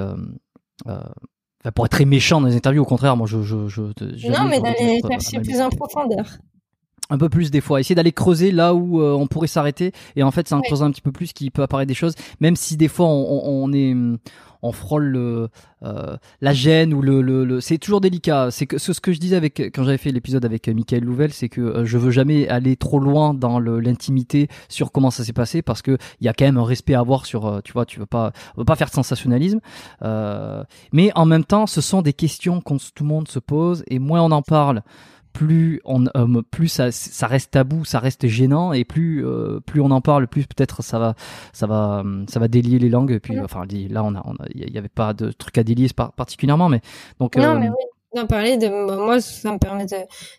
pour être très méchant dans les interviews, au contraire, moi je. je, je, non, mais d'aller chercher plus en profondeur un peu plus des fois, essayer d'aller creuser là où euh, on pourrait s'arrêter. Et en fait c'est en creusant un petit peu plus qu'il peut apparaître des choses, même si des fois on, on est on frôle le, euh, la gêne ou le, le, c'est toujours délicat. C'est que ce, ce, que je disais avec quand j'avais fait l'épisode avec euh, Michael Louvel, c'est que euh, je veux jamais aller trop loin dans l'intimité sur comment ça s'est passé parce que il y a quand même un respect à avoir sur, tu vois, tu veux pas, veux pas faire de sensationnalisme. mais en même temps, ce sont des questions que tout le monde se pose et moins on en parle plus on euh, plus ça, ça, reste tabou, ça reste gênant et plus euh, plus on en parle, plus peut-être ça va ça va ça va délier les langues. Et puis enfin là on a il y avait pas de truc à délier particulièrement, mais donc non euh, mais oui d'en parler de moi ça me permet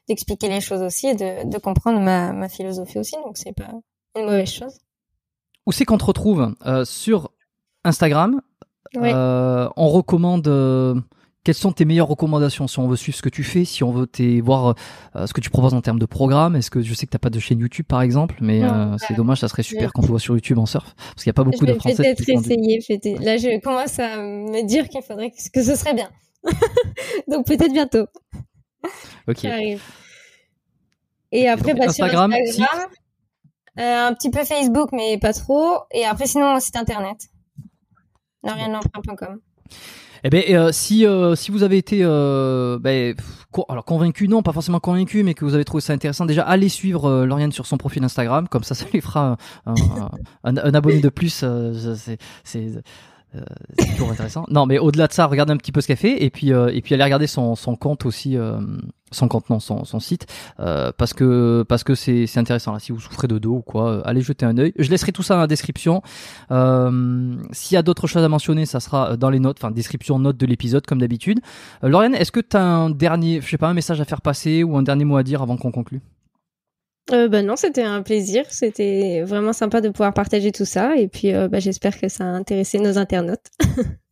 d'expliquer les choses aussi et de, de comprendre ma, ma philosophie aussi donc c'est pas une mauvaise chose. Où c'est qu'on te retrouve? Sur Instagram On recommande quelles sont tes meilleures recommandations si on veut suivre ce que tu fais, si on veut voir euh, ce que tu proposes en termes de programme? Est-ce que je sais que t'as pas de chaîne YouTube par exemple, mais euh, c'est dommage, ça serait super quand on voit sur YouTube en surf parce qu'il y a pas beaucoup de Français. Peut-être essayer. Là, je commence à me dire qu'il faudrait que ce serait bien. Donc peut-être bientôt. Ok. Et après, bah, Instagram, sur Instagram euh, un petit peu Facebook, mais pas trop. Et après, sinon, mon site internet. Laurianelemprunt.com. Eh ben, euh, si euh, si vous avez été euh, ben, alors convaincu, non, pas forcément convaincu, mais que vous avez trouvé ça intéressant, déjà allez suivre Lauriane sur son profil Instagram, comme ça, ça lui fera un, un, un abonné de plus. c'est euh, c'est toujours intéressant. Non, mais au-delà de ça, regardez un petit peu ce qu'elle fait et puis euh, et puis allez regarder son, compte aussi, euh, son compte non, son, son site, parce que parce que c'est c'est intéressant. Là, si vous souffrez de dos ou quoi, allez jeter un œil. Je laisserai tout ça dans la description. S'il y a d'autres choses à mentionner, ça sera dans les notes, enfin description notes de l'épisode comme d'habitude. Lauriane, est-ce que tu as un dernier, je sais pas, un message à faire passer ou un dernier mot à dire avant qu'on conclue? Euh, bah non, c'était un plaisir. C'était vraiment sympa de pouvoir partager tout ça. Et puis, euh, bah, j'espère que ça a intéressé nos internautes.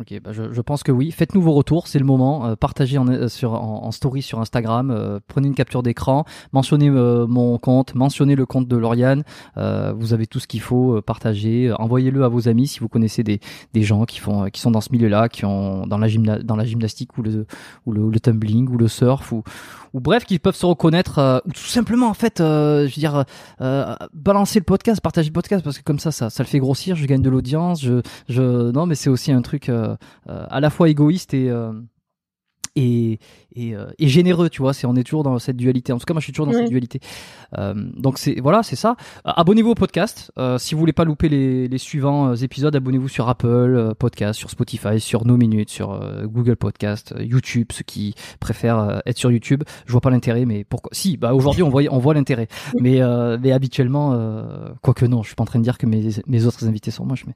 Ok, bah je, je, pense que oui. Faites-nous vos retours, c'est le moment. Euh, partagez en, euh, sur, en, story sur Instagram. Euh, prenez une capture d'écran, mentionnez mon compte, mentionnez le compte de Lauriane. vous avez tout ce qu'il faut. partagez, envoyez-le à vos amis si vous connaissez des, des gens qui font, qui sont dans ce milieu-là, qui ont dans la gymna dans la gymnastique ou le ou le, le tumbling ou le surf ou ou bref, qui peuvent se reconnaître ou tout simplement en fait, je veux dire, balancer le podcast, partager le podcast parce que comme ça, ça, ça le fait grossir. Je gagne de l'audience. Je, je, non, mais c'est aussi un truc. Euh, à la fois égoïste et euh, et, et, euh, et, généreux, tu vois. C'est on est toujours dans cette dualité. En tout cas, moi, je suis toujours dans cette dualité. Euh, donc c'est voilà, c'est ça. abonnez-vous au podcast. si vous voulez pas louper les, les suivants épisodes, abonnez-vous sur Apple Podcast, sur Spotify, sur No Minutes, sur Google Podcast, YouTube. Ceux qui préfèrent être sur YouTube, je vois pas l'intérêt, mais pourquoi? Si, bah aujourd'hui on voit on voit l'intérêt, mais mais habituellement, quoique non, je suis pas en train de dire que mes mes autres invités sont moches, mais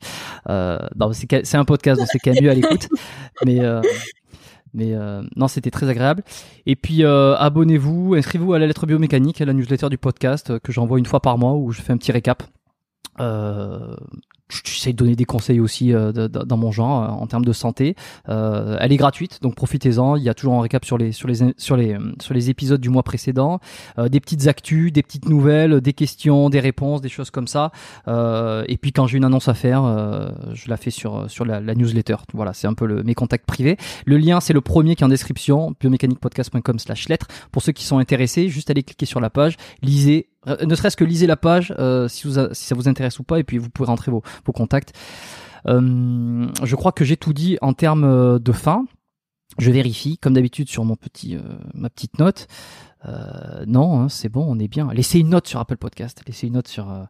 c'est un podcast, donc c'est quand même mieux à l'écoute. mais Mais non, c'était très agréable. Et puis abonnez-vous, inscrivez-vous à la lettre biomécanique, à la newsletter du podcast que j'envoie une fois par mois où je fais un petit récap. Euh, j'essaie de donner des conseils aussi euh, dans mon genre euh, en termes de santé. Euh, elle est gratuite, donc profitez-en. Il y a toujours un récap sur les sur les sur les sur les épisodes du mois précédent, des petites actus, des petites nouvelles, des questions, des réponses, des choses comme ça. et puis quand j'ai une annonce à faire, je la fais sur sur la, newsletter. Voilà, c'est un peu le, mes contacts privés. Le lien c'est le premier qui est en description, biomécaniquepodcast.com/lettres. Pour ceux qui sont intéressés, juste allez cliquer sur la page, lisez ne serait-ce que lisez la page euh, si, ça vous intéresse ou pas, et puis vous pouvez rentrer vos, vos contacts. Euh, je crois que j'ai tout dit en termes euh, de fin. Je vérifie, comme d'habitude, sur mon petit, euh, ma petite note. Euh, non, hein, c'est bon, on est bien. Laissez une note sur Apple Podcast, laissez une note sur euh,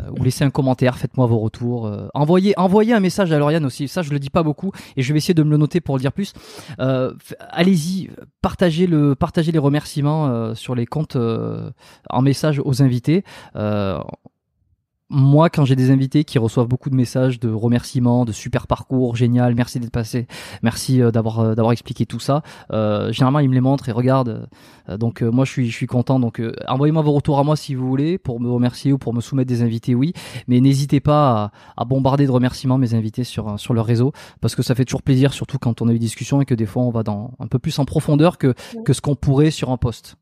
euh, ou laissez un commentaire, faites-moi vos retours. envoyez, envoyez un message à Lauriane aussi. Ça, je le dis pas beaucoup et je vais essayer de me le noter pour le dire plus. Allez-y, partagez le, partagez les remerciements sur les comptes en message aux invités moi, quand j'ai des invités qui reçoivent beaucoup de messages de remerciements, de super parcours, génial, merci d'être passé, merci euh, d'avoir euh, d'avoir expliqué tout ça. Euh, généralement, ils me les montrent et regardent. donc moi, je suis je suis content. Donc envoyez-moi vos retours à moi si vous voulez pour me remercier ou pour me soumettre des invités, oui. Mais n'hésitez pas à, bombarder de remerciements mes invités sur sur leur réseau parce que ça fait toujours plaisir, surtout quand on a eu discussion et que des fois on va dans un peu plus en profondeur que que ce qu'on pourrait sur un post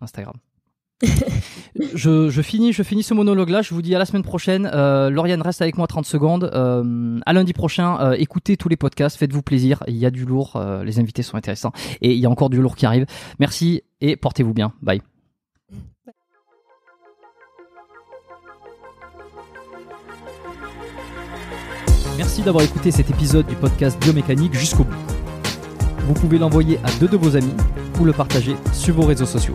Instagram. Je, finis, je finis ce monologue-là. Je vous dis à la semaine prochaine. Euh, Lauriane reste avec moi 30 secondes. Euh, à lundi prochain, euh, écoutez tous les podcasts, faites-vous plaisir. Il y a du lourd, les invités sont intéressants et il y a encore du lourd qui arrive. Merci et portez-vous bien. Bye. Merci d'avoir écouté cet épisode du podcast Biomécanique jusqu'au bout. Vous pouvez l'envoyer à deux de vos amis ou le partager sur vos réseaux sociaux.